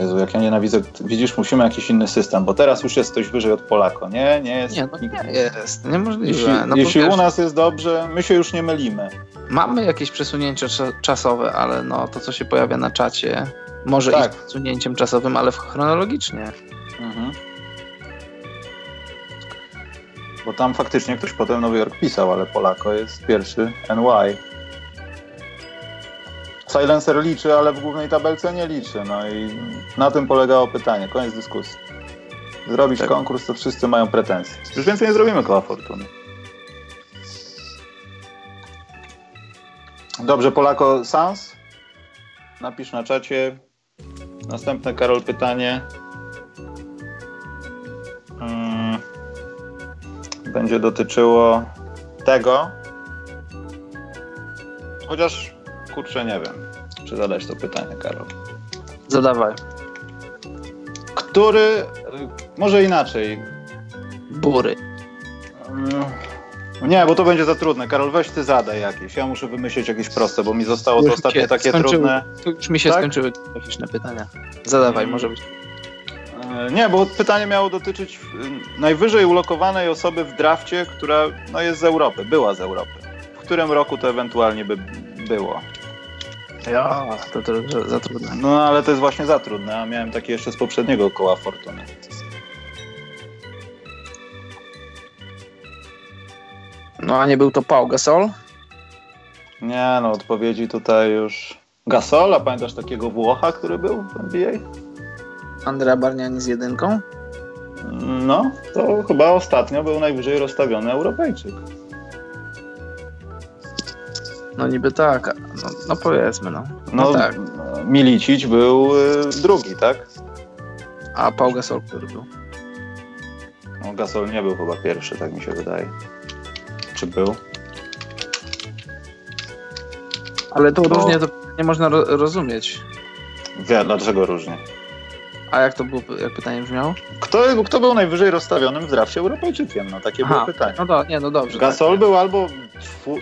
Jezu, jak ja nienawidzę. Widzisz, musimy jakiś inny system, bo teraz już jest coś wyżej od Polako. Nie, nie jest. Nie, no nie jest, niemożliwe. Jeśli, no jeśli wiesz, u nas jest dobrze, my się już nie mylimy. Mamy jakieś przesunięcie cza- czasowe, ale no to, co się pojawia na czacie, może Tak. iść z przesunięciem czasowym, ale chronologicznie. Mhm. Bo tam faktycznie ktoś potem Nowy Jork pisał, ale Polako jest pierwszy NY. Silencer liczy, ale w głównej tabelce nie liczy. No i na tym polegało pytanie. Koniec dyskusji. Zrobić Tak. konkurs, to wszyscy mają pretensje. Już więcej nie zrobimy koła fortuny. Dobrze, Polako Sans. Napisz na czacie. Następne, Karol, pytanie. Mm, Będzie dotyczyło tego. Chociaż, kurczę, nie wiem, czy zadać to pytanie, Karol. Zadawaj. Który, może inaczej. Bury. Mm, Nie, bo to będzie za trudne. Karol, weź ty zadaj jakieś. Ja muszę wymyślić jakieś proste, bo mi zostało to się takie skończyły. trudne. Już mi się Tak? skończyły graficzne pytania. Zadawaj, Mm. może być. E, Nie, bo pytanie miało dotyczyć y, najwyżej ulokowanej osoby w drafcie, która no, jest z Europy, była z Europy. W którym roku to ewentualnie by było? Ja. To, to, to za trudne. No ale to jest właśnie za trudne, a miałem takie jeszcze z poprzedniego koła Fortuny. No a nie był to Pau Gasol? Nie, no odpowiedzi tutaj już... Gasol, a pamiętasz takiego Włocha, który był w NBA? Andrea Barniani z jedynką? No, to chyba ostatnio był najwyżej rozstawiony Europejczyk. No niby tak. No, no powiedzmy, no. No, No tak. Milicic był y, drugi, tak? A Pau Gasol, który był? No, Gasol nie był chyba pierwszy, tak mi się wydaje. Czy był? Ale to Bo- różnie to nie można ro rozumieć. Wie, dlaczego różnie? A jak to było, jak pytanie brzmiało? Kto, kto był najwyżej rozstawionym w drafcie Europejczykiem? No takie było Aha, pytanie. No do, nie, no dobrze. Gasol był albo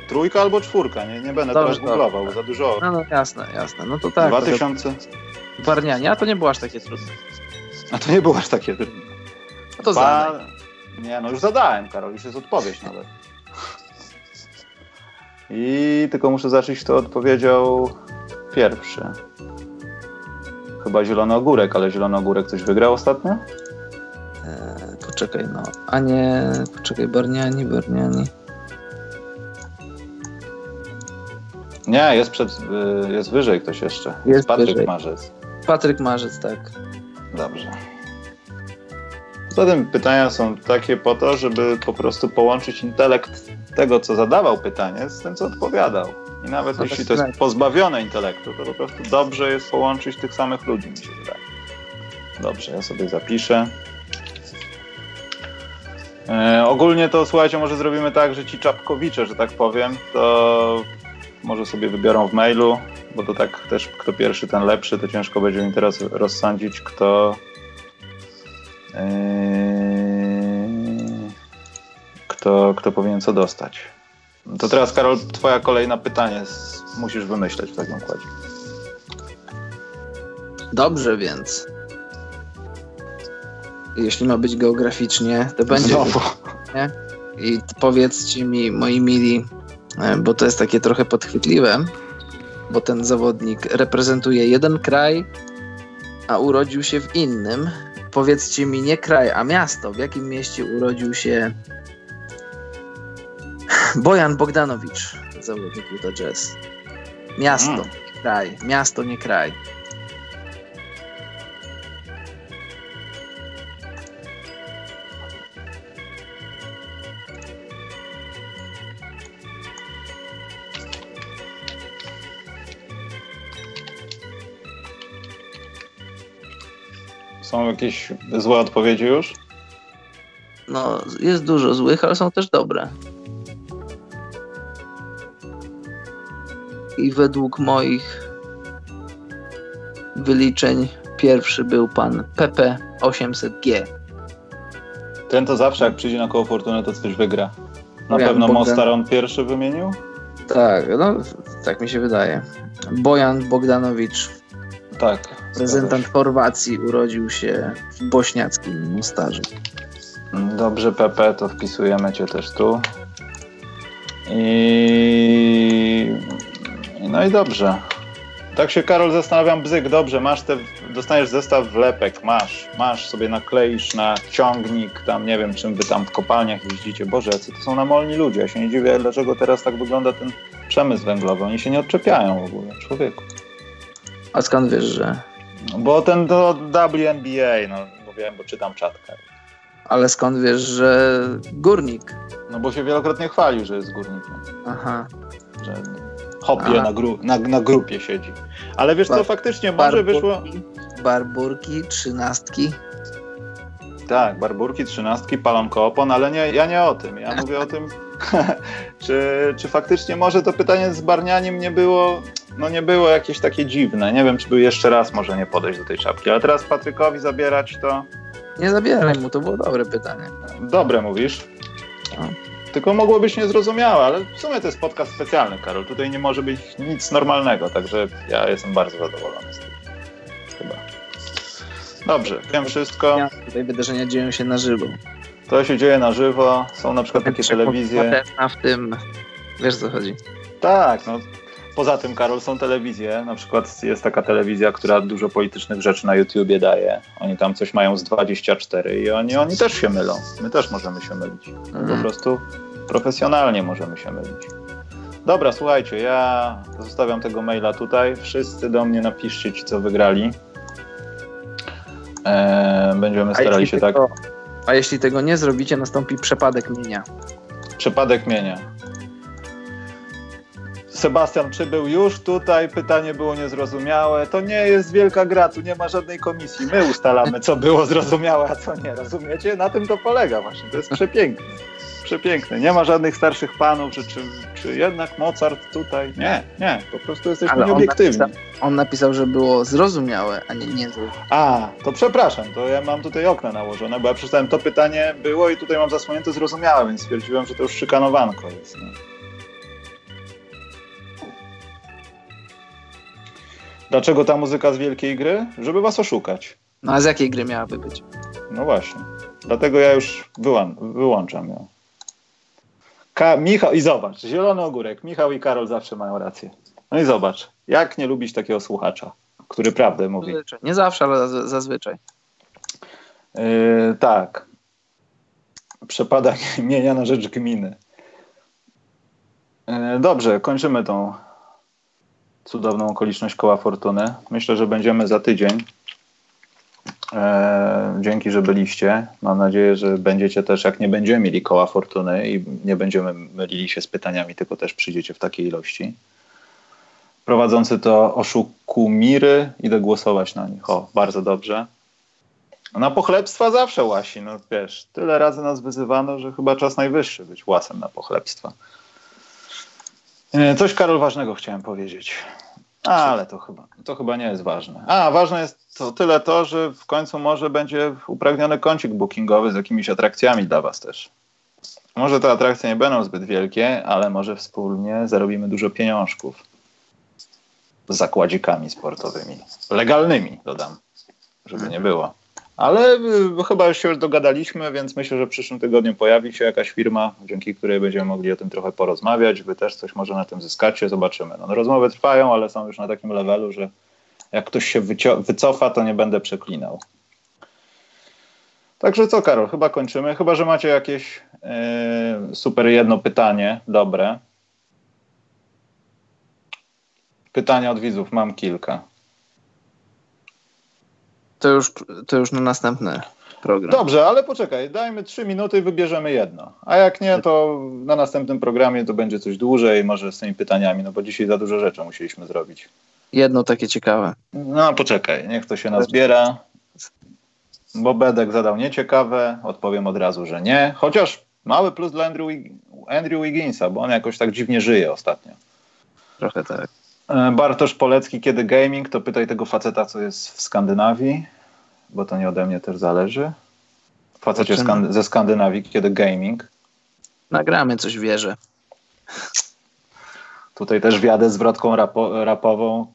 trójka, albo czwórka. Nie, nie będę Dobrze, teraz googlował, dobrze. za dużo. Tak. No, no jasne, jasne. No to tak. 2000. tak. Barniani, a to nie było aż takie trudne. A to nie było aż takie trudne. No to Dwa- zadaj. Nie, no już zadałem, Karol, już jest odpowiedź nawet. I tylko muszę zacząć to odpowiedział pierwszy. Chyba Zielony Ogórek, ale Zielony Ogórek coś wygrał ostatnio? E, poczekaj, no. A nie, poczekaj, Barniani, Barniani. Nie, jest, przed, y, jest wyżej ktoś jeszcze. Jest Patryk wyżej. Marzec. Patryk Marzec, tak. Dobrze. Zatem pytania są takie po to, żeby po prostu połączyć intelekt tego, co zadawał pytanie, z tym, co odpowiadał. I nawet No jeśli to jest pozbawione intelektu, to po prostu dobrze jest połączyć tych samych ludzi, mi się wydaje. Dobrze, ja sobie zapiszę. E, ogólnie to słuchajcie, może zrobimy tak, że ci czapkowicze, że tak powiem, to może sobie wybiorą w mailu, bo to tak też kto pierwszy, ten lepszy, to ciężko będzie mi teraz rozsądzić, kto yy, kto, kto powinien co dostać. To teraz, Karol, twoja kolejna pytanie. Musisz wymyśleć w takim układzie. Dobrze, więc. Jeśli ma być geograficznie, to będzie. Znowu. I powiedzcie mi, moi mili, e, bo to jest takie trochę podchwytliwe, bo ten zawodnik reprezentuje jeden kraj, a urodził się w innym. Powiedzcie mi nie kraj, a miasto. W jakim mieście urodził się Bojan Bogdanowicz, zawodnik Utah Jazz? Miasto, Mm. nie kraj. Miasto, nie kraj. Są jakieś złe odpowiedzi już? No, jest dużo złych, ale są też dobre. I według moich wyliczeń pierwszy był pan Pepe 800G. Ten to zawsze jak przyjdzie na koło fortuny, to coś wygra. Na Bojan pewno Mostar on pierwszy wymienił? Tak, no tak mi się wydaje. Bojan Bogdanowicz, Tak. reprezentant Chorwacji, urodził się w bośniackim Mostarze. Dobrze, Pepe, to wpisujemy cię też tu. I. No i dobrze. Tak się, Karol, zastanawiam, bzyk, dobrze, masz te, dostaniesz zestaw wlepek, masz, masz, sobie nakleisz na ciągnik, tam nie wiem, czym wy tam w kopalniach jeździcie. Boże, jacy to są namolni ludzie, ja się nie dziwię, dlaczego teraz tak wygląda ten przemysł węglowy, oni się nie odczepiają w ogóle, człowieku. A skąd wiesz, że... Bo ten do WNBA, no, bo wiem, bo czytam czatkę. Ale skąd wiesz, że górnik? No bo się wielokrotnie chwalił, że jest górnikiem. Aha. że hopie na, gru, na, na grupie siedzi. Ale wiesz co, faktycznie może wyszło... Barburki, barburki, trzynastki. Tak, barburki, trzynastki, palonko opon, ale nie, ja nie o tym. Ja mówię o tym, czy, czy faktycznie może to pytanie z barnianiem nie było, no nie było jakieś takie dziwne. Nie wiem, czy by jeszcze raz może nie podejść do tej czapki, ale teraz Patrykowi zabierać to Nie zabieraj mu, to było dobre pytanie. dobre mówisz. No. Tylko mogło być niezrozumiałe, ale w sumie to jest podcast specjalny, Karol. Tutaj nie może być nic normalnego, także ja jestem bardzo zadowolony z tego. Chyba. Dobrze, wiem wszystko. Tutaj wydarzenia dzieją się na żywo. To się dzieje na żywo. Są na przykład takie telewizje. W tym, wiesz o co chodzi. Tak, no. Poza tym, Karol, są telewizje. Na przykład jest taka telewizja, która dużo politycznych rzeczy na YouTubie daje. Oni tam coś mają z 24 i oni, oni też się mylą. My też możemy się mylić. Po Mhm. prostu profesjonalnie możemy się mylić. Dobra, słuchajcie, ja zostawiam tego maila tutaj. Wszyscy do mnie napiszcie ci, co wygrali. Eee, będziemy starali się tak. tego, a jeśli tego nie zrobicie, nastąpi przepadek mienia. Przypadek mienia. Sebastian przybył już tutaj, pytanie było niezrozumiałe. To nie jest wielka gra, tu nie ma żadnej komisji. My ustalamy, co było zrozumiałe, a co nie. Rozumiecie? Na tym to polega właśnie. To jest przepiękne. Przepiękne. Nie ma żadnych starszych panów, czy, czy, czy jednak Mozart tutaj. Nie, nie. Po prostu jesteśmy Ale on nieobiektywni. napisał, on napisał, że było zrozumiałe, a nie niezrozumiałe. A, to przepraszam, to ja mam tutaj okna nałożone, bo ja przeczytałem to pytanie było i tutaj mam zasłonięte zrozumiałe, więc stwierdziłem, że to już szykanowanko jest. Nie? Dlaczego ta muzyka z wielkiej gry? Żeby was oszukać. No a z jakiej gry miałaby być? No właśnie. Dlatego ja już wyłą- wyłączam ją. Ka- Michał, i zobacz, zielony ogórek. Michał i Karol zawsze mają rację. No i zobacz, jak nie lubić takiego słuchacza, który prawdę mówi. Zazwyczaj. Nie zawsze, ale zaz- zazwyczaj. Yy, tak. Przepadek mienia na rzecz gminy. Yy, dobrze, kończymy tą cudowną okoliczność koła fortuny. Myślę, że będziemy za tydzień. Yy, dzięki, że byliście. Mam nadzieję, że będziecie też, jak nie będziemy mieli koła fortuny i nie będziemy mylili się z pytaniami, tylko też przyjdziecie w takiej ilości. Prowadzący to oszukumiry, idę głosować na nich. O, bardzo dobrze. Na pochlebstwa zawsze łasi, no wiesz, tyle razy nas wyzywano, że chyba czas najwyższy być łasem na pochlebstwa. E, Coś, Karol, ważnego chciałem powiedzieć. Ale to chyba, to chyba nie jest ważne. A, ważne jest to tyle to, że w końcu może będzie upragniony kącik bookingowy z jakimiś atrakcjami dla was też. Może te atrakcje nie będą zbyt wielkie, ale może wspólnie zarobimy dużo pieniążków z zakładzikami sportowymi. Legalnymi, dodam, żeby nie było. Ale y, chyba się dogadaliśmy, więc myślę, że w przyszłym tygodniu pojawi się jakaś firma, dzięki której będziemy mogli o tym trochę porozmawiać. Wy też coś może na tym zyskacie, zobaczymy. No, rozmowy trwają, ale są już na takim levelu, że jak ktoś się wycofa, to nie będę przeklinał. Także co, Karol, chyba kończymy. Chyba, że macie jakieś yy, super jedno pytanie, dobre. Pytania od widzów, mam kilka. To już, to już na następny program. Dobrze, ale poczekaj, dajmy trzy minuty i wybierzemy jedno. A jak nie, to na następnym programie to będzie coś dłużej, może z tymi pytaniami, no bo dzisiaj za dużo rzeczy musieliśmy zrobić. Jedno takie ciekawe. No poczekaj, niech to się nazbiera. bo Bedek zadał nieciekawe, odpowiem od razu, że nie. Chociaż mały plus dla Andrew, Andrew Wigginsa, bo on jakoś tak dziwnie żyje ostatnio. Trochę tak. E, Bartosz Polecki, kiedy gaming, to pytaj tego faceta, co jest w Skandynawii, bo to nie ode mnie też zależy. Facecie skan ze Skandynawii, kiedy gaming. Nagramy coś wierzę. Tutaj też wiadę zwrotką rapo rapową.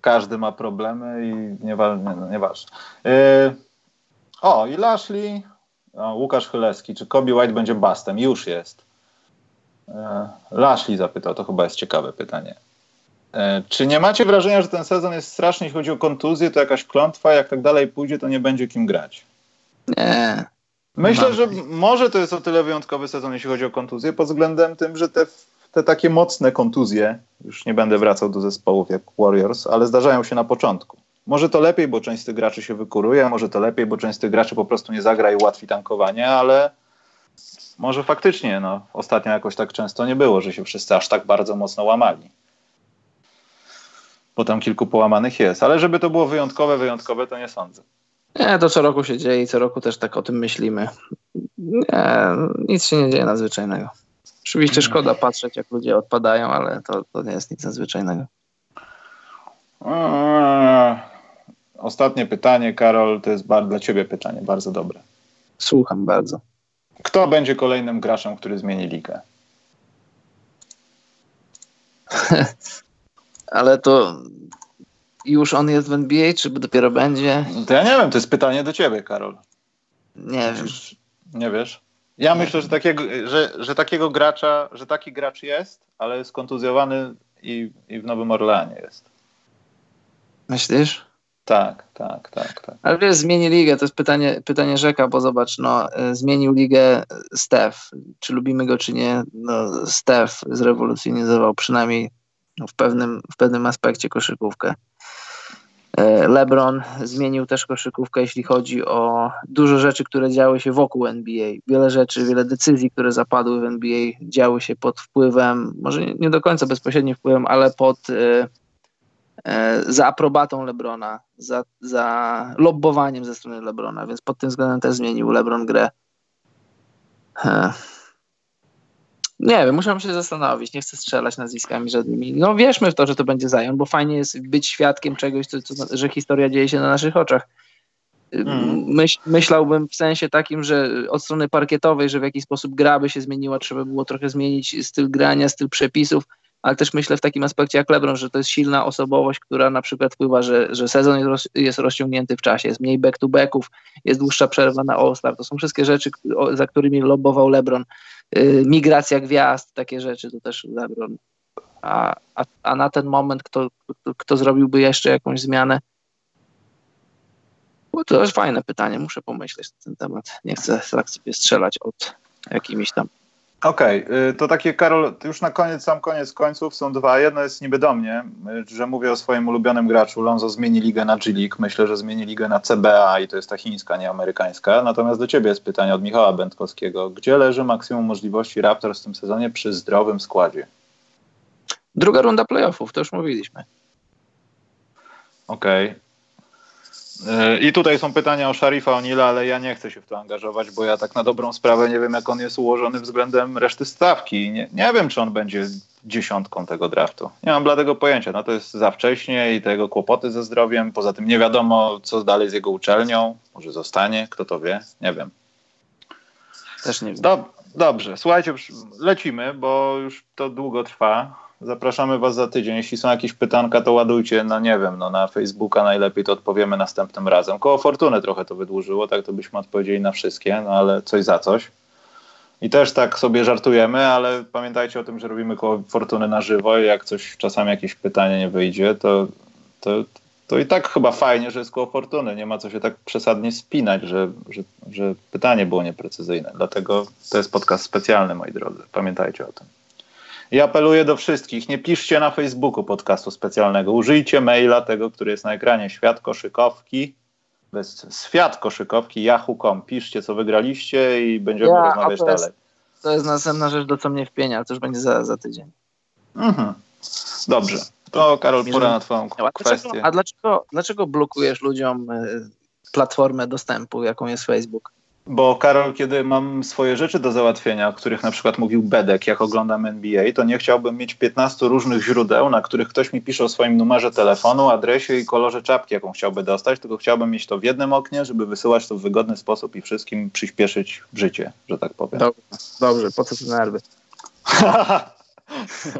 Każdy ma problemy i nieważne. Nie, nieważne. Yy, o, i Lashley, o, Łukasz Chylewski, czy Kobe White będzie bastem? Już jest. Yy, Lashley zapytał, to chyba jest ciekawe pytanie. Yy, czy nie macie wrażenia, że ten sezon jest straszny, jeśli chodzi o kontuzję, to jakaś klątwa, jak tak dalej pójdzie, to nie będzie kim grać? Nie. Myślę, że może to jest o tyle wyjątkowy sezon, jeśli chodzi o kontuzję, pod względem tym, że te, te takie mocne kontuzje, już nie będę wracał do zespołów jak Warriors, ale zdarzają się na początku. Może to lepiej, bo część z tych graczy się wykuruje, może to lepiej, bo część z tych graczy po prostu nie zagra i ułatwi tankowanie, ale może faktycznie, no, ostatnio jakoś tak często nie było, że się wszyscy aż tak bardzo mocno łamali. Bo tam kilku połamanych jest, ale żeby to było wyjątkowe, wyjątkowe, to nie sądzę. Nie, to co roku się dzieje i co roku też tak o tym myślimy. Nie, nic się nie dzieje nadzwyczajnego. Oczywiście szkoda patrzeć, jak ludzie odpadają, ale to, to nie jest nic nadzwyczajnego. Ostatnie pytanie, Karol, to jest dla ciebie pytanie, bardzo dobre. Słucham bardzo. Kto będzie kolejnym graczem, który zmieni ligę? ale to już on jest w NBA, czy dopiero będzie? To ja nie wiem, to jest pytanie do ciebie, Karol. Nie wiem. Nie wiesz? Ja myślę, że takiego, że, że takiego gracza, że taki gracz jest, ale jest kontuzjowany i, i w Nowym Orleanie jest. Myślisz? Tak, tak, tak, tak. Ale wiesz, zmieni ligę, to jest pytanie, pytanie rzeka, bo zobacz, no, zmienił ligę Steph. Czy lubimy go, czy nie? No, Steph zrewolucjonizował przynajmniej w pewnym, w pewnym aspekcie koszykówkę. E, LeBron zmienił też koszykówkę, jeśli chodzi o dużo rzeczy, które działy się wokół NBA. Wiele rzeczy, wiele decyzji, które zapadły w NBA, działy się pod wpływem, może nie do końca bezpośrednim wpływem, ale pod e, e, za aprobatą LeBrona, za, za lobbowaniem ze strony LeBrona, więc pod tym względem też zmienił LeBron grę. Nie wiem, muszę się zastanowić, nie chcę strzelać nazwiskami żadnymi. No wierzmy w to, że to będzie Zion, bo fajnie jest być świadkiem czegoś, co, co, że historia dzieje się na naszych oczach. Myśl, myślałbym w sensie takim, że od strony parkietowej, że w jakiś sposób gra by się zmieniła, trzeba było trochę zmienić styl grania, styl przepisów, ale też myślę w takim aspekcie jak LeBron, że to jest silna osobowość, która na przykład wpływa, że, że sezon jest, roz, jest rozciągnięty w czasie, jest mniej back-to-backów, jest dłuższa przerwa na All-Star. To są wszystkie rzeczy, za którymi lobował LeBron. Yy, migracja gwiazd, takie rzeczy, to też LeBron. A, a, a na ten moment kto, kto zrobiłby jeszcze jakąś zmianę? Bo to jest fajne pytanie, muszę pomyśleć na ten temat. Nie chcę tak sobie strzelać od jakimiś tam Okej, okay, to takie Karol, już na koniec, sam koniec końców są dwa. Jedno jest niby do mnie, y, że mówię o swoim ulubionym graczu. Lonzo zmieni ligę na G-League, myślę, że zmieni ligę na CBA i to jest ta chińska, nie amerykańska. Natomiast do ciebie jest pytanie od Michała Będkowskiego. Gdzie leży maksimum możliwości Raptors w tym sezonie przy zdrowym składzie? Druga runda playoffów, to już mówiliśmy. Okej. Okay. I tutaj są pytania o Sharifa O'Neilla, ale ja nie chcę się w to angażować, bo ja tak na dobrą sprawę nie wiem, jak on jest ułożony względem reszty stawki. Nie, nie wiem, czy on będzie dziesiątką tego draftu. Nie mam bladego pojęcia. No to jest za wcześnie i tego kłopoty ze zdrowiem. Poza tym nie wiadomo, co dalej z jego uczelnią. Może zostanie, kto to wie, nie wiem. Też nie wiem. Dob dobrze, słuchajcie, lecimy, bo już to długo trwa. Zapraszamy Was za tydzień. Jeśli są jakieś pytanka, to ładujcie, no nie wiem, no na Facebooka najlepiej to odpowiemy następnym razem. Koło Fortuny trochę to wydłużyło, tak to byśmy odpowiedzieli na wszystkie, no ale coś za coś. I też tak sobie żartujemy, ale pamiętajcie o tym, że robimy koło Fortuny na żywo i jak coś czasami jakieś pytanie nie wyjdzie, to, to, to i tak chyba fajnie, że jest koło Fortuny. Nie ma co się tak przesadnie spinać, że, że, że pytanie było nieprecyzyjne. Dlatego to jest podcast specjalny, moi drodzy. Pamiętajcie o tym. I apeluję do wszystkich, nie piszcie na Facebooku podcastu specjalnego. Użyjcie maila tego, który jest na ekranie, świat koszykowki, bez świat koszykowki, yahoo.com. Piszcie, co wygraliście i będziemy ja, rozmawiać to jest, dalej. To jest następna rzecz, do co mnie wpienia, to już będzie za, za tydzień. Mhm. Dobrze. To Karol, pora na twoją a kwestię. Dlaczego, a dlaczego, dlaczego blokujesz ludziom y, platformę dostępu, jaką jest Facebook. Bo Karol, kiedy mam swoje rzeczy do załatwienia, o których na przykład mówił Bedek, jak oglądam NBA, to nie chciałbym mieć 15 różnych źródeł, na których ktoś mi pisze o swoim numerze telefonu, adresie i kolorze czapki, jaką chciałby dostać, tylko chciałbym mieć to w jednym oknie, żeby wysyłać to w wygodny sposób i wszystkim przyspieszyć życie, że tak powiem. Dobrze, dobrze po co te nerwy?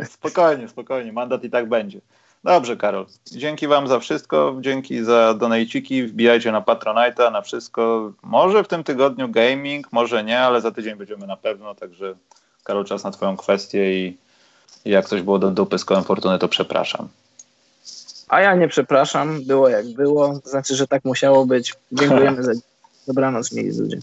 spokojnie, spokojnie, mandat i tak będzie. Dobrze, Karol. Dzięki Wam za wszystko. Dzięki za donajciki. Wbijajcie na Patronite'a, na wszystko. Może w tym tygodniu gaming, może nie, ale za tydzień będziemy na pewno. Także, Karol, czas na Twoją kwestię i, i jak coś było do dupy z kołem fortuny, to przepraszam. A ja nie przepraszam. Było jak było. Znaczy, że tak musiało być. Dziękujemy za dobranoc, mieli ludzie.